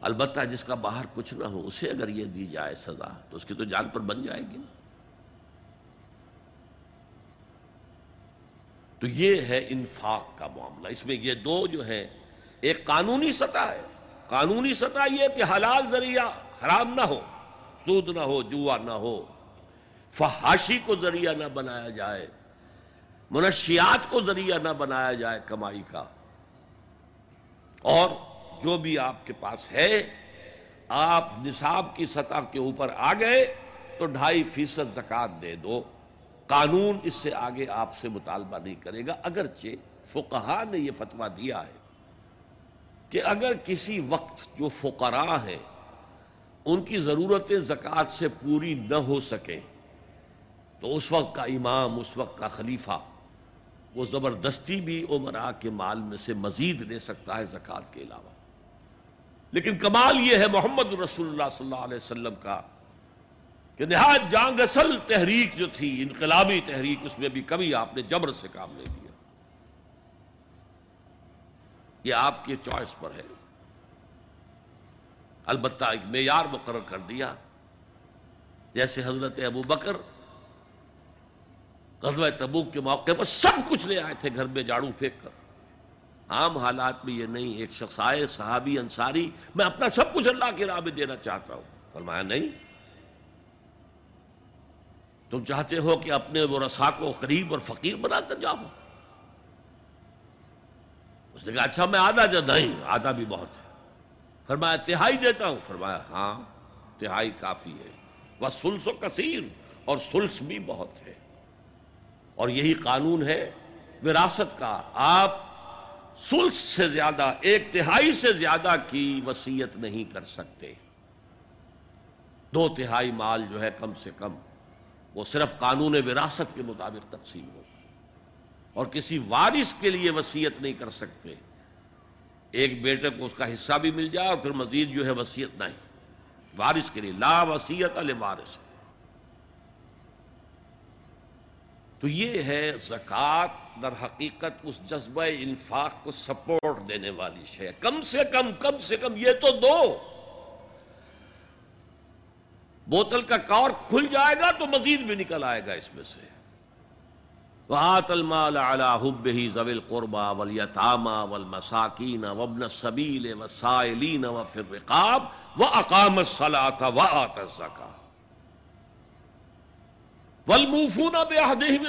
البتہ جس کا باہر کچھ نہ ہو، اسے اگر یہ دی جائے سزا، تو اس کی تو جان پر بن جائے گی۔ تو یہ ہے انفاق کا معاملہ۔ اس میں یہ دو جو ہے ایک قانونی سطح ہے۔ قانونی سطح یہ کہ حلال ذریعہ حرام نہ ہو، سود نہ ہو، جوا نہ ہو، فحاشی کو ذریعہ نہ بنایا جائے۔ منشیات کو ذریعہ نہ بنایا جائے کمائی کا۔ اور جو بھی آپ کے پاس ہے، آپ نصاب کی سطح کے اوپر آ گئے تو ڈھائی فیصد زکات دے دو۔ قانون اس سے آگے آپ سے مطالبہ نہیں کرے گا۔ اگرچہ فقہا نے یہ فتویٰ دیا ہے کہ اگر کسی وقت جو فقراء ہیں، ان کی ضرورتیں زکوٰۃ سے پوری نہ ہو سکیں، تو اس وقت کا امام، اس وقت کا خلیفہ وہ زبردستی بھی عمرا کے مال میں سے مزید لے سکتا ہے زکوٰۃ کے علاوہ۔ لیکن کمال یہ ہے محمد رسول اللہ صلی اللہ علیہ وسلم کا کہ نہایت جانگ اصل تحریک جو تھی، انقلابی تحریک، اس میں بھی کبھی آپ نے جبر سے کام نہیں لیا۔ یہ آپ کے چوائس پر ہے۔ البتہ ایک معیار مقرر کر دیا۔ جیسے حضرت ابو بکر غزوہ تبوک کے موقع پر سب کچھ لے آئے تھے گھر میں جاڑو پھینک کر۔ عام حالات میں یہ نہیں، ایک شخص آئے، صحابی، انصاری، میں اپنا سب کچھ اللہ کی راہ میں دینا چاہتا ہوں۔ فرمایا، نہیں۔ تم چاہتے ہو کہ اپنے وہ رسا کو قریب اور فقیر بنا کر جاؤ اس نے کہا اچھا میں آدھا جو نہیں، آدھا بھی بہت ہے۔ فرمایا، تہائی دیتا ہوں۔ فرمایا ہاں تہائی کافی ہے۔ وہ سلس و کثیر اور سلس بھی بہت ہے۔ اور یہی قانون ہے وراثت کا۔ آپ سلس سے زیادہ، ایک تہائی سے زیادہ کی وسیعت نہیں کر سکتے۔ دو تہائی مال جو ہے کم سے کم، وہ صرف قانون وراثت کے مطابق تقسیم ہو۔ اور کسی وارث کے لیے وسیعت نہیں کر سکتے۔ ایک بیٹے کو اس کا حصہ بھی مل جائے اور پھر مزید جو ہے وسیعت نہیں۔ وارث کے لیے لا وسیعت وارث تو یہ ہے زکوٰۃ در حقیقت اس جذبہ انفاق کو سپورٹ دینے والی شے کم سے کم کم سے کم یہ تو دو۔ بوتل کا کور کھل جائے گا تو مزید بھی نکل آئے گا اس میں سے۔ وَآتَ الْمَالَ عَلَى حُبِّهِ ذَوِي الْقُرْبَى وَالْيَتَامَى وَالْمَسَاكِينَ وَابْنَ السَّبِيلِ وَالسَّائِلِينَ وَفِي الرِّقَابِ وَأَقَامَ الصَّلَاةَ وَآتَ الزَّكَاةَ۔ وَالْمُوفُونَ بِعَهْدِهِمْ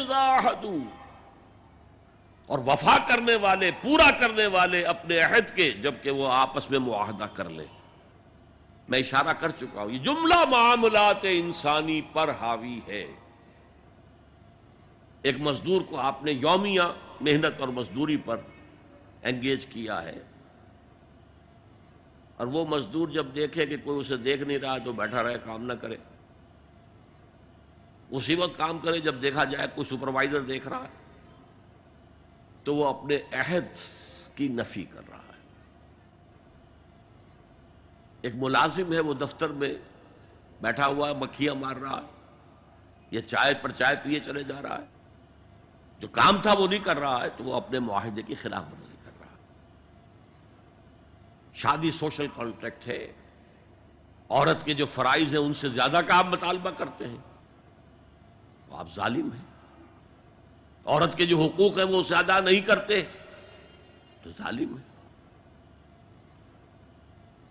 اور وفا کرنے والے، پورا کرنے والے اپنے عہد کے، جبکہ وہ آپس میں معاہدہ کر لیں۔ میں اشارہ کر چکا ہوں، یہ جملہ معاملات انسانی پر حاوی ہے۔ ایک مزدور کو آپ نے یومیہ محنت اور مزدوری پر انگیج کیا ہے۔ اور وہ مزدور جب دیکھے کہ کوئی اسے دیکھ نہیں رہا، تو بیٹھا رہے، کام نہ کرے۔ اسی وقت کام کرے جب دیکھا جائے کوئی سپروائزر دیکھ رہا ہے، تو وہ اپنے عہد کی نفی کر رہا ہے۔ ایک ملازم ہے، وہ دفتر میں بیٹھا ہوا ہے، مکھیاں مار رہا ہے یا چائے پر چائے پیے چلے جا رہا ہے۔ جو کام تھا وہ نہیں کر رہا ہے، تو وہ اپنے معاہدے کی خلاف ورزی کر رہا ہے۔ شادی سوشل کانٹریکٹ ہے۔ عورت کے جو فرائض ہیں، ان سے زیادہ کا آپ مطالبہ کرتے ہیں۔ آپ ظالم ہیں۔ عورت کے جو حقوق ہیں وہ زیادہ نہیں کرتے، تو ظالم ہے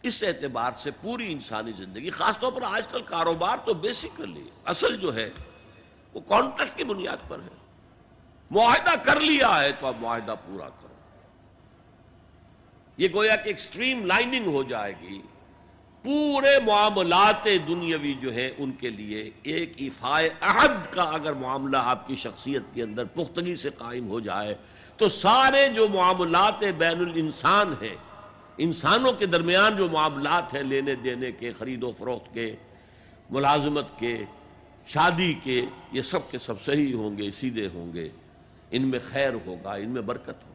اس اعتبار سے پوری انسانی زندگی، خاص طور پر آج کل کاروبار تو بیسیکلی اصل جو ہے، وہ کانٹریکٹ کی بنیاد پر ہے۔ معاہدہ کر لیا ہے تو اب معاہدہ پورا کرو۔ یہ گویا کہ ایکسٹریم لائننگ ہو جائے گی۔ پورے معاملات دنیاوی جو ہے ان کے لیے ایک افائے عہد کا اگر معاملہ آپ کی شخصیت کے اندر پختگی سے قائم ہو جائے، تو سارے جو معاملات بین الانسان ہیں، انسانوں کے درمیان جو معاملات ہیں لینے دینے کے، خرید و فروخت کے، ملازمت کے، شادی کے، یہ سب کے سب صحیح ہوں گے، سیدھے ہوں گے، ان میں خیر ہوگا، ان میں برکت ہوگی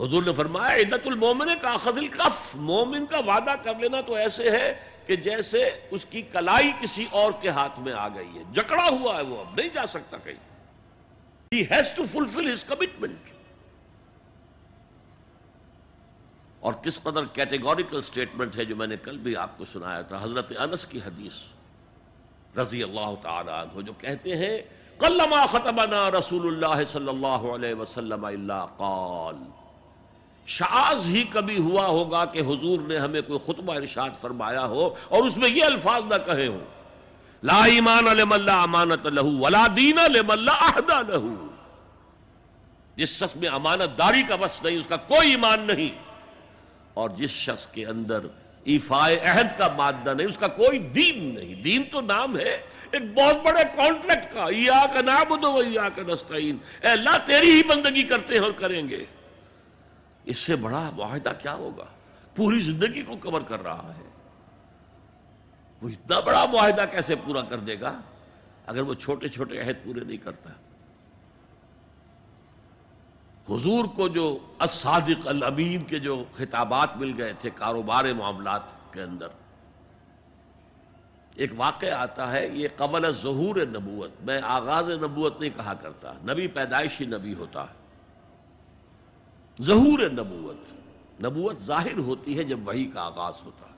حضور نے فرمایا، عدت المومن کا اخذ القف، مومن کا وعدہ کر لینا تو ایسے ہے کہ جیسے اس کی کلائی کسی اور کے ہاتھ میں آ گئی ہے۔ جکڑا ہوا ہے وہ، اب نہیں جا سکتا کہیں۔ He has to fulfill his commitment. اور کس قدر کیٹیگوریکل سٹیٹمنٹ ہے جو میں نے کل بھی آپ کو سنایا تھا، حضرت انس کی حدیث رضی اللہ تعالی عنہ، جو کہتے ہیں قلما ختمنا رسول اللہ صلی اللہ علیہ وسلم اللہ قال۔ شاز ہی کبھی ہوا ہوگا کہ حضور نے ہمیں کوئی خطبہ ارشاد فرمایا ہو اور اس میں یہ الفاظ نہ کہے ہوں۔ لا ایمان لمن لا امانت لہو ولا دین لمن لا اہدا لہو۔ جس شخص میں امانت داری کا وصف نہیں، اس کا کوئی ایمان نہیں۔ اور جس شخص کے اندر ایفائے عہد کا مادہ نہیں، اس کا کوئی دین نہیں۔ دین تو نام ہے، ایک بہت بڑے کانٹریکٹ کا۔ یا کا نام دو یا کا نستعین۔ اے اللہ، تیری ہی بندگی کرتے ہیں اور کریں گے۔ اس سے بڑا معاہدہ کیا ہوگا؟ پوری زندگی کو کور کر رہا ہے۔ وہ اتنا بڑا معاہدہ کیسے پورا کر دے گا؟ اگر وہ چھوٹے چھوٹے عہد پورے نہیں کرتا۔ حضور کو جو الصادق الامین کے جو خطابات مل گئے تھے کاروبار معاملات کے اندر، ایک واقع آتا ہے، یہ قبل ظہور نبوت، میں آغاز نبوت نہیں کہا کرتا۔ نبی پیدائشی نبی ہوتا۔ ہے ظہور نبوت۔ نبوت ظاہر ہوتی ہے جب وہی کا آغاز ہوتا ہے۔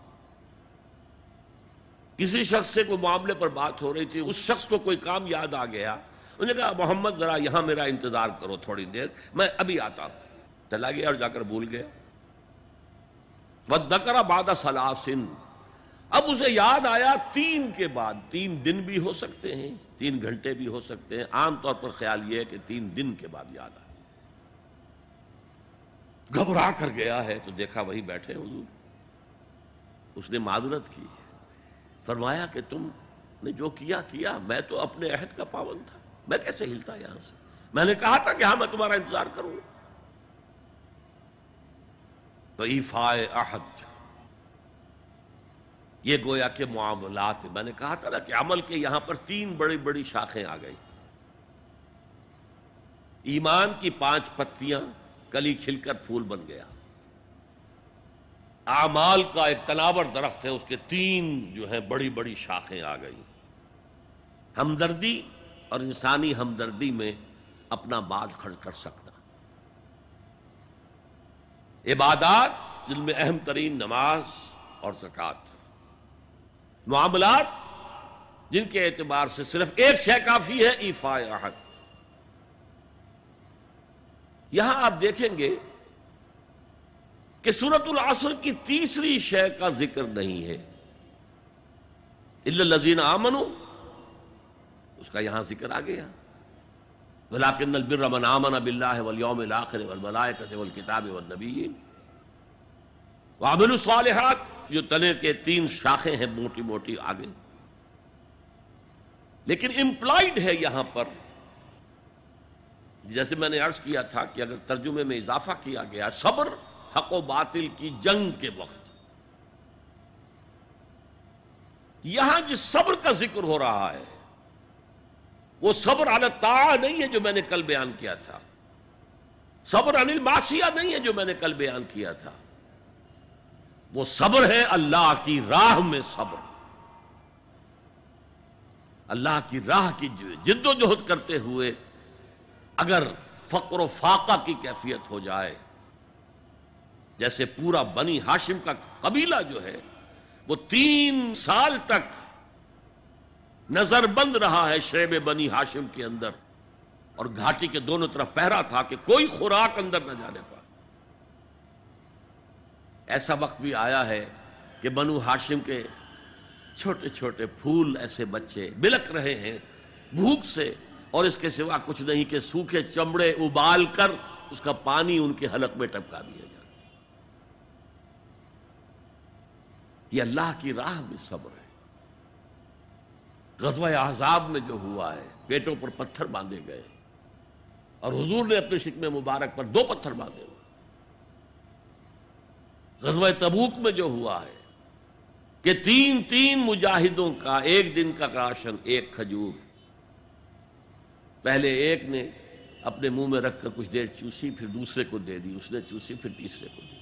کسی شخص سے کوئی معاملے پر بات ہو رہی تھی، اس شخص کو کوئی کام یاد آ گیا۔ انہوں نے کہا، محمد، ذرا یہاں میرا انتظار کرو تھوڑی دیر، میں ابھی آتا ہوں۔ چلا گیا اور جا کر بھول گیا۔ ودکرا بادہ سلاسن اب اسے یاد آیا تین کے بعد۔ تین دن بھی ہو سکتے ہیں، تین گھنٹے بھی ہو سکتے ہیں۔ عام طور پر خیال یہ ہے کہ تین دن کے بعد یاد آیا گھبرا کر گیا ہے تو دیکھا وہی بیٹھے حضور۔ اس نے معذرت کی۔ فرمایا کہ تم نے جو کیا کیا، میں تو اپنے عہد کا پابند تھا۔ میں کیسے ہلتا یہاں سے؟ میں نے کہا تھا کہ ہاں میں تمہارا انتظار کروں۔ تو ایفائے عہد یہ گویا کے معاملات میں نے کہا تھا نا کہ عمل کے یہاں پر تین بڑی بڑی شاخیں آ گئی ایمان کی پانچ پتیاں کلی کھل کر پھول بن گیا۔ اعمال کا ایک تناور درخت ہے، اس کے تین جو ہے بڑی بڑی شاخیں آ گئی ہمدردی اور انسانی ہمدردی میں اپنا بات خرچ کر سکتا۔ عبادات، جن میں اہم ترین نماز اور زکات معاملات، جن کے اعتبار سے صرف ایک شے کافی ہے ایفا احد۔ یہاں آپ دیکھیں گے کہ سورت العصر کی تیسری شے کا ذکر نہیں ہے۔ لذین آمن اس کا یہاں ذکر آ گیا ولاکن البر من آمن باللہ والیوم الاخر والملائکۃ والکتاب والنبیین وعملوا الصالحات۔ جو تنے کے تین شاخیں ہیں موٹی موٹی آگے۔ لیکن امپلائڈ ہے یہاں پر جیسے میں نے عرض کیا تھا کہ اگر ترجمے میں اضافہ کیا گیا صبر حق و باطل کی جنگ کے وقت۔ یہاں جس صبر کا ذکر ہو رہا ہے، وہ صبر طاعہ نہیں ہے جو میں نے کل بیان کیا تھا۔ صبر عن الماسیہ نہیں ہے جو میں نے کل بیان کیا تھا۔ وہ صبر ہے اللہ کی راہ میں صبر۔ اللہ کی راہ کی جد و جہد کرتے ہوئے اگر فقر و فاقہ کی کیفیت ہو جائے، جیسے پورا بنی ہاشم کا قبیلہ جو ہے، وہ تین سال تک نظر بند رہا ہے شیب بنی ہاشم کے اندر اور گھاٹی کے دونوں طرف پہرا تھا کہ کوئی خوراک اندر نہ جانے پا۔ ایسا وقت بھی آیا ہے کہ بنو ہاشم کے چھوٹے چھوٹے پھول ایسے بچے بلک رہے ہیں، بھوک سے اور اس کے سوا کچھ نہیں کہ سوکھے چمڑے ابال کر اس کا پانی ان کے حلق میں ٹپکا دیا جائے۔ یہ اللہ کی راہ میں صبر ہے۔ غزوہ احزاب میں جو ہوا ہے پیٹوں پر پتھر باندھے گئے۔ اور حضور نے اپنے شکم مبارک پر دو پتھر باندھے ہوئے۔ غزوہ تبوک میں جو ہوا ہے کہ تین تین مجاہدوں کا ایک دن کا راشن، ایک کھجور۔ پہلے ایک نے اپنے منہ میں رکھ کر کچھ دیر چوسی، پھر دوسرے کو دے دی، اس نے چوسی، پھر تیسرے کو دی۔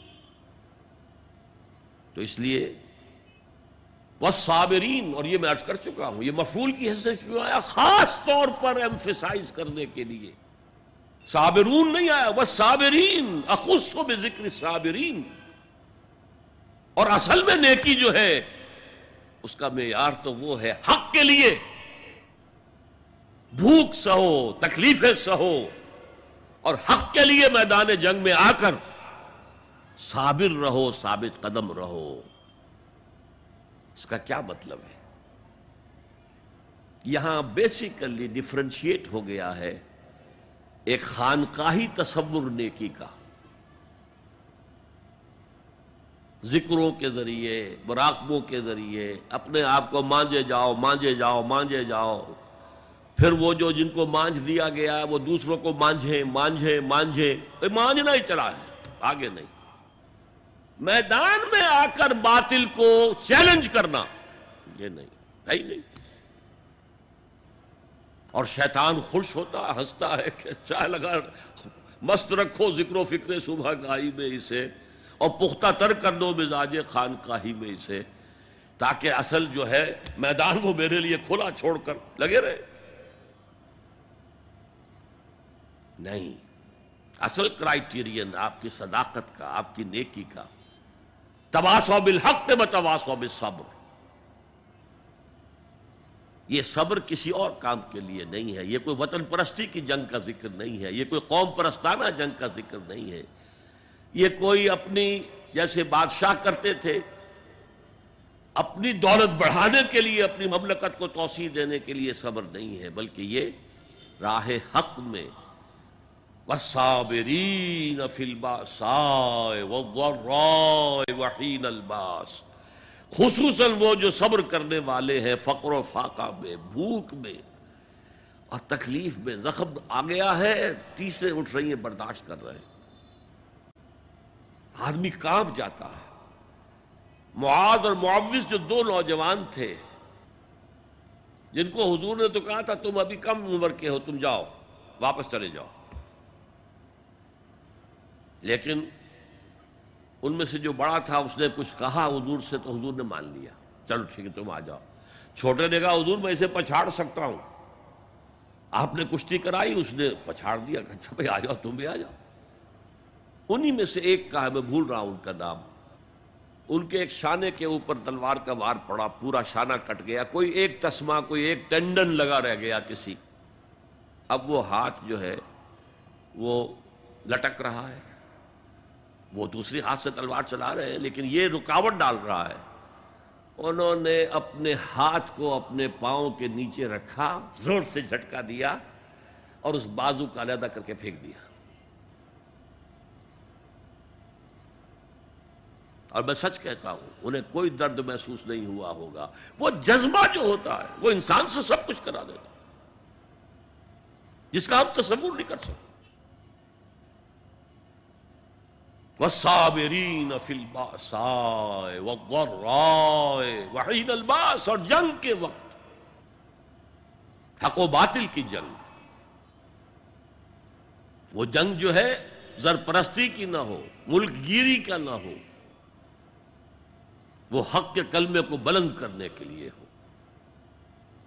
تو اس لیے وہ صابرین اور یہ میں عرض کر چکا ہوں، یہ مفول کی حیثیت کیوں آیا؟ خاص طور پر ایمفیسائز کرنے کے لیے۔ صابرون نہیں آیا وہ صابرین اخصو میں ذکر صابرین اور اصل میں نیکی جو ہے، اس کا معیار تو وہ ہے، حق کے لیے۔ بھوک سہو تکلیفیں سہو اور حق کے لیے میدان جنگ میں آ کر صابر رہو، ثابت قدم رہو۔ اس کا کیا مطلب ہے؟ یہاں بیسیکلی ڈفرینشیٹ ہو گیا ہے ایک خانقاہی تصور نیکی کا۔ ذکروں کے ذریعے، مراقبوں کے ذریعے، اپنے آپ کو مانجے جاؤ مانجے جاؤ مانجے جاؤ۔ پھر وہ جو جن کو مانج دیا گیا ہے، وہ دوسروں کو مانجھے مانجھے مانجھے مانجنا ہی چلا ہے، آگے نہیں۔ میدان میں آ کر باطل کو چیلنج کرنا، یہ نہیں، ہے ہی نہیں۔ اور شیطان خوش ہوتا، ہنستا ہے کہ چاہ لگا، مست رکھو ذکر و فکر صبح گائی میں اسے، اور پختہ تر کر دو مزاج خان کاہی میں اسے، تاکہ اصل جو ہے، میدان وہ میرے لیے کھلا چھوڑ کر لگے رہے۔ نہیں۔ اصل کرائٹیرین آپ کی صداقت کا، آپ کی نیکی کا۔ تباسو بالحق میں تباسو بالصبر۔ یہ صبر کسی اور کام کے لیے نہیں ہے۔ یہ کوئی وطن پرستی کی جنگ کا ذکر نہیں ہے۔ یہ کوئی قوم پرستانہ جنگ کا ذکر نہیں ہے۔ یہ کوئی اپنی، جیسے بادشاہ کرتے تھے، اپنی دولت بڑھانے کے لیے، اپنی مملکت کو توسیع دینے کے لیے صبر نہیں ہے، بلکہ یہ راہ حق میں وَالصَّابِرِينَ فِي الْبَاسَائِ وَالضَّرَّائِ وَحِينَ الْبَاسِ۔ خصوصاً وہ جو صبر کرنے والے ہیں، فقر و فاقہ میں، بھوک میں۔ اور تکلیف میں زخم آ گیا ہے، تیسرے اٹھ رہی ہیں، برداشت کر رہے ہیں۔ آدمی کانپ جاتا ہے۔ معاذ اور معاوض جو دو نوجوان تھے، جن کو حضور نے تو کہا تھا، تم ابھی کم عمر کے ہو، تم جاؤ، واپس چلے جاؤ۔ لیکن ان میں سے جو بڑا تھا، اس نے کچھ کہا، حضور سے تو حضور نے مان لیا۔ چلو ٹھیک ہے، تم آ جاؤ۔ چھوٹے نے کہا، حضور میں اسے پچھاڑ سکتا ہوں۔ آپ نے کشتی کرائی، اس نے پچھاڑ دیا۔ اچھا بھائی، آ جاؤ، تم بھی آ جاؤ۔ انہی میں سے ایک کا ہے، میں بھول رہا ہوں ان کا نام۔ ان کے ایک شانے کے اوپر تلوار کا وار پڑا، پورا شانہ کٹ گیا۔ کوئی ایک تسمہ، کوئی ایک ٹنڈن لگا رہ گیا کسی۔ اب وہ ہاتھ جو ہے، وہ لٹک رہا ہے۔ وہ دوسری ہاتھ سے تلوار چلا رہے ہیں، لیکن یہ رکاوٹ ڈال رہا ہے۔ انہوں نے اپنے ہاتھ کو اپنے پاؤں کے نیچے رکھا، زور سے جھٹکا دیا اور اس بازو کا علیحدہ کر کے پھینک دیا۔ اور میں سچ کہتا ہوں، انہیں کوئی درد محسوس نہیں ہوا ہوگا۔ وہ جذبہ جو ہوتا ہے، وہ انسان سے سب کچھ کرا دیتا جس کا ہم تصور نہیں کر سکتے۔ وَالصَّابِرِينَ فِي الْبَاسَائِ وَالضَّرَّائِ وَحِينَ الْبَاسِ اور جنگ کے وقت حق و باطل کی جنگ۔ وہ جنگ جو ہے زرپرستی کی نہ ہو، ملک گیری کا نہ ہو، وہ حق کے کلمے کو بلند کرنے کے لیے ہو۔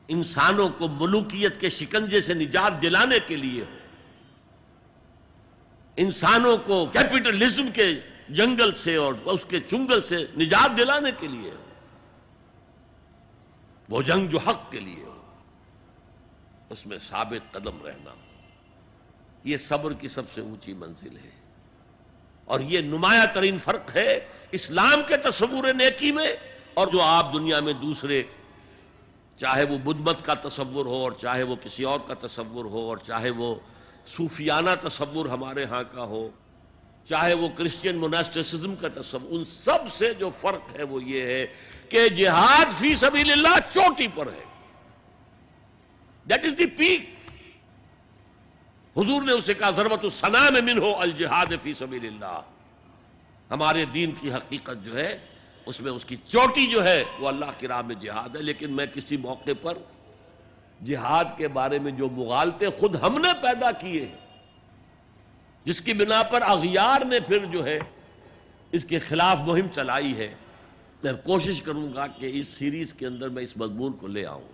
انسانوں کو ملوکیت کے شکنجے سے نجات دلانے کے لیے ہو۔ انسانوں کو کیپٹلزم کے جنگل سے اور اس کے چنگل سے نجات دلانے کے لیے ہو۔ وہ جنگ جو حق کے لیے ہو۔ اس میں ثابت قدم رہنا۔ یہ صبر کی سب سے اونچی منزل ہے۔ اور یہ نمایاں ترین فرق ہے اسلام کے تصور نیکی میں اور جو آپ دنیا میں دوسرے، چاہے وہ بدھ مت کا تصور ہو اور چاہے وہ کسی اور کا تصور ہو اور چاہے وہ صوفیانہ تصور ہمارے ہاں کا ہو، چاہے وہ کرسچین موناسٹسزم کا تصور، ان سب سے جو فرق ہے وہ یہ ہے کہ جہاد فی سبیل اللہ چوٹی پر ہے۔ دیٹ از دی پیک حضور نے اسے کہا ضرورت السلام من ہو، الجہاد فی سبیل اللہ۔ ہمارے دین کی حقیقت جو ہے، اس میں اس کی چوٹی جو ہے، وہ اللہ کی راہ میں جہاد ہے، لیکن میں کسی موقع پر جہاد کے بارے میں جو مغالتے خود ہم نے پیدا کیے ہیں، جس کی بنا پر اغیار نے پھر جو ہے اس کے خلاف مہم چلائی ہے۔ میں کوشش کروں گا کہ اس سیریز کے اندر میں اس مضمون کو لے آؤں۔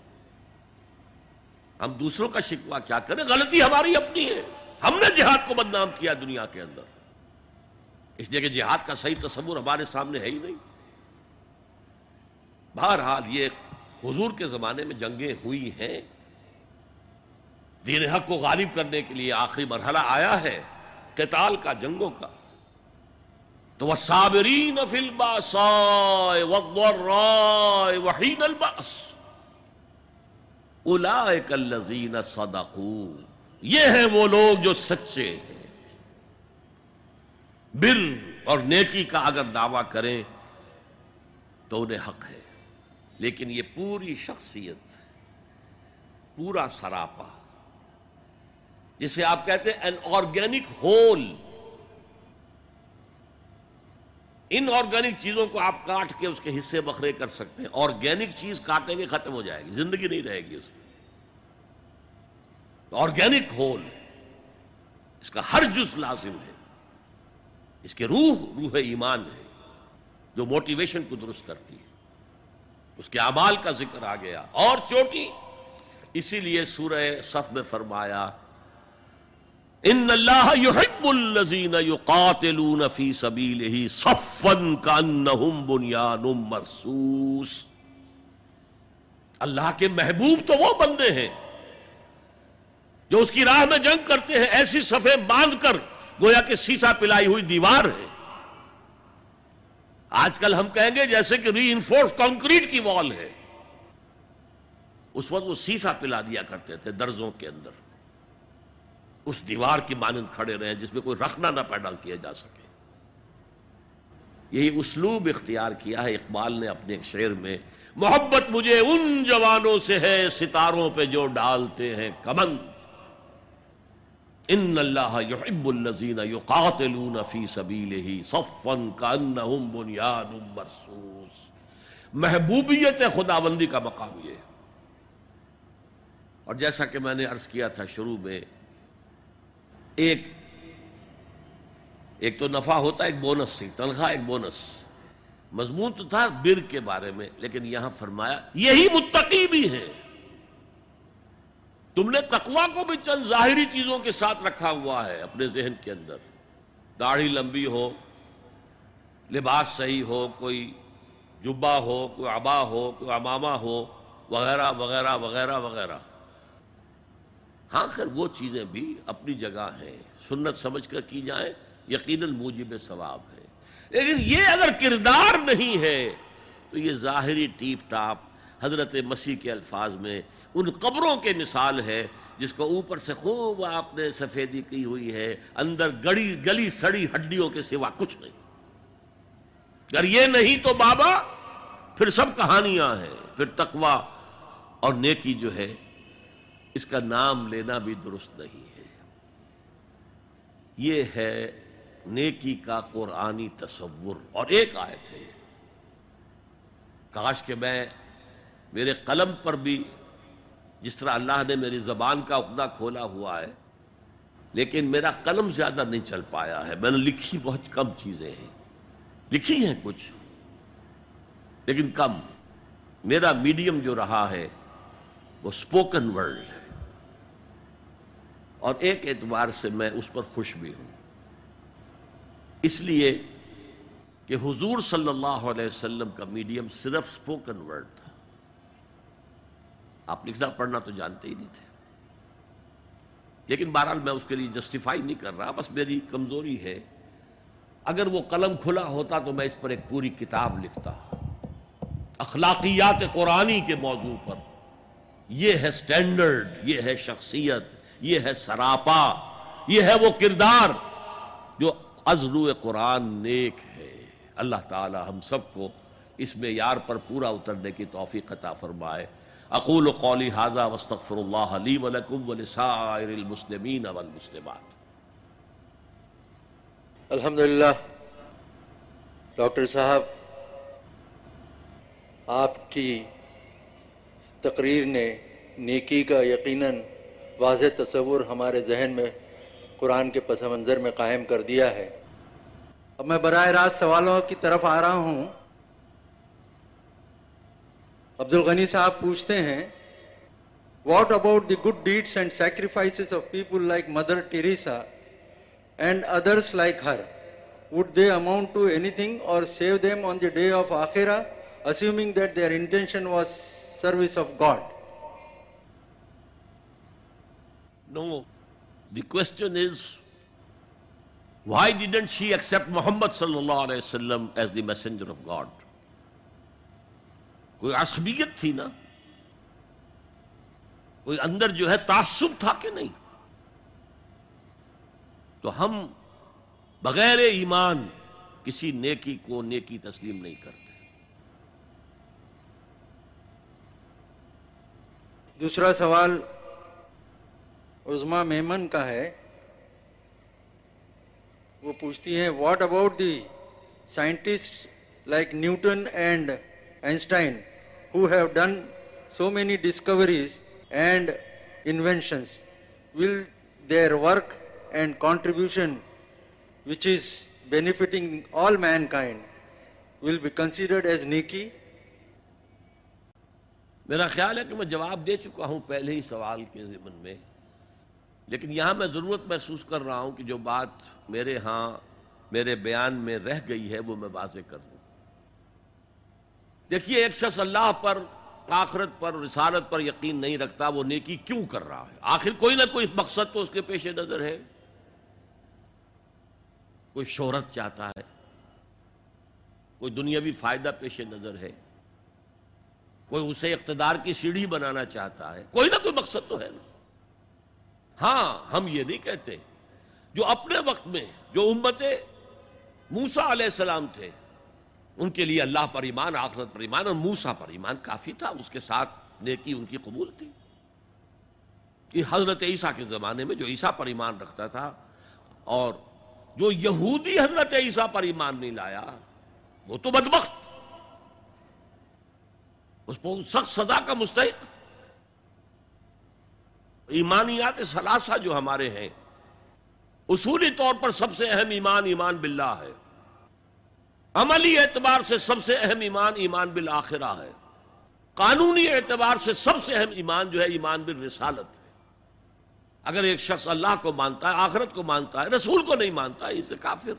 ہم دوسروں کا شکوہ کیا کریں؟ غلطی ہماری اپنی ہے۔ ہم نے جہاد کو بدنام کیا دنیا کے اندر۔ اس لیے کہ جہاد کا صحیح تصور ہمارے سامنے ہے ہی نہیں۔ بہرحال یہ حضور کے زمانے میں جنگیں ہوئی ہیں۔ دین حق کو غالب کرنے کے لیے آخری مرحلہ آیا ہے قتال کا جنگوں کا۔ تو وہ صابرین وحین الباس اولئک الذین صدقوا۔ یہ ہیں وہ لوگ جو سچے ہیں۔ بر اور نیکی کا اگر دعویٰ کریں تو انہیں حق ہے۔ لیکن یہ پوری شخصیت، پورا سراپا جسے آپ کہتے ہیں an organic whole inorganic چیزوں کو آپ کاٹ کے اس کے حصے بکھرے کر سکتے ہیں. آرگینک چیز کاٹیں گے ختم ہو جائے گی. زندگی نہیں رہے گی اس میں. آرگینک ہول اس کا ہر جز لازم ہے. اس کے روح روح ایمان ہے جو موٹیویشن کو درست کرتی ہے. اس کے اعمال کا ذکر آ گیا. اور چوٹی، اسی لیے سورہ صف میں فرمایا ان اللہ يحب الذين يقاتلون في سبيله صفا كانهم بنيان مرصوص۔ اللہ کے محبوب تو وہ بندے ہیں جو اس کی راہ میں جنگ کرتے ہیں، ایسی صفے باندھ کر گویا کہ سیسا پلائی ہوئی دیوار ہے۔ آج کل ہم کہیں گے جیسے کہ ری انفورس کانکریٹ کی وال ہے۔ اس وقت وہ سیسا پلا دیا کرتے تھے درزوں کے اندر۔ اس دیوار کی مانند کھڑے رہے جس میں کوئی رکھنا نہ پیدا کیا جا سکے۔ یہی اسلوب اختیار کیا ہے اقبال نے اپنے ایک شعر میں۔ محبت مجھے ان جوانوں سے ہے ستاروں پہ جو ڈالتے ہیں کمن ان اللہ يحب الذین یقاتلون فی سبیلہ صفا کانہم بنیان مرصوص۔ محبوبیت خداوندی کا مقام یہ اور جیسا کہ میں نے عرض کیا تھا شروع میں ایک ایک تو نفع ہوتا ہے، ایک بونس سے، تنخواہ ایک بونس۔ مضمون تو تھا بر کے بارے میں، لیکن یہاں فرمایا، یہی متقی بھی ہے۔ تم نے تقوا کو بھی چند ظاہری چیزوں کے ساتھ رکھا ہوا ہے اپنے ذہن کے اندر۔ داڑھی لمبی ہو، لباس صحیح ہو، کوئی جبا ہو، کوئی ابا ہو، کوئی امامہ ہو، وغیرہ وغیرہ وغیرہ وغیرہ۔ ہاں خیر وہ چیزیں بھی اپنی جگہ ہیں، سنت سمجھ کر کی جائیں، یقیناً موجب ثواب ہے لیکن یہ اگر کردار نہیں ہے، تو یہ ظاہری ٹیپ ٹاپ حضرت مسیح کے الفاظ میں ان قبروں کے مثال ہے، جس کو اوپر سے خوب آپ نے سفیدی کی ہوئی ہے، اندر گڑی، گلی سڑی ہڈیوں کے سوا کچھ نہیں۔ اگر یہ نہیں تو بابا، پھر سب کہانیاں ہیں، پھر تقوا اور نیکی جو ہے اس کا نام لینا بھی درست نہیں ہے۔ یہ ہے نیکی کا قرآنی تصور۔ اور ایک آیت ہے۔ کاش کہ میں میرے قلم پر بھی جس طرح اللہ نے میری زبان کا اپنا کھولا ہوا ہے، لیکن میرا قلم زیادہ نہیں چل پایا ہے۔ میں نے لکھی بہت کم چیزیں ہیں۔ لکھی ہیں کچھ، لیکن کم۔ میرا میڈیم جو رہا ہے وہ سپوکن ورڈ ہے۔ اور ایک اعتبار سے میں اس پر خوش بھی ہوں۔ اس لیے کہ حضور صلی اللہ علیہ وسلم کا میڈیم صرف سپوکن ورڈ تھا۔ آپ لکھنا پڑھنا تو جانتے ہی نہیں تھے۔ لیکن بہرحال میں اس کے لیے جسٹیفائی نہیں کر رہا، بس میری کمزوری ہے۔ اگر وہ قلم کھلا ہوتا تو میں اس پر ایک پوری کتاب لکھتا۔ اخلاقیات قرآنی کے موضوع پر۔ یہ ہے سٹینڈرڈ یہ ہے شخصیت۔ یہ ہے سراپا، یہ ہے وہ کردار جو ازرو قرآن نیک ہے۔ اللہ تعالی ہم سب کو اس میں یار پر پورا اترنے کی توفیق عطا فرمائے۔ اقول قولی حاضہ وستغفر اللہ علی ولکم ولسائر المسلمین والمسلمات۔ الحمدللہ، ڈاکٹر صاحب، آپ کی تقریر نے نیکی کا یقیناً واضح تصور ہمارے ذہن میں قرآن کے پس منظر میں قائم کر دیا ہے۔ اب میں براہ راست سوالوں کی طرف آ رہا ہوں۔ عبد الغنی صاحب پوچھتے ہیں what about the good deeds and sacrifices of people like Mother Teresa and others like her would they amount to any thing or save them on the day of آخرا assuming that their intention was service of God No. The question is, why didn't she accept Muhammad sallallahu alayhi wasallam as the messenger of God? کوئی عصبیت تھی نا کوئی اندر جو ہے تعصب تھا کہ نہیں تو ہم بغیر ایمان کسی نیکی کو نیکی تسلیم نہیں کرتے دوسرا سوال عظما میمن کا ہے، وہ پوچھتی ہیں what about the scientist like Newton and Einstein who have done so many discoveries and inventions will their work and contribution which is benefiting all mankind will be considered as نیکی? میرا خیال ہے کہ میں جواب دے چکا ہوں پہلے ہی سوال کے ضمن میں۔ لیکن یہاں میں ضرورت محسوس کر رہا ہوں کہ جو بات میرے ہاں میرے بیان میں رہ گئی ہے، وہ میں واضح کر دوں۔ دیکھیے، ایک شخص اللہ پر، آخرت پر، رسالت پر یقین نہیں رکھتا، وہ نیکی کیوں کر رہا ہے؟ آخر کوئی نہ کوئی مقصد تو اس کے پیش نظر ہے۔ کوئی شہرت چاہتا ہے، کوئی دنیاوی فائدہ پیش نظر ہے۔ کوئی اسے اقتدار کی سیڑھی بنانا چاہتا ہے۔ کوئی نہ کوئی مقصد تو ہے نا۔ ہاں ہم یہ نہیں کہتے۔ جو اپنے وقت میں جو امت موسا علیہ السلام تھے، ان کے لیے اللہ پر ایمان، آخرت پر ایمان، اور موسا پر ایمان کافی تھا، اس کے ساتھ نیکی ان کی قبول تھی۔ یہ حضرت عیسیٰ کے زمانے میں جو عیسیٰ پر ایمان رکھتا تھا، اور جو یہودی حضرت عیسیٰ پر ایمان نہیں لایا، وہ تو بدبخت۔ اس کو سخت سزا کا مستحق۔ ایمانیات ثلاثہ جو ہمارے ہیں، اصولی طور پر سب سے اہم ایمان ایمان باللہ ہے۔ عملی اعتبار سے سب سے اہم ایمان ایمان بالآخرہ ہے۔ قانونی اعتبار سے سب سے اہم ایمان جو ہے، ایمان بالرسالت ہے۔ اگر ایک شخص اللہ کو مانتا ہے، آخرت کو مانتا ہے، رسول کو نہیں مانتا ہے اسے کافر۔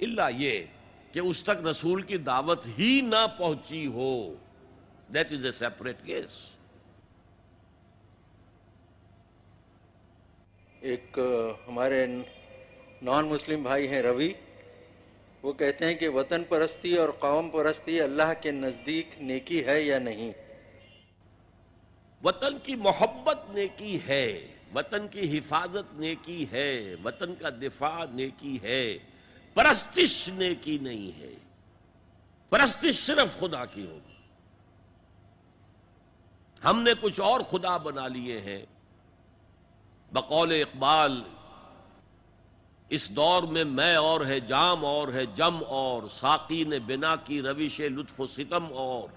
اللہ یہ کہ اس تک رسول کی دعوت ہی نہ پہنچی ہو۔ That is a separate case ایک ہمارے نان مسلم بھائی ہیں روی، وہ کہتے ہیں کہ وطن پرستی اور قوم پرستی اللہ کے نزدیک نیکی ہے یا نہیں؟ وطن کی محبت نیکی ہے، وطن کی حفاظت نیکی ہے، وطن کا دفاع نیکی ہے، پرستش نیکی نہیں ہے۔ پرستش صرف خدا کی ہوگی۔ ہم نے کچھ اور خدا بنا لیے ہیں۔ بقول اقبال، اس دور میں میں اور ہے جام اور ہے جم اور ساقی نے بنا کی روش لطف و ستم اور،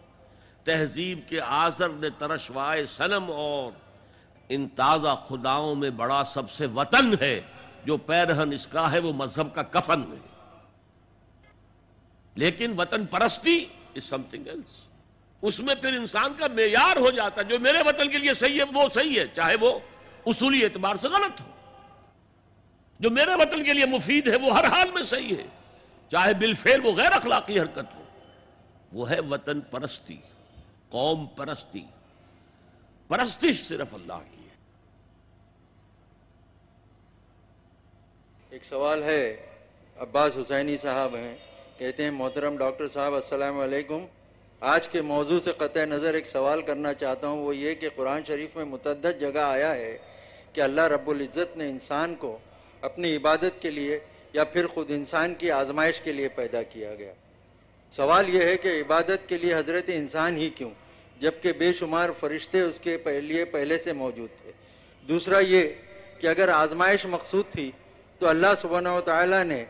تہذیب کے آزر نے ترشوائے سنم اور، ان تازہ خداؤں میں بڑا سب سے وطن ہے، جو پیرہن اس کا ہے، وہ مذہب کا کفن ہے۔ لیکن وطن پرستی از سم تھنگ ایلس اس میں پھر انسان کا معیار ہو جاتا ہے، جو میرے وطن کے لیے صحیح ہے، وہ صحیح ہے، چاہے وہ اصولی اعتبار سے غلط ہو۔ جو میرے وطن کے لیے مفید ہے، وہ ہر حال میں صحیح ہے۔ چاہے بالفعل وہ غیر اخلاقی حرکت ہو۔ وہ ہے وطن پرستی، قوم پرستی۔ پرستش صرف اللہ کی ہے۔ ایک سوال ہے، عباس حسینی صاحب ہیں۔ کہتے ہیں، محترم ڈاکٹر صاحب، السلام علیکم۔ آج کے موضوع سے قطع نظر ایک سوال کرنا چاہتا ہوں، وہ یہ کہ قرآن شریف میں متعدد جگہ آیا ہے کہ اللہ رب العزت نے انسان کو اپنی عبادت کے لیے یا پھر خود انسان کی آزمائش کے لیے پیدا کیا گیا۔ سوال یہ ہے کہ عبادت کے لیے حضرت انسان ہی کیوں؟ جبکہ بے شمار فرشتے اس کے لیے پہلے سے موجود تھے۔ دوسرا یہ کہ اگر آزمائش مقصود تھی تو اللہ سبحانہ و تعالیٰ نے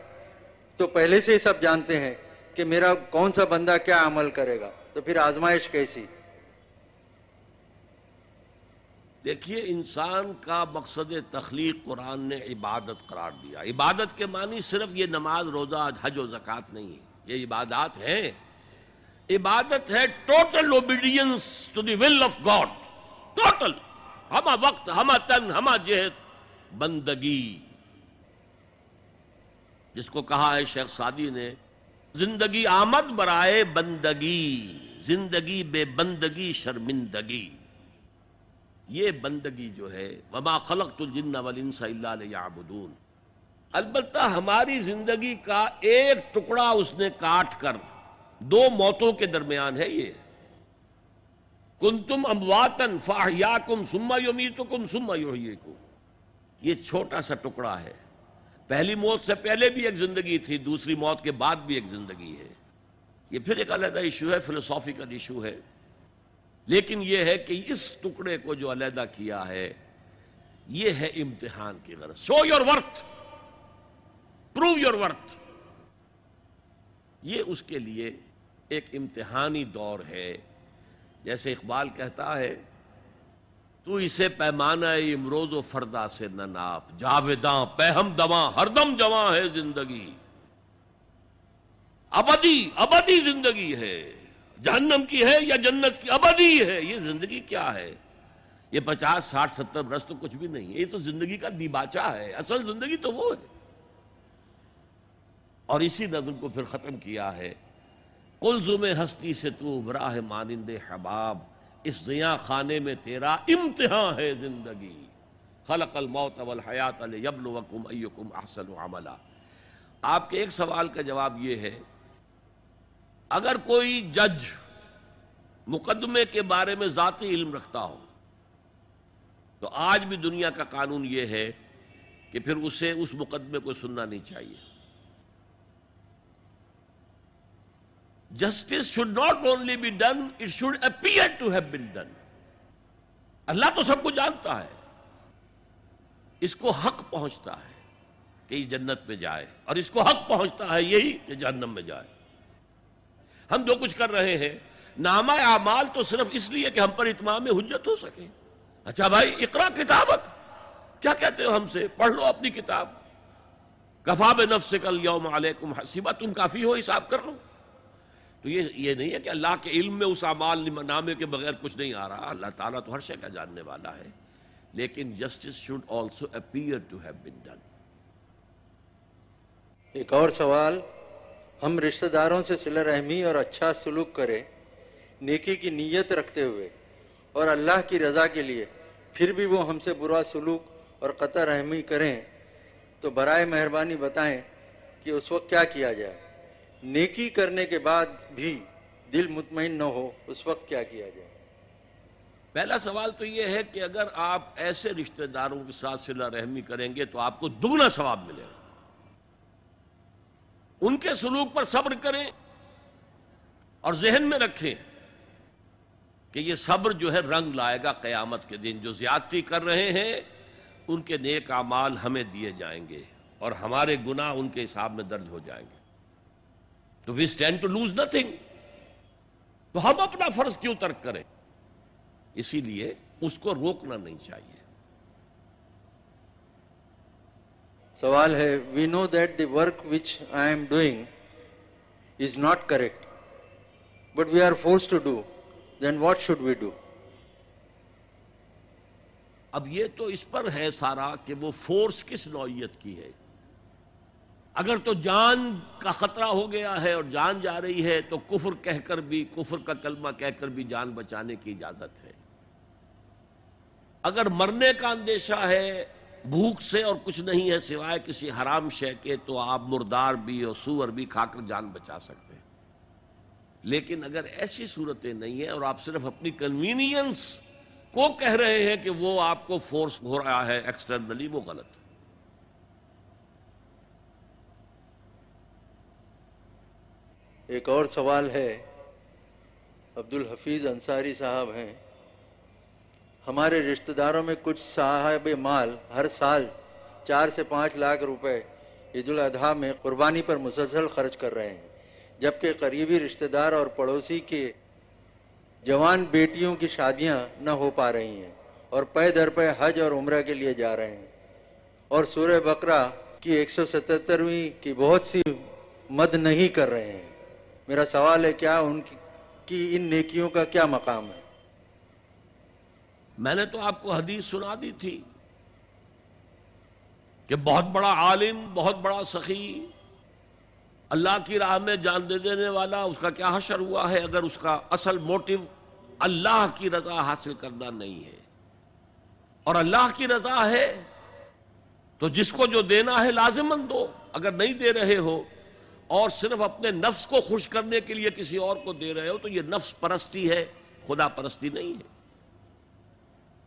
تو پہلے سے ہی سب جانتے ہیں کہ میرا کون سا بندہ کیا عمل کرے گا۔ تو پھر آزمائش کیسی؟ دیکھیے، انسان کا مقصد تخلیق قرآن نے عبادت قرار دیا۔ عبادت کے معنی صرف یہ نماز، روزہ، حج و زکوٰۃ نہیں ہے۔ یہ عبادات ہیں۔ عبادت ہے total obedience to the will of God total ہما وقت، ہما تن، ہما جہت۔ بندگی۔ جس کو کہا ہے شیخ سادی نے، زندگی آمد برائے بندگی۔ زندگی بے بندگی شرمندگی۔ یہ بندگی جو ہے، وما خلقت الجن والانس الا ليعبدون۔ البتہ ہماری زندگی کا ایک ٹکڑا اس نے کاٹ کر، دو موتوں کے درمیان ہے یہ۔ کنتم امواتن فاحیاکم ثم یمیتکم ثم یحییکم یہ چھوٹا سا ٹکڑا ہے۔ پہلی موت سے پہلے بھی ایک زندگی تھی، دوسری موت کے بعد بھی ایک زندگی ہے۔ یہ پھر ایک علیحدہ ایشو ہے فلسافیکل ایشو ہے۔ لیکن یہ ہے کہ اس ٹکڑے کو جو علیحدہ کیا ہے، یہ ہے امتحان کی غرض۔ Show your worth prove your worth یہ اس کے لیے ایک امتحانی دور ہے۔ جیسے اقبال کہتا ہے، تو اسے پیمانہ امروز و فردا سے نہ ناپ جاویداں پہم دواں، ہر دم جواں ہے زندگی۔ ابدی ابدی زندگی ہے۔ جہنم کی ہے یا جنت کی؟ ابدی ہے۔ یہ زندگی کیا ہے؟ یہ پچاس، ساٹھ، ستر برس تو کچھ بھی نہیں ہے۔ یہ تو زندگی کا دیباچہ ہے۔ اصل زندگی تو وہ ہے۔ اور اسی نظم کو پھر ختم کیا ہے۔ کلزم ہستی سے تو براہ مانند حباب۔ اس زیاں خانے میں تیرا امتحان ہے زندگی۔ خلق الموت والحیات لیبلوکم ایکم احسن عملا۔ آپ کے ایک سوال کا جواب یہ ہے اگر کوئی جج مقدمے کے بارے میں ذاتی علم رکھتا ہو، تو آج بھی دنیا کا قانون یہ ہے کہ پھر اسے اس مقدمے کو سننا نہیں چاہیے۔ Justice should not only be done it should appear to have been done اللہ تو سب کو جانتا ہے۔ اس کو حق پہنچتا ہے کہ یہ جنت میں جائے اور اس کو حق پہنچتا ہے یہی کہ جہنم میں جائے۔ ہم جو کچھ کر رہے ہیں، نامہ اعمال تو صرف اس لیے کہ ہم پر اتمام حجت ہو سکے۔ اچھا بھائی، اقرا کتابک۔ کیا کہتے ہو ہم سے؟ پڑھ لو اپنی کتاب۔ کفاب نفس کل یوم علیکم حسیبہ تم کافی ہو، حساب کر لو۔ تو یہ یہ نہیں ہے کہ اللہ کے علم میں اس اعمال نامے کے بغیر کچھ نہیں آ رہا۔ اللہ تعالیٰ تو ہر شے کا جاننے والا ہے۔ لیکن justice should also appear to have been done ایک اور سوال۔ ہم رشتہ داروں سے صلہ رحمی اور اچھا سلوک کریں، نیکی کی نیت رکھتے ہوئے اور اللہ کی رضا کے لیے پھر بھی وہ ہم سے برا سلوک اور قطع رحمی کریں تو برائے مہربانی بتائیں کہ اس وقت کیا کیا جائے۔ نیکی کرنے کے بعد بھی دل مطمئن نہ ہو، اس وقت کیا کیا جائے۔ پہلا سوال تو یہ ہے کہ اگر آپ ایسے رشتہ داروں کے ساتھ صلہ رحمی کریں گے تو آپ کو دگنا ثواب ملے گا۔ ان کے سلوک پر صبر کریں اور ذہن میں رکھیں کہ یہ صبر جو ہے رنگ لائے گا قیامت کے دن۔ جو زیادتی کر رہے ہیں، ان کے نیک اعمال ہمیں دیے جائیں گے اور ہمارے گناہ ان کے حساب میں درج ہو جائیں گے۔ تو we stand to lose nothing تو ہم اپنا فرض کیوں ترک کریں؟ اسی لیے اس کو روکنا نہیں چاہیے۔ سوال ہے we know that the work which I am doing is not correct but we are forced to do then what should we do اب یہ تو اس پر ہے سارا کہ وہ فورس کس نوعیت کی ہے؟ اگر تو جان کا خطرہ ہو گیا ہے اور جان جا رہی ہے، تو کفر کہہ کر بھی، کفر کا کلمہ کہہ کر بھی جان بچانے کی اجازت ہے۔ اگر مرنے کا اندیشہ ہے بھوک سے اور کچھ نہیں ہے سوائے کسی حرام شے کے، تو آپ مردار بھی اور سور بھی کھا کر جان بچا سکتے ہیں۔ لیکن اگر ایسی صورتیں نہیں ہیں اور آپ صرف اپنی کنوینئنس کو کہہ رہے ہیں کہ وہ آپ کو فورس ہو رہا ہے ایکسٹرنلی وہ غلط۔ ہے ایک اور سوال ہے عبد الحفیظ انصاری صاحب ہیں۔ ہمارے رشتہ داروں میں کچھ صاحب مال ہر سال چار سے پانچ لاکھ روپے عید الاضحیٰ میں قربانی پر مسلسل خرچ کر رہے ہیں، جبکہ قریبی رشتہ دار اور پڑوسی کے جوان بیٹیوں کی شادیاں نہ ہو پا رہی ہیں اور پے در پے حج اور عمرہ کے لیے جا رہے ہیں۔ اور سورہ بقرہ کی ایک سو ستترویں کی بہت سی مد نہیں کر رہے ہیں۔ میرا سوال ہے، کیا ان کی ان نیکیوں کا کیا مقام ہے؟ میں نے تو آپ کو حدیث سنا دی تھی کہ بہت بڑا عالم، بہت بڑا سخی، اللہ کی راہ میں جان دے دینے والا، اس کا کیا حشر ہوا ہے؟ اگر اس کا اصل موٹو اللہ کی رضا حاصل کرنا نہیں ہے۔ اور اللہ کی رضا ہے، تو جس کو جو دینا ہے لازمن دو۔ اگر نہیں دے رہے ہو اور صرف اپنے نفس کو خوش کرنے کے لیے کسی اور کو دے رہے ہو، تو یہ نفس پرستی ہے، خدا پرستی نہیں ہے۔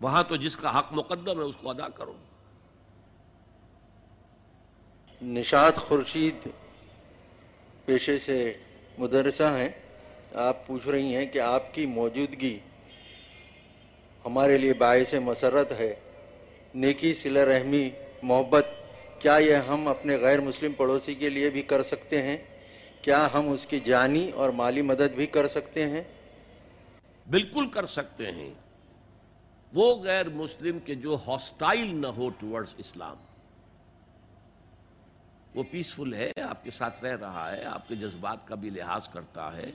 وہاں تو جس کا حق مقدم ہے اس کو ادا کرو۔ نشاد خورشید پیشے سے مدرسہ ہیں۔ آپ پوچھ رہی ہیں کہ آپ کی موجودگی ہمارے لیے باعث مسرت ہے۔ نیکی صلہ رحمی محبت کیا یہ ہم اپنے غیر مسلم پڑوسی کے لیے بھی کر سکتے ہیں؟ کیا ہم اس کی جانی اور مالی مدد بھی کر سکتے ہیں؟ بالکل کر سکتے ہیں۔ وہ غیر مسلم کے جو ہاسٹائل نہ ہو ٹورڈز اسلام۔ وہ پیسفل ہے، آپ کے ساتھ رہ رہا ہے، آپ کے جذبات کا بھی لحاظ کرتا ہے۔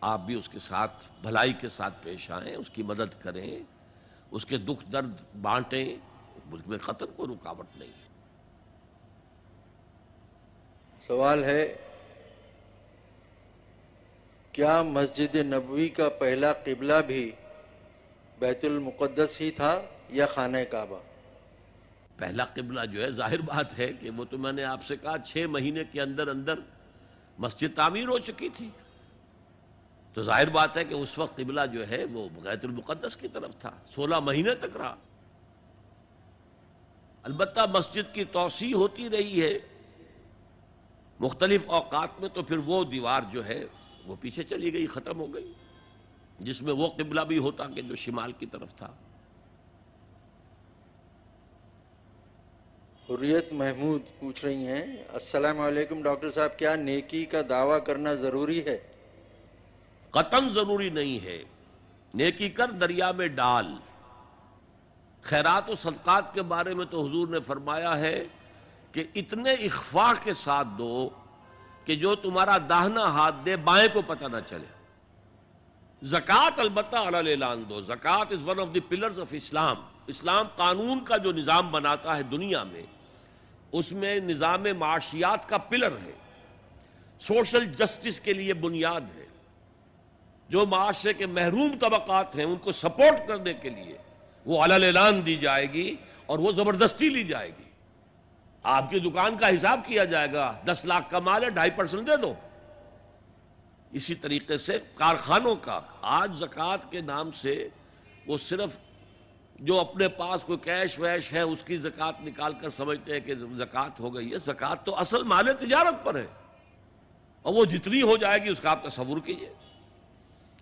آپ بھی اس کے ساتھ، بھلائی کے ساتھ پیش آئیں، اس کی مدد کریں، اس کے دکھ درد بانٹیں۔ ملک میں قتل کو رکاوٹ نہیں سوال ہے، کیا مسجد نبوی کا پہلا قبلہ بھی بیت المقدس ہی تھا یا خانہ کعبہ؟ پہلا قبلہ جو ہے، ظاہر بات ہے کہ وہ تو میں نے آپ سے کہا چھ مہینے کے اندر اندر مسجد تعمیر ہو چکی تھی۔ تو ظاہر بات ہے کہ اس وقت قبلہ جو ہے وہ بیت المقدس کی طرف تھا۔ سولہ مہینے تک رہا۔ البتہ مسجد کی توسیع ہوتی رہی ہے۔ مختلف اوقات میں تو پھر وہ دیوار جو ہے وہ پیچھے چلی گئی، ختم ہو گئی۔ جس میں وہ قبلہ بھی ہوتا کہ جو شمال کی طرف تھا۔ حریت محمود پوچھ رہی ہیں السلام علیکم ڈاکٹر صاحب کیا نیکی کا دعویٰ کرنا ضروری ہے؟ قطن ضروری نہیں ہے۔ نیکی کر دریا میں ڈال۔ خیرات و صدقات کے بارے میں تو حضور نے فرمایا ہے کہ اتنے اخفاق کے ساتھ دو کہ جو تمہارا داہنا ہاتھ دے بائیں کو پتہ نہ چلے۔ زکوٰۃ البتہ اعلان دو۔ زکوٰۃ is one of the pillars of Islam اسلام قانون کا جو نظام بناتا ہے دنیا میں، اس میں نظام معاشیات کا پلر ہے۔ سوشل جسٹس کے لیے بنیاد ہے۔ جو معاشرے کے محروم طبقات ہیں، ان کو سپورٹ کرنے کے لیے وہ اعلان دی جائے گی اور وہ زبردستی لی جائے گی۔ آپ کی دکان کا حساب کیا جائے گا۔ دس لاکھ کا مال ہے ڈھائی پرسنٹ دے دو۔ اسی طریقے سے کارخانوں کا، آج زکوٰۃ کے نام سے وہ صرف جو اپنے پاس کوئی کیش ویش ہے، اس کی زکوٰۃ نکال کر سمجھتے ہیں کہ زکوٰۃ ہو گئی ہے۔ زکوٰۃ تو اصل مال تجارت پر ہے۔ اور وہ جتنی ہو جائے گی، اس کا آپ تصور کیجیے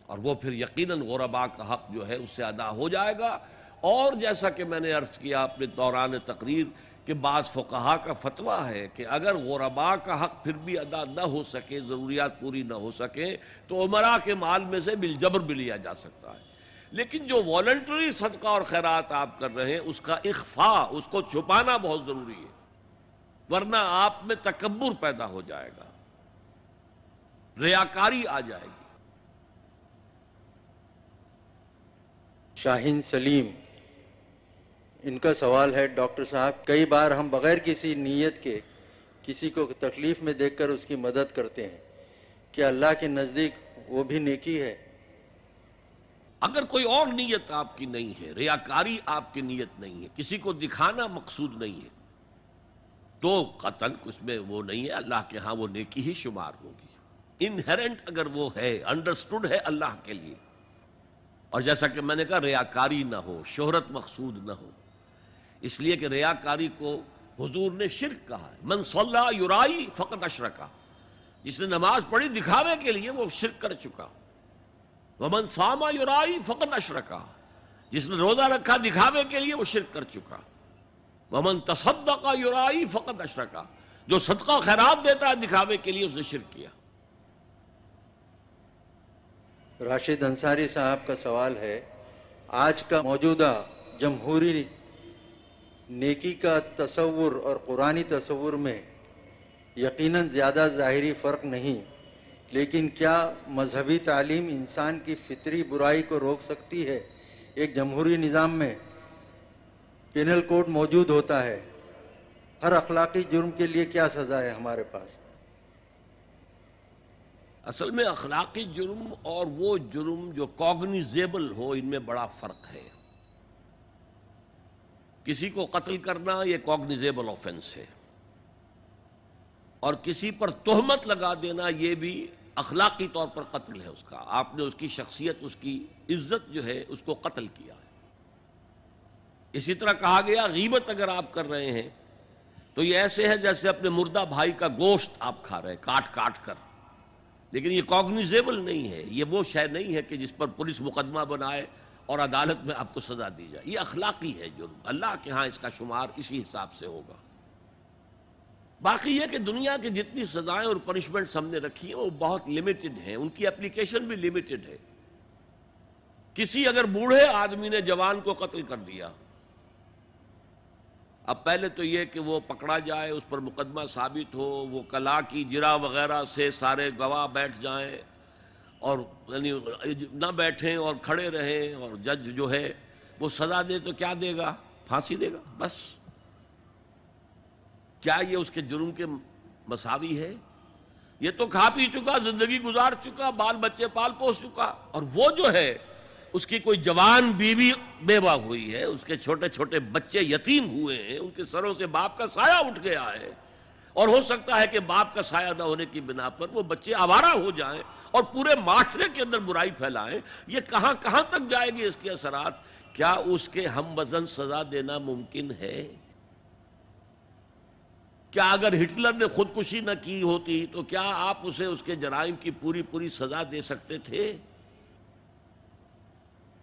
اور وہ پھر یقیناً غربا کا حق جو ہے، اس سے ادا ہو جائے گا۔ اور جیسا کہ میں نے عرض کیا اپنے دوران تقریر کہ بعض فقہا کا فتویٰ ہے کہ اگر غربا کا حق پھر بھی ادا نہ ہو سکے، ضروریات پوری نہ ہو سکے، تو عمرہ کے مال میں سے بالجبر بھی لیا جا سکتا ہے۔ لیکن جو والنٹری صدقہ اور خیرات آپ کر رہے ہیں، اس کا اخفاء، اس کو چھپانا بہت ضروری ہے، ورنہ آپ میں تکبر پیدا ہو جائے گا، ریاکاری آ جائے گی۔ شاہین سلیم ان کا سوال ہے، ڈاکٹر صاحب، کئی بار ہم بغیر کسی نیت کے کسی کو تکلیف میں دیکھ کر اس کی مدد کرتے ہیں کیا اللہ کے نزدیک وہ بھی نیکی ہے۔ اگر کوئی اور نیت آپ کی نہیں ہے، ریاکاری آپ کی نیت نہیں ہے، کسی کو دکھانا مقصود نہیں ہے، تو قتل اس میں وہ نہیں ہے، اللہ کے ہاں وہ نیکی ہی شمار ہوگی۔ انہرنٹ اگر وہ ہے انڈرسٹوڈ ہے اللہ کے لیے۔ اور جیسا کہ میں نے کہا، ریاکاری نہ ہو، شہرت مقصود نہ ہو۔ اس لیے کہ ریاکاری کو حضور نے شرک کہا ہے۔ من صلی یورائی فقط اشرکا۔ جس نے نماز پڑھی دکھاوے کے لیے وہ شرک کر چکا۔ ومن ساما یورائی فقط اشرکا۔ جس نے روزہ رکھا دکھاوے کے لیے وہ شرک کر چکا۔ ومن تصدقہ یورائی فقط اشرکا۔ جو صدقہ خیرات دیتا ہے دکھاوے کے لیے اس نے شرک کیا۔ راشد انصاری صاحب کا سوال ہے۔ آج کا موجودہ جمہوری نیکی کا تصور اور قرآنی تصور میں یقیناً زیادہ ظاہری فرق نہیں، لیکن کیا مذہبی تعلیم انسان کی فطری برائی کو روک سکتی ہے؟ ایک جمہوری نظام میں پینل کوڈ موجود ہوتا ہے۔ ہر اخلاقی جرم کے لیے کیا سزا ہے ہمارے پاس؟ اصل میں اخلاقی جرم اور وہ جرم جو کوگنیزیبل ہو، ان میں بڑا فرق ہے۔ کسی کو قتل کرنا یہ کوگنیزیبل آفینس ہے۔ اور کسی پر تہمت لگا دینا یہ بھی اخلاقی طور پر قتل ہے اس کا۔ آپ نے اس کی شخصیت، اس کی عزت جو ہے، اس کو قتل کیا ہے۔ اسی طرح کہا گیا، غیبت اگر آپ کر رہے ہیں، تو یہ ایسے ہے جیسے اپنے مردہ بھائی کا گوشت آپ کھا رہے ہیں، کاٹ کاٹ کر۔ لیکن یہ کوگنیزیبل نہیں ہے، یہ وہ شے نہیں ہے کہ جس پر پولیس مقدمہ بنائے اور عدالت میں آپ کو سزا دی جائے۔ یہ اخلاقی ہے جرم۔ اللہ کے ہاں اس کا شمار اسی حساب سے ہوگا۔ باقی یہ کہ دنیا کی جتنی سزائیں اور پنشمنٹس ہم نے رکھی ہیں، وہ بہت لمیٹڈ ہیں۔ ان کی اپلیکیشن بھی لمیٹڈ ہے۔ کسی اگر بوڑھے آدمی نے جوان کو قتل کر دیا، اب پہلے تو یہ کہ وہ پکڑا جائے، اس پر مقدمہ ثابت ہو، وہ کلا کی جرا وغیرہ سے سارے گواہ بیٹھ جائیں۔ اور یعنی نہ بیٹھیں اور کھڑے رہیں اور جج جو ہے وہ سزا دے تو کیا دے گا؟ پھانسی دے گا؟ بس۔ کیا یہ اس کے جرم کے مساوی ہے؟ یہ تو کھا پی چکا، زندگی گزار چکا، بال بچے پال پوس چکا۔ اور وہ جو ہے، اس کی کوئی جوان بیوی بیوہ ہوئی ہے، اس کے چھوٹے چھوٹے بچے یتیم ہوئے ہیں، ان کے سروں سے باپ کا سایہ اٹھ گیا ہے۔ اور ہو سکتا ہے کہ باپ کا سایہ نہ ہونے کی بنا پر وہ بچے آوارہ ہو جائیں اور پورے معاشرے کے اندر برائی پھیلائیں، یہ کہاں کہاں تک جائے گی اس کے اثرات؟ کیا اس کے ہم وزن سزا دینا ممکن ہے؟ کیا اگر ہٹلر نے خودکشی نہ کی ہوتی تو کیا آپ اسے اس کے جرائم کی پوری پوری سزا دے سکتے تھے؟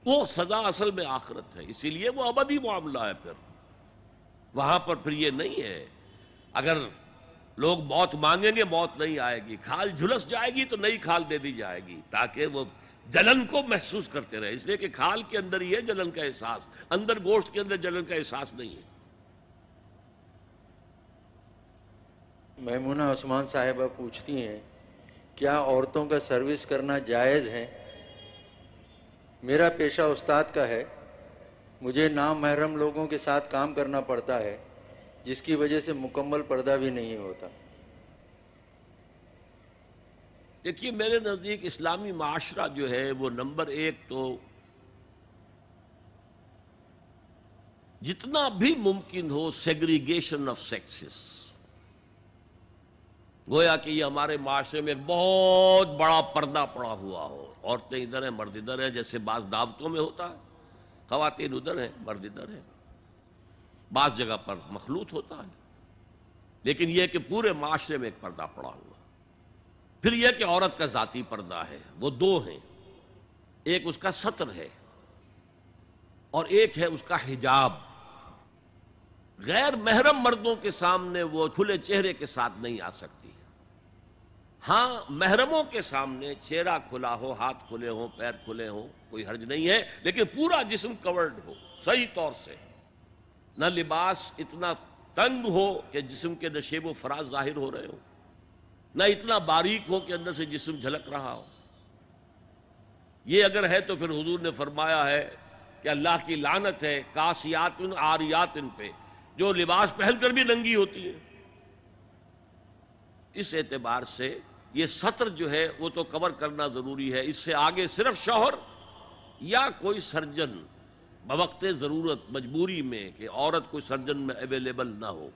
وہ سزا اصل میں آخرت ہے، اسی لیے وہ ابدی معاملہ ہے پھر۔ وہاں پر پھر یہ نہیں ہے، اگر لوگ موت مانگیں گے، موت نہیں آئے گی۔ کھال جھلس جائے گی تو نئی کھال دے دی جائے گی، تاکہ وہ جلن کو محسوس کرتے رہے۔ اس لیے کہ کھال کے اندر ہی ہے جلن کا احساس، اندر گوشت کے اندر جلن کا احساس نہیں ہے۔ میمونہ عثمان صاحبہ پوچھتی ہیں، کیا عورتوں کا سروس کرنا جائز ہے؟ میرا پیشہ استاد کا ہے، مجھے نام محرم لوگوں کے ساتھ کام کرنا پڑتا ہے۔ جس کی وجہ سے مکمل پردہ بھی نہیں ہوتا۔ دیکھیے، میرے نزدیک اسلامی معاشرہ جو ہے، وہ نمبر ایک تو جتنا بھی ممکن ہو سیگریگیشن آف سیکسز گویا کہ یہ ہمارے معاشرے میں ایک بہت بڑا پردہ پڑا ہوا ہو۔ عورتیں ادھر ہیں، مرد ادھر ہیں، جیسے بعض دعوتوں میں ہوتا ہے۔ خواتین ادھر ہیں، مرد ادھر ہیں۔ بعض جگہ پر مخلوط ہوتا ہے۔ لیکن یہ کہ پورے معاشرے میں ایک پردہ پڑا ہوا۔ پھر یہ کہ عورت کا ذاتی پردہ ہے، وہ دو ہیں۔ ایک اس کا سطر ہے اور ایک ہے اس کا حجاب۔ غیر محرم مردوں کے سامنے وہ کھلے چہرے کے ساتھ نہیں آ سکتی۔ ہاں محرموں کے سامنے چہرہ کھلا ہو، ہاتھ کھلے ہوں، پیر کھلے ہوں، کوئی حرج نہیں ہے، لیکن پورا جسم کورڈ ہو، صحیح طور سے۔ نہ لباس اتنا تنگ ہو کہ جسم کے نشیب و فراز ظاہر ہو رہے ہو نہ اتنا باریک ہو کہ اندر سے جسم جھلک رہا ہو۔ یہ اگر ہے تو پھر حضور نے فرمایا ہے کہ اللہ کی لانت ہے کاسیات آریات ان پہ، جو لباس پہن کر بھی ننگی ہوتی ہے۔ اس اعتبار سے یہ سطر جو ہے وہ تو کور کرنا ضروری ہے۔ اس سے آگے صرف شوہر یا کوئی سرجن بوقت ضرورت مجبوری میں کہ عورت کوئی سرجن میں اویلیبل نہ ہو۔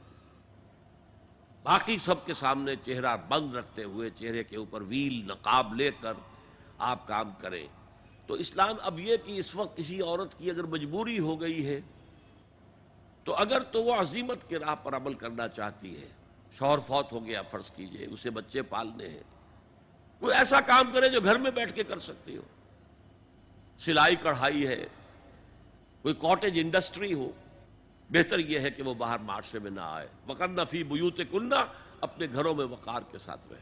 باقی سب کے سامنے چہرہ بند رکھتے ہوئے چہرے کے اوپر ویل، نقاب لے کر آپ کام کریں۔ تو اسلام اب یہ کہ اس وقت کسی عورت کی اگر مجبوری ہو گئی ہے، تو اگر تو وہ عظیمت کے راہ پر عمل کرنا چاہتی ہے۔ شوہر فوت ہو گیا، فرض کیجیے، اسے بچے پالنے ہیں۔ کوئی ایسا کام کرے جو گھر میں بیٹھ کے کر سکتی ہو۔ سلائی کڑھائی ہے کوئی کاٹیج انڈسٹری ہو، بہتر یہ ہے کہ وہ باہر معاشرے میں نہ آئے۔ وقر نفی بیوت کنہ اپنے گھروں میں وقار کے ساتھ رہے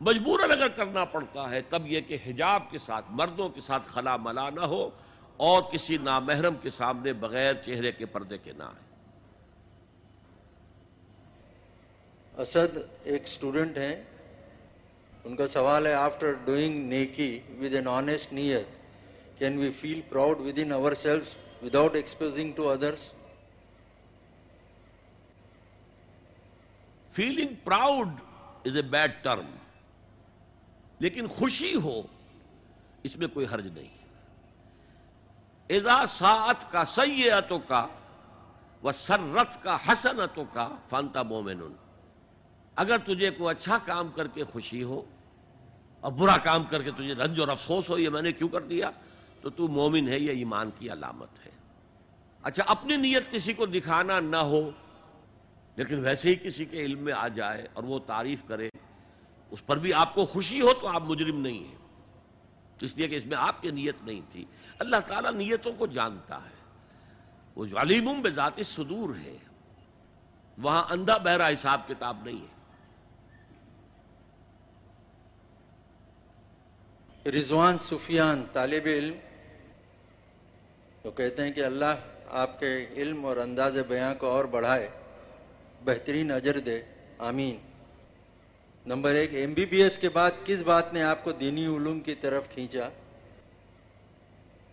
مجبوراً اگر کرنا پڑتا ہے، تب یہ کہ حجاب کے ساتھ، مردوں کے ساتھ خلا ملا نہ ہو اور کسی نامحرم کے سامنے بغیر چہرے کے پردے کے نہ آئے۔ اسد ایک سٹوڈنٹ ہیں۔ ان کا سوال ہے آفٹر ڈوئنگ نیکی ود این آنےسٹ نیت can we feel proud within our self without exposing to others feeling proud is a bad term لیکن خوشی ہو، اس میں کوئی حرج نہیں۔ ازا سات کا سیتوں کا، و سرت کا حسنتوں کا، فانتا مومن اگر تجھے کوئی اچھا کام کر کے خوشی ہو، اور برا کام کر کے تجھے رنج اور افسوس ہو، یہ میں نے کیوں کر دیا؟ تو تو مومن ہے، یہ ایمان کی علامت ہے۔ اچھا اپنی نیت کسی کو دکھانا نہ ہو، لیکن ویسے ہی کسی کے علم میں آ جائے اور وہ تعریف کرے، اس پر بھی آپ کو خوشی ہو تو آپ مجرم نہیں ہیں۔ اس لیے کہ اس میں آپ کی نیت نہیں تھی۔ اللہ تعالیٰ نیتوں کو جانتا ہے۔ وہ علیم بذات صدور ہے، وہاں اندھا بہرا حساب کتاب نہیں ہے۔ رضوان سفیان، طالب علم تو کہتے ہیں کہ اللہ آپ کے علم اور انداز بیاں کو اور بڑھائے، بہترین اجر دے، آمین۔ نمبر ایک ایم بی بی ایس کے بعد کس بات نے آپ کو دینی علوم کی طرف کھینچا؟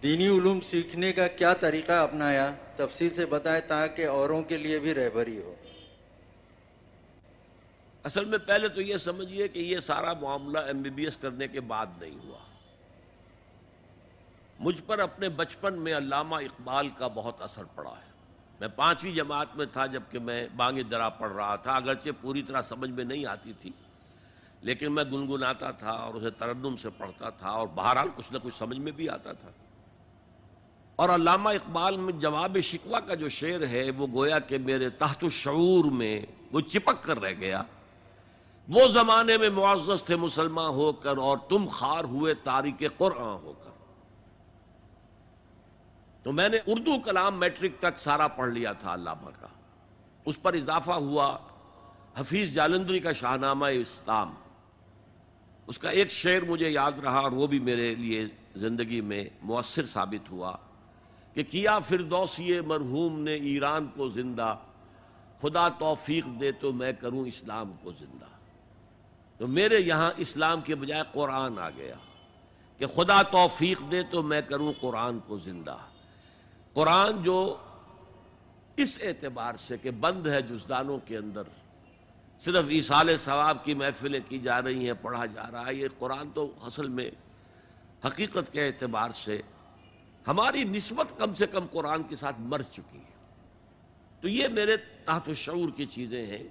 دینی علوم سیکھنے کا کیا طریقہ اپنایا؟ تفصیل سے بتائیں تاکہ اوروں کے لیے بھی رہبری ہو۔ اصل میں پہلے تو یہ سمجھیے کہ یہ سارا معاملہ ایم بی بی ایس کرنے کے بعد نہیں ہوا۔ مجھ پر اپنے بچپن میں علامہ اقبال کا بہت اثر پڑا ہے۔ میں پانچویں جماعت میں تھا جبکہ میں بانگ درا پڑھ رہا تھا، اگرچہ پوری طرح سمجھ میں نہیں آتی تھی، لیکن میں گنگناتا تھا اور اسے تردم سے پڑھتا تھا اور بہرحال کچھ نہ کچھ سمجھ میں بھی آتا تھا۔ اور علامہ اقبال میں جواب شکوہ کا جو شعر ہے، وہ گویا کہ میرے تحت الشعور میں وہ چپک کر رہ گیا۔ وہ زمانے میں معزز تھے مسلمان ہو کر اور تم خار ہوئے تاریخ قرآن ہو کر۔ تو میں نے اردو کلام میٹرک تک سارا پڑھ لیا تھا علامہ کا۔ اس پر اضافہ ہوا حفیظ جالندری کا شاہنامہ اسلام۔ اس کا ایک شعر مجھے یاد رہا اور وہ بھی میرے لیے زندگی میں مؤثر ثابت ہوا کہ کیا فردوسی مرحوم نے ایران کو زندہ، خدا توفیق دے تو میں کروں اسلام کو زندہ۔ تو میرے یہاں اسلام کے بجائے قرآن آ گیا کہ خدا توفیق دے تو میں کروں قرآن کو زندہ۔ قرآن جو اس اعتبار سے کہ بند ہے جزدانوں کے اندر، صرف ایسال ثواب کی محفلیں کی جا رہی ہیں، پڑھا جا رہا ہے، یہ قرآن تو اصل میں حقیقت کے اعتبار سے ہماری نسبت کم سے کم قرآن کے ساتھ مر چکی ہے۔ تو یہ میرے تحت شعور کی چیزیں ہیں۔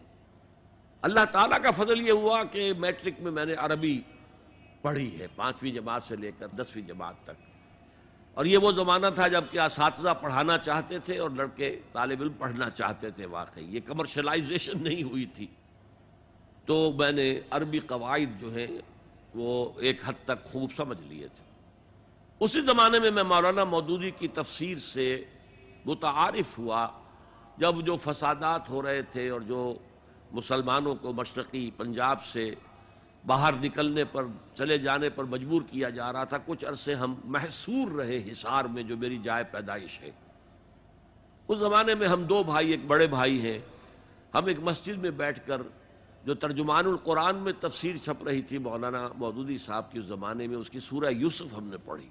اللہ تعالیٰ کا فضل یہ ہوا کہ میٹرک میں میں نے عربی پڑھی ہے، پانچویں جماعت سے لے کر دسویں جماعت تک۔ اور یہ وہ زمانہ تھا جبکہ اساتذہ پڑھانا چاہتے تھے اور لڑکے طالب علم پڑھنا چاہتے تھے واقعی۔ یہ کمرشلائزیشن نہیں ہوئی تھی۔ تو میں نے عربی قواعد جو ہیں وہ ایک حد تک خوب سمجھ لیے تھے۔ اسی زمانے میں میں مولانا مودودی کی تفسیر سے متعارف ہوا۔ جب جو فسادات ہو رہے تھے اور جو مسلمانوں کو مشرقی پنجاب سے باہر نکلنے پر، چلے جانے پر مجبور کیا جا رہا تھا۔ کچھ عرصے ہم محصور رہے حصار میں جو میری جائے پیدائش ہے۔ اس زمانے میں ہم دو بھائی، ایک بڑے بھائی ہیں۔ ہم ایک مسجد میں بیٹھ کر جو ترجمان القرآن میں تفسیر چھپ رہی تھی، مولانا مودودی صاحب کے زمانے میں اس کی سورہ یوسف ہم نے پڑھی۔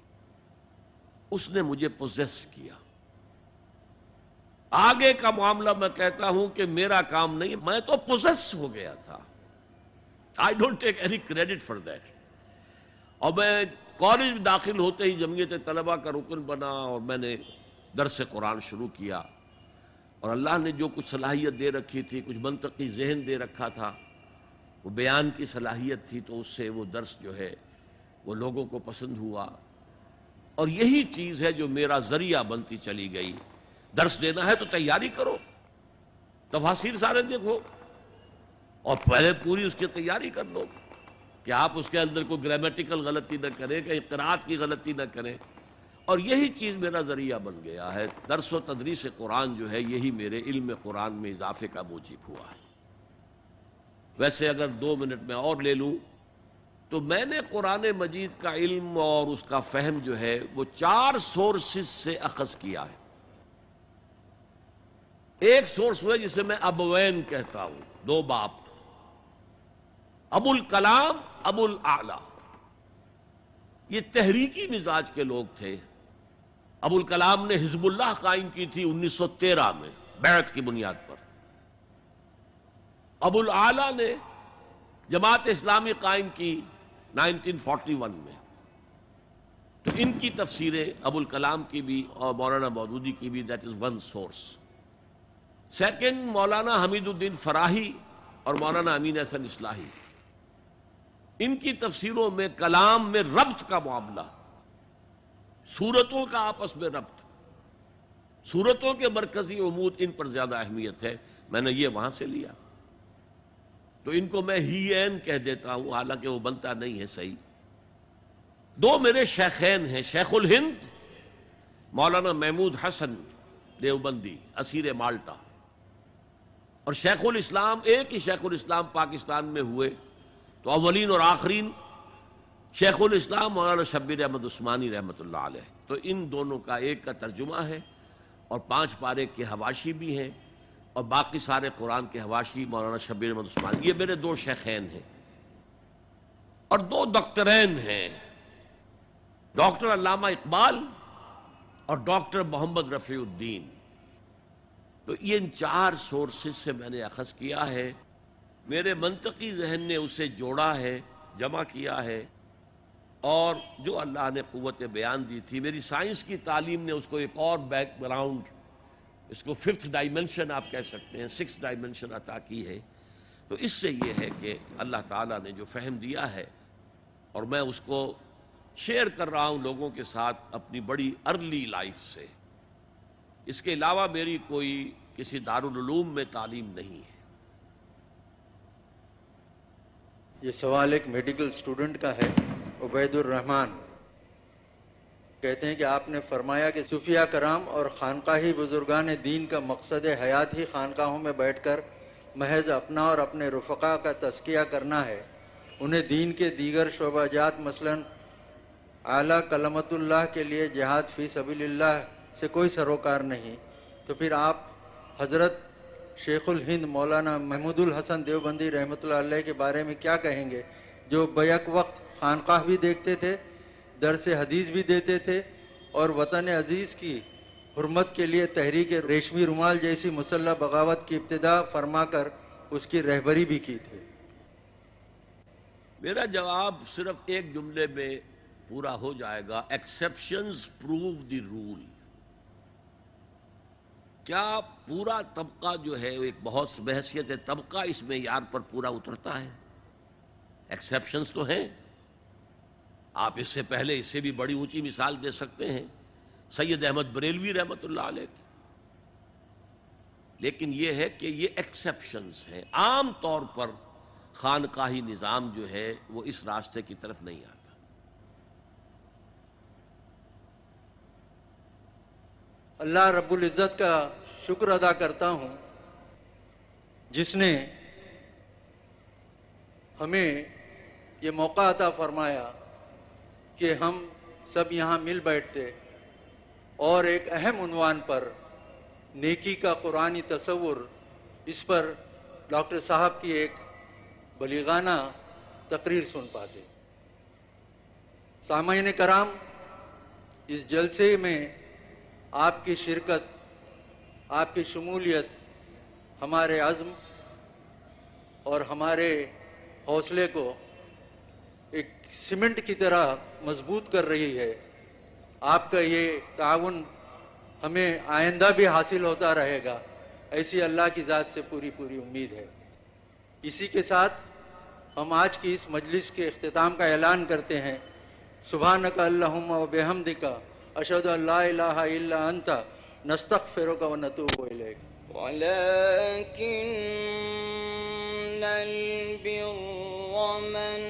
اس نے مجھے پوزیس کیا۔ آگے کا معاملہ میں کہتا ہوں کہ میرا کام نہیں، میں تو پوزیس ہو گیا تھا۔ I don't take any credit for that اور میں کالج میں داخل ہوتے ہی جمعیت طلبہ کا رکن بنا اور میں نے درس قرآن شروع کیا اور اللہ نے جو کچھ صلاحیت دے رکھی تھی، کچھ منطقی ذہن دے رکھا تھا، وہ بیان کی صلاحیت تھی، تو اس سے وہ درس جو ہے، وہ لوگوں کو پسند ہوا۔ اور یہی چیز ہے جو میرا ذریعہ بنتی چلی گئی۔ درس دینا ہے تو تیاری کرو۔ تفاصیر سارے دیکھو۔ اور پہلے پوری اس کی تیاری کر لو کہ آپ اس کے اندر کوئی گرامیٹیکل غلطی نہ کریں کہ اقرات کی غلطی نہ کریں۔ اور یہی چیز میرا ذریعہ بن گیا ہے۔ درس و تدریس قرآن جو ہے، یہی میرے علم قرآن میں اضافے کا موجب ہوا ہے۔ ویسے اگر دو منٹ میں اور لے لوں، تو میں نے قرآن مجید کا علم اور اس کا فہم جو ہے، وہ چار سورسز سے اخذ کیا ہے۔ ایک سورس ہوئے جسے میں ابوین کہتا ہوں، دو باپ۔ ابو الکلام ابو العلا یہ تحریکی مزاج کے لوگ تھے۔ ابو الکلام نے حزب اللہ قائم کی تھی انیس سو تیرہ میں، بیعت کی بنیاد پر۔ ابو العلا نے جماعت اسلامی قائم کی نائنٹین فورٹی ون میں۔ تو ان کی تفسیریں ابو الکلام کی بھی اور مولانا مودودی کی بھی that is one source second Maulana Hamiduddin Farahi اور مولانا امین حسن اصلاحی۔ ان کی تفسیروں میں کلام میں ربط کا معاملہ، صورتوں کا آپس میں ربط، صورتوں کے مرکزی امود ان پر زیادہ اہمیت ہے، میں نے یہ وہاں سے لیا۔ تو ان کو میں ہی این کہہ دیتا ہوں، حالانکہ وہ بنتا نہیں ہے صحیح۔ دو میرے شیخین ہیں، شیخ الہند، مولانا محمود حسن دیوبندی، اسیر مالٹا۔ اور شیخ الاسلام، ایک ہی شیخ الاسلام پاکستان میں ہوئے۔ تو اولین اور آخرین شیخ الاسلام مولانا شبیر احمد عثمانی رحمۃ اللہ علیہ۔ تو ان دونوں کا ایک کا ترجمہ ہے اور پانچ پارے کے حواشی بھی ہیں اور باقی سارے قرآن کے حواشی مولانا شبیر احمد عثمانی۔ یہ میرے دو شیخین ہیں اور دو ڈاکٹرین ہیں۔ ڈاکٹر علامہ اقبال اور ڈاکٹر محمد رفیع الدین۔ تو یہ ان چار سورسز سے میں نے اخذ کیا ہے۔ میرے منطقی ذہن نے اسے جوڑا ہے، جمع کیا ہے۔ اور جو اللہ نے قوت بیان دی تھی، میری سائنس کی تعلیم نے اس کو ایک اور بیک گراؤنڈ، اس کو ففتھ ڈائمنشن آپ کہہ سکتے ہیں، سکس ڈائمنشن عطا کی ہے۔ تو اس سے یہ ہے کہ اللہ تعالیٰ نے جو فہم دیا ہے، اور میں اس کو شیئر کر رہا ہوں لوگوں کے ساتھ اپنی بڑی ارلی لائف سے۔ اس کے علاوہ میری کوئی کسی دارالعلوم میں تعلیم نہیں ہے۔ یہ سوال ایک میڈیکل سٹوڈنٹ کا ہے، عبید الرحمن۔ کہتے ہیں کہ آپ نے فرمایا کہ صوفیہ کرام اور خانقاہی بزرگان دین کا مقصد حیات ہی خانقاہوں میں بیٹھ کر محض اپنا اور اپنے رفقا کا تذکیہ کرنا ہے۔ انہیں دین کے دیگر شعبہ جات مثلا اعلیٰ کلمت اللہ کے لیے جہاد فی سبیل اللہ سے کوئی سروکار نہیں۔ تو پھر آپ حضرت شیخ الہند مولانا محمود الحسن دیوبندی رحمۃ اللہ علیہ کے بارے میں کیا کہیں گے؟ جو بیک وقت خانقاہ بھی دیکھتے تھے، درس حدیث بھی دیتے تھے، اور وطن عزیز کی حرمت کے لیے تحریک ریشمی رومال جیسی مسلح بغاوت کی ابتدا فرما کر اس کی رہبری بھی کی تھی۔ میرا جواب صرف ایک جملے میں پورا ہو جائے گا۔ ایکسیپشنز پروو دی رول کیا پورا طبقہ جو ہے ایک بہت بحثیت طبقہ اس میں یار پر پورا اترتا ہے۔ ایکسیپشنز تو ہیں۔ آپ اس سے پہلے اس سے بھی بڑی اونچی مثال دے سکتے ہیں۔ سید احمد بریلوی رحمت اللہ علیہ کی۔ لیکن یہ ہے کہ یہ ایکسیپشنز ہیں۔ عام طور پر خانقاہی نظام جو ہے وہ اس راستے کی طرف نہیں آتا۔ اللہ رب العزت کا شکر ادا کرتا ہوں جس نے ہمیں یہ موقع عطا فرمایا کہ ہم سب یہاں مل بیٹھتے اور ایک اہم عنوان پر نیکی کا قرآنی تصور، اس پر ڈاکٹر صاحب کی ایک بلیغانہ تقریر سن پاتے۔ سامعین کرام، اس جلسے میں آپ کی شرکت آپ کی شمولیت، ہمارے عزم اور ہمارے حوصلے کو ایک سیمنٹ کی طرح مضبوط کر رہی ہے۔ آپ کا یہ تعاون ہمیں آئندہ بھی حاصل ہوتا رہے گا۔ ایسی اللہ کی ذات سے پوری پوری امید ہے۔ اسی کے ساتھ ہم آج کی اس مجلس کے اختتام کا اعلان کرتے ہیں۔ سبحانک اللہم و بحمدکا اشہد ان لا الہ الا انت نستغفرك ونتوب إليك. ولكن البر من